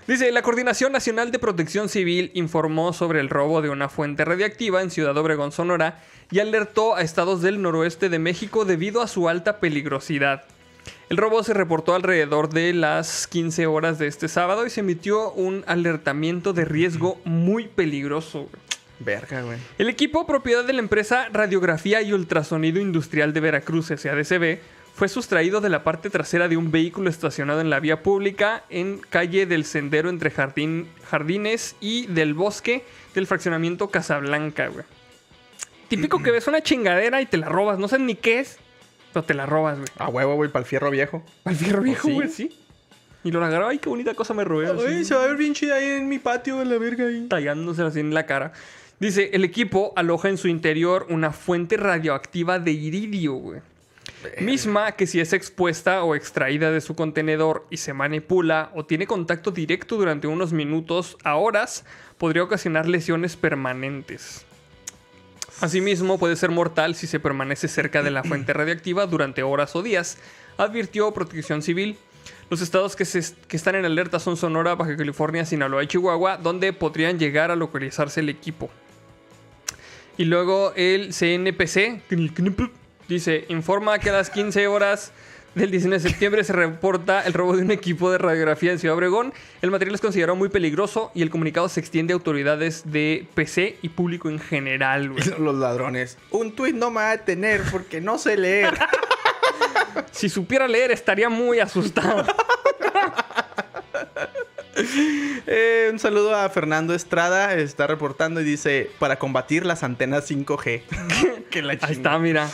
Dice, la Coordinación Nacional de Protección Civil informó sobre el robo de una fuente radiactiva en Ciudad Obregón, Sonora, y alertó a estados del noroeste de México debido a su alta peligrosidad. El robo se reportó alrededor de las 15 horas de este sábado y se emitió un alertamiento de riesgo muy peligroso. Verga, güey. El equipo, propiedad de la empresa Radiografía y Ultrasonido Industrial de Veracruz, SADCB, fue sustraído de la parte trasera de un vehículo estacionado en la vía pública en calle del Sendero entre Jardín- Jardines y del Bosque del fraccionamiento Casablanca, güey. Típico que ves una chingadera y te la robas, no sabes ni qué es, pero te la robas, güey. A huevo, güey, para el fierro viejo. Al fierro viejo, sí? güey, sí. Y lo agarró, ay, qué bonita cosa me robé. así. va a ver bien chida ahí en mi patio de la verga ahí. tallándose así en la cara. Dice, el equipo aloja en su interior una fuente radioactiva de iridio, güey. Misma que si es expuesta o extraída de su contenedor y se manipula o tiene contacto directo durante unos minutos a horas, podría ocasionar lesiones permanentes. Asimismo, puede ser mortal si se permanece cerca de la fuente radioactiva durante horas o días, advirtió Protección Civil. Los estados que, se- que están en alerta son Sonora, Baja California, Sinaloa y Chihuahua, donde podrían llegar a localizarse el equipo. Y luego el CNPC dice, informa que a las 15 horas del 19 de septiembre se reporta el robo de un equipo de radiografía en Ciudad Obregón. El material es considerado muy peligroso y el comunicado se extiende a autoridades de PC y público en general, güey. Los ladrones. Un tuit no me va a detener porque no sé leer. Si supiera leer estaría muy asustado. Eh, un saludo a Fernando Estrada. Está reportando y dice: Para combatir las antenas 5G. que la Ahí está, mira.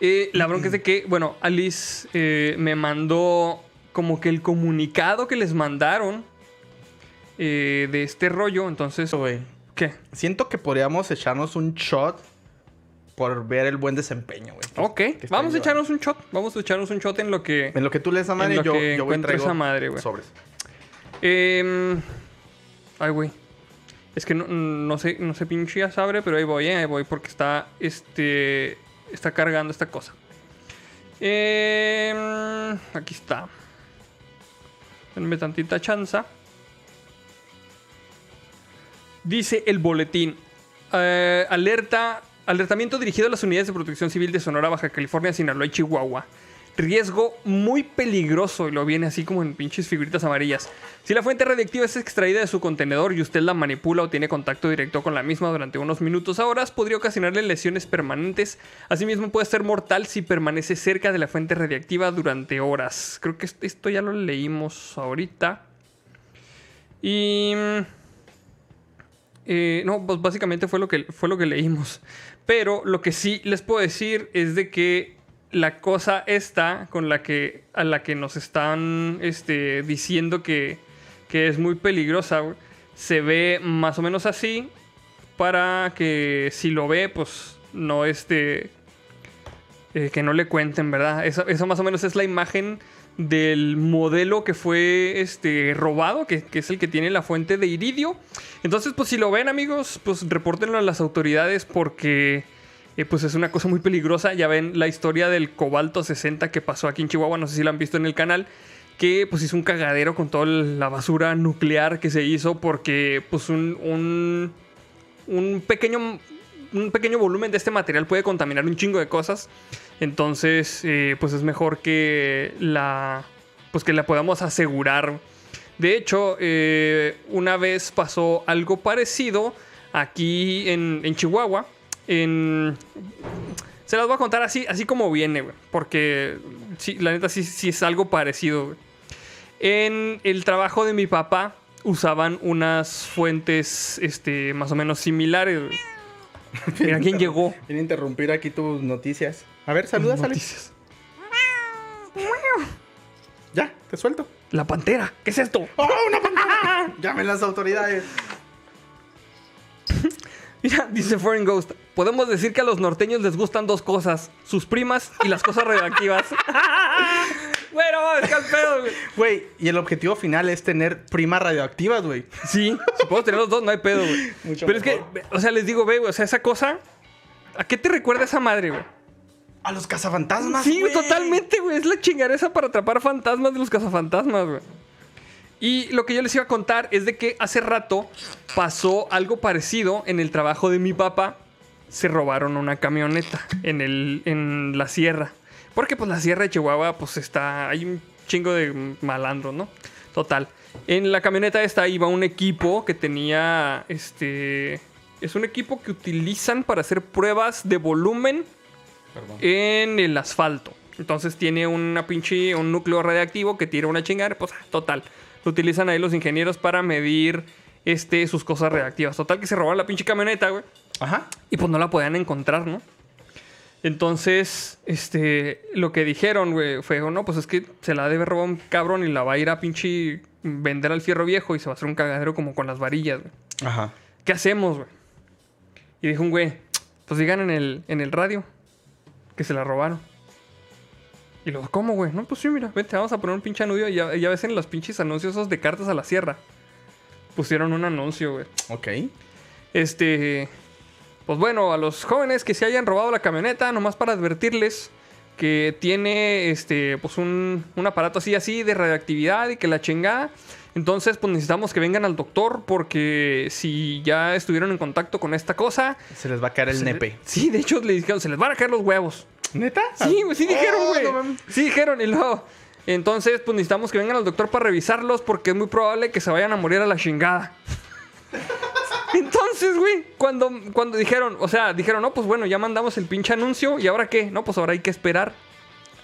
Eh, la bronca es de que, bueno, Alice eh, me mandó como que el comunicado que les mandaron eh, de este rollo. Entonces, güey. ¿qué? Siento que podríamos echarnos un shot por ver el buen desempeño, güey. Ok, vamos a echarnos un shot. Vamos a echarnos un shot en lo que. En lo que tú lees a En madre, lo yo, que yo voy traigo esa madre, güey. sobres. Em, ay, güey. Es que no, no sé, no sé pinche ya sabe, pero ahí voy, eh, ahí voy, porque está, este, está cargando esta cosa. Em, aquí está. Denme tantita chanza. Dice el boletín. eh, alerta, alertamiento dirigido a las unidades de protección civil de Sonora, Baja California, Sinaloa y Chihuahua. Riesgo muy peligroso y lo viene así como en pinches figuritas amarillas. Si la fuente radiactiva es extraída de su contenedor y usted la manipula o tiene contacto directo con la misma durante unos minutos a horas, podría ocasionarle lesiones permanentes. Asimismo, puede ser mortal si permanece cerca de la fuente radiactiva durante horas. Creo que esto- ya lo leímos ahorita. Y. eh, no, pues básicamente fue lo, que, fue lo que leímos. Pero lo que sí les puedo decir es de que la cosa esta con la que a la que nos están este, diciendo que, que es muy peligrosa se ve más o menos así para que si lo ve pues no este eh, que no le cuenten verdad eso más o menos es la imagen del modelo que fue este robado que, que es el que tiene la fuente de iridio. Entonces pues si lo ven amigos pues repórtenlo a las autoridades porque pues es una cosa muy peligrosa. Ya ven la historia del cobalto 60 que pasó aquí en Chihuahua, no sé si la han visto en el canal, que pues hizo un cagadero con toda la basura nuclear que se hizo porque pues un, un, un pequeño un pequeño volumen de este material puede contaminar un chingo de cosas. Entonces, eh, pues es mejor que la pues que la podamos asegurar. De hecho, eh, una vez pasó algo parecido aquí en, en Chihuahua. En, se las voy a contar así, así como viene, güey. Porque sí, la neta sí, sí es algo parecido, güey. En el trabajo de mi papá usaban unas fuentes este, más o menos similares, güey. Mira quién llegó. Viene a interrumpir aquí tus noticias. A ver, saludas, Alex. Noticias. Ya, te suelto. La pantera, ¿qué es esto? ¡Oh, una pantalla! Llamen las autoridades. Mira, dice Foreign Ghost. Podemos decir que a los norteños les gustan dos cosas: sus primas y las cosas radioactivas. bueno, es que al pedo, güey. Güey, y el objetivo final es tener primas radioactivas, güey. Sí, si puedo tener los dos, no hay pedo, güey. Mucho Pero es que, o sea, les digo, güey, o sea, esa cosa. ¿A qué te recuerda esa madre, güey? A los cazafantasmas, Sí, güey. totalmente, güey. Es la chingareza para atrapar fantasmas de los cazafantasmas, güey. Y lo que yo les iba a contar es de que hace rato pasó algo parecido en el trabajo de mi papá. Se robaron una camioneta en, el, en la sierra. Porque pues la sierra de Chihuahua pues está... Hay un chingo de malandros, ¿no? Total. En la camioneta esta iba un equipo que tenía este... Es un equipo que utilizan para hacer pruebas de volumen Perdón. en el asfalto. Entonces tiene una pinche, un núcleo radiactivo que tira una chingada. Pues total. Lo utilizan ahí los ingenieros para medir este, sus cosas reactivas. Total que se robaron la pinche camioneta, güey. Ajá. Y pues no la podían encontrar, ¿no? Entonces, este, lo que dijeron, güey, fue, no, pues es que se la debe robar un cabrón y la va a ir a pinche vender al fierro viejo y se va a hacer un cagadero como con las varillas, güey. Ajá. ¿Qué hacemos, güey? Y dijo un güey, pues digan en el, en el radio que se la robaron. Y luego, ¿cómo, güey? No, pues sí, mira, vente, vamos a poner un pinche anuncio. Y ya, ya ves en los pinches anuncios esos de cartas a la sierra. Pusieron un anuncio, güey. Ok. Este. Pues bueno, a los jóvenes que se hayan robado la camioneta, nomás para advertirles que tiene este, pues un, un aparato así, así de radioactividad y que la chingada. Entonces, pues necesitamos que vengan al doctor porque si ya estuvieron en contacto con esta cosa. Se les va a caer el se- nepe. Sí, de hecho le dijeron, se les van a caer los huevos. ¿Neta? Sí, güey, sí dijeron, Oh, güey. no sí dijeron, y luego. Entonces, pues necesitamos que vengan al doctor para revisarlos porque es muy probable que se vayan a morir a la chingada. Entonces, güey, cuando, cuando dijeron, o sea, dijeron, no, pues bueno, ya mandamos el pinche anuncio y ahora qué, no, pues ahora hay que esperar.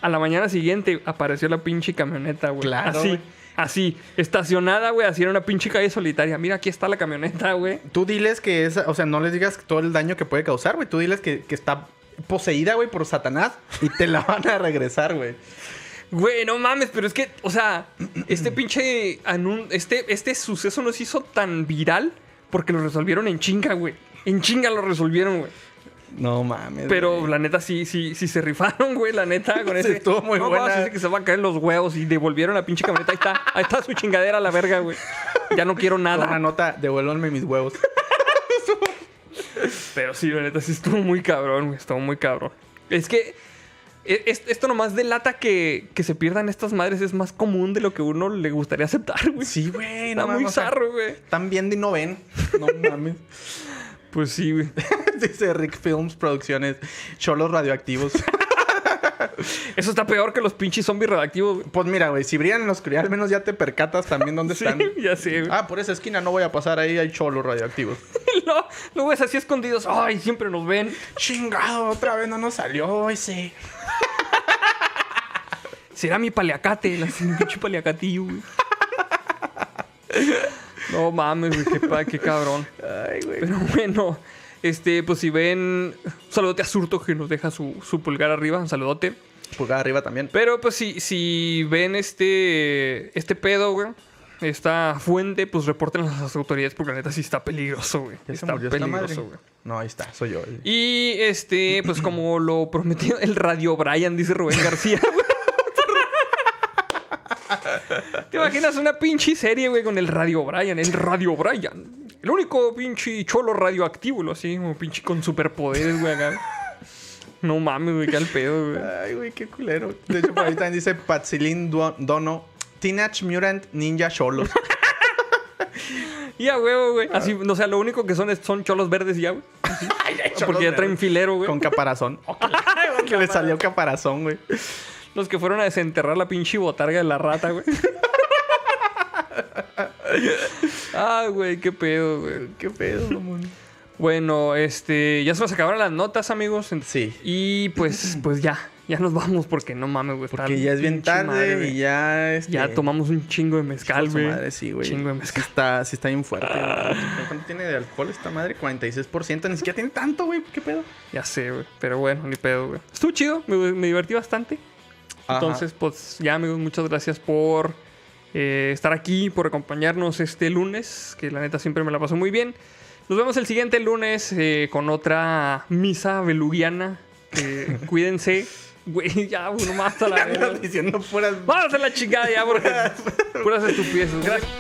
A la mañana siguiente apareció la pinche camioneta, güey. Claro, Así, así, estacionada, güey, así en una pinche calle solitaria. Mira, aquí está la camioneta, güey. Tú diles que es, o sea, no les digas todo el daño que puede causar, güey. Tú diles que, que está poseída, güey, por Satanás y te la van a regresar, güey. Güey, no mames, pero es que, o sea, este pinche anun este, este suceso nos hizo tan viral porque lo resolvieron en chinga, güey. En chinga lo resolvieron, güey. No mames. Pero güey. la neta sí, sí, sí se rifaron, güey, la neta, con ese. estuvo muy no, buena. vamos, dice que se va a caer los huevos y devolvieron la pinche camioneta. Ahí está, ahí está su chingadera a la verga, güey. Ya no quiero Con una nada. nota, devuélvanme mis huevos. Pero sí, la neta sí estuvo muy cabrón, güey. Estuvo muy cabrón. Es que e- es- esto nomás delata que, que se pierdan estas madres es más común de lo que uno le gustaría aceptar, güey. Sí, güey. Está no muy mames, o sea, zarro, güey. Están viendo y no ven. No mames. Pues sí, güey. Dice Rick Films Producciones. Cholos radioactivos. Eso está peor que los pinches zombies radioactivos, güey. Pues mira, güey, si brillan en la oscuridad, al menos ya te percatas también dónde Sí, están. ya sé, güey. Ah, por esa esquina no voy a pasar ahí, hay cholos radioactivos. No, lo ves así escondidos. Ay, siempre nos ven. Chingado, otra vez no nos salió ese. Será mi paliacate, la pinche paliacatillo, güey. No mames, güey, qué, pa- qué cabrón. Ay, güey. Pero bueno, este, pues si ven. Un saludote a Surto que nos deja su, su pulgar arriba. Un saludote. Pulgada arriba también. Pero pues si, si ven este. Este pedo, güey. Esta fuente, pues reporten a las autoridades porque la neta sí está peligroso, güey. Está peligroso, güey. No, ahí está, soy yo. Y este, pues como lo prometió el Radio Brian, dice Rubén García. güey. ¿Te imaginas una pinche serie, güey, con el Radio Brian? El Radio Brian. El único pinche cholo radioactivo, lo así, como pinche con superpoderes, güey, acá. No mames, güey, qué al pedo, güey. Ay, güey, qué culero. De hecho, por ahí también dice Dono. Teenage Mutant Ninja Cholos. Y a huevo, güey. Así, o sea, lo único que son es- son cholos verdes y ya, güey. Porque ya traen filero, güey. Con caparazón. que le salió caparazón, güey. Los que fueron a desenterrar la pinche botarga de la rata, güey. Ay, güey, qué pedo, güey. Qué pedo, mamón. Bueno, este, ya se nos acabaron las notas, amigos. Sí. Y pues, pues ya, ya nos vamos porque no mames, güey. Porque ya es bien tarde madre, y ya... Este, Ya tomamos un chingo de mezcal, güey. madre, sí, güey. Chingo de Sí mezcal. está, sí está bien fuerte. güey. ¿Cuánto tiene de alcohol esta madre? 46%. Ni siquiera tiene tanto, güey. ¿Qué pedo? Ya sé, güey. Pero bueno, ni pedo, güey. Estuvo chido, me, me divertí bastante. Ajá. Entonces, pues ya, amigos, muchas gracias por eh, estar aquí, por acompañarnos este lunes, que la neta siempre me la pasó muy bien. Nos vemos el siguiente lunes eh, con otra misa belugiana. Eh, cuídense. Güey, ya, uno más a la. Andas diciendo puras... Vamos a la chingada ya, porque puras estupideces. Gracias.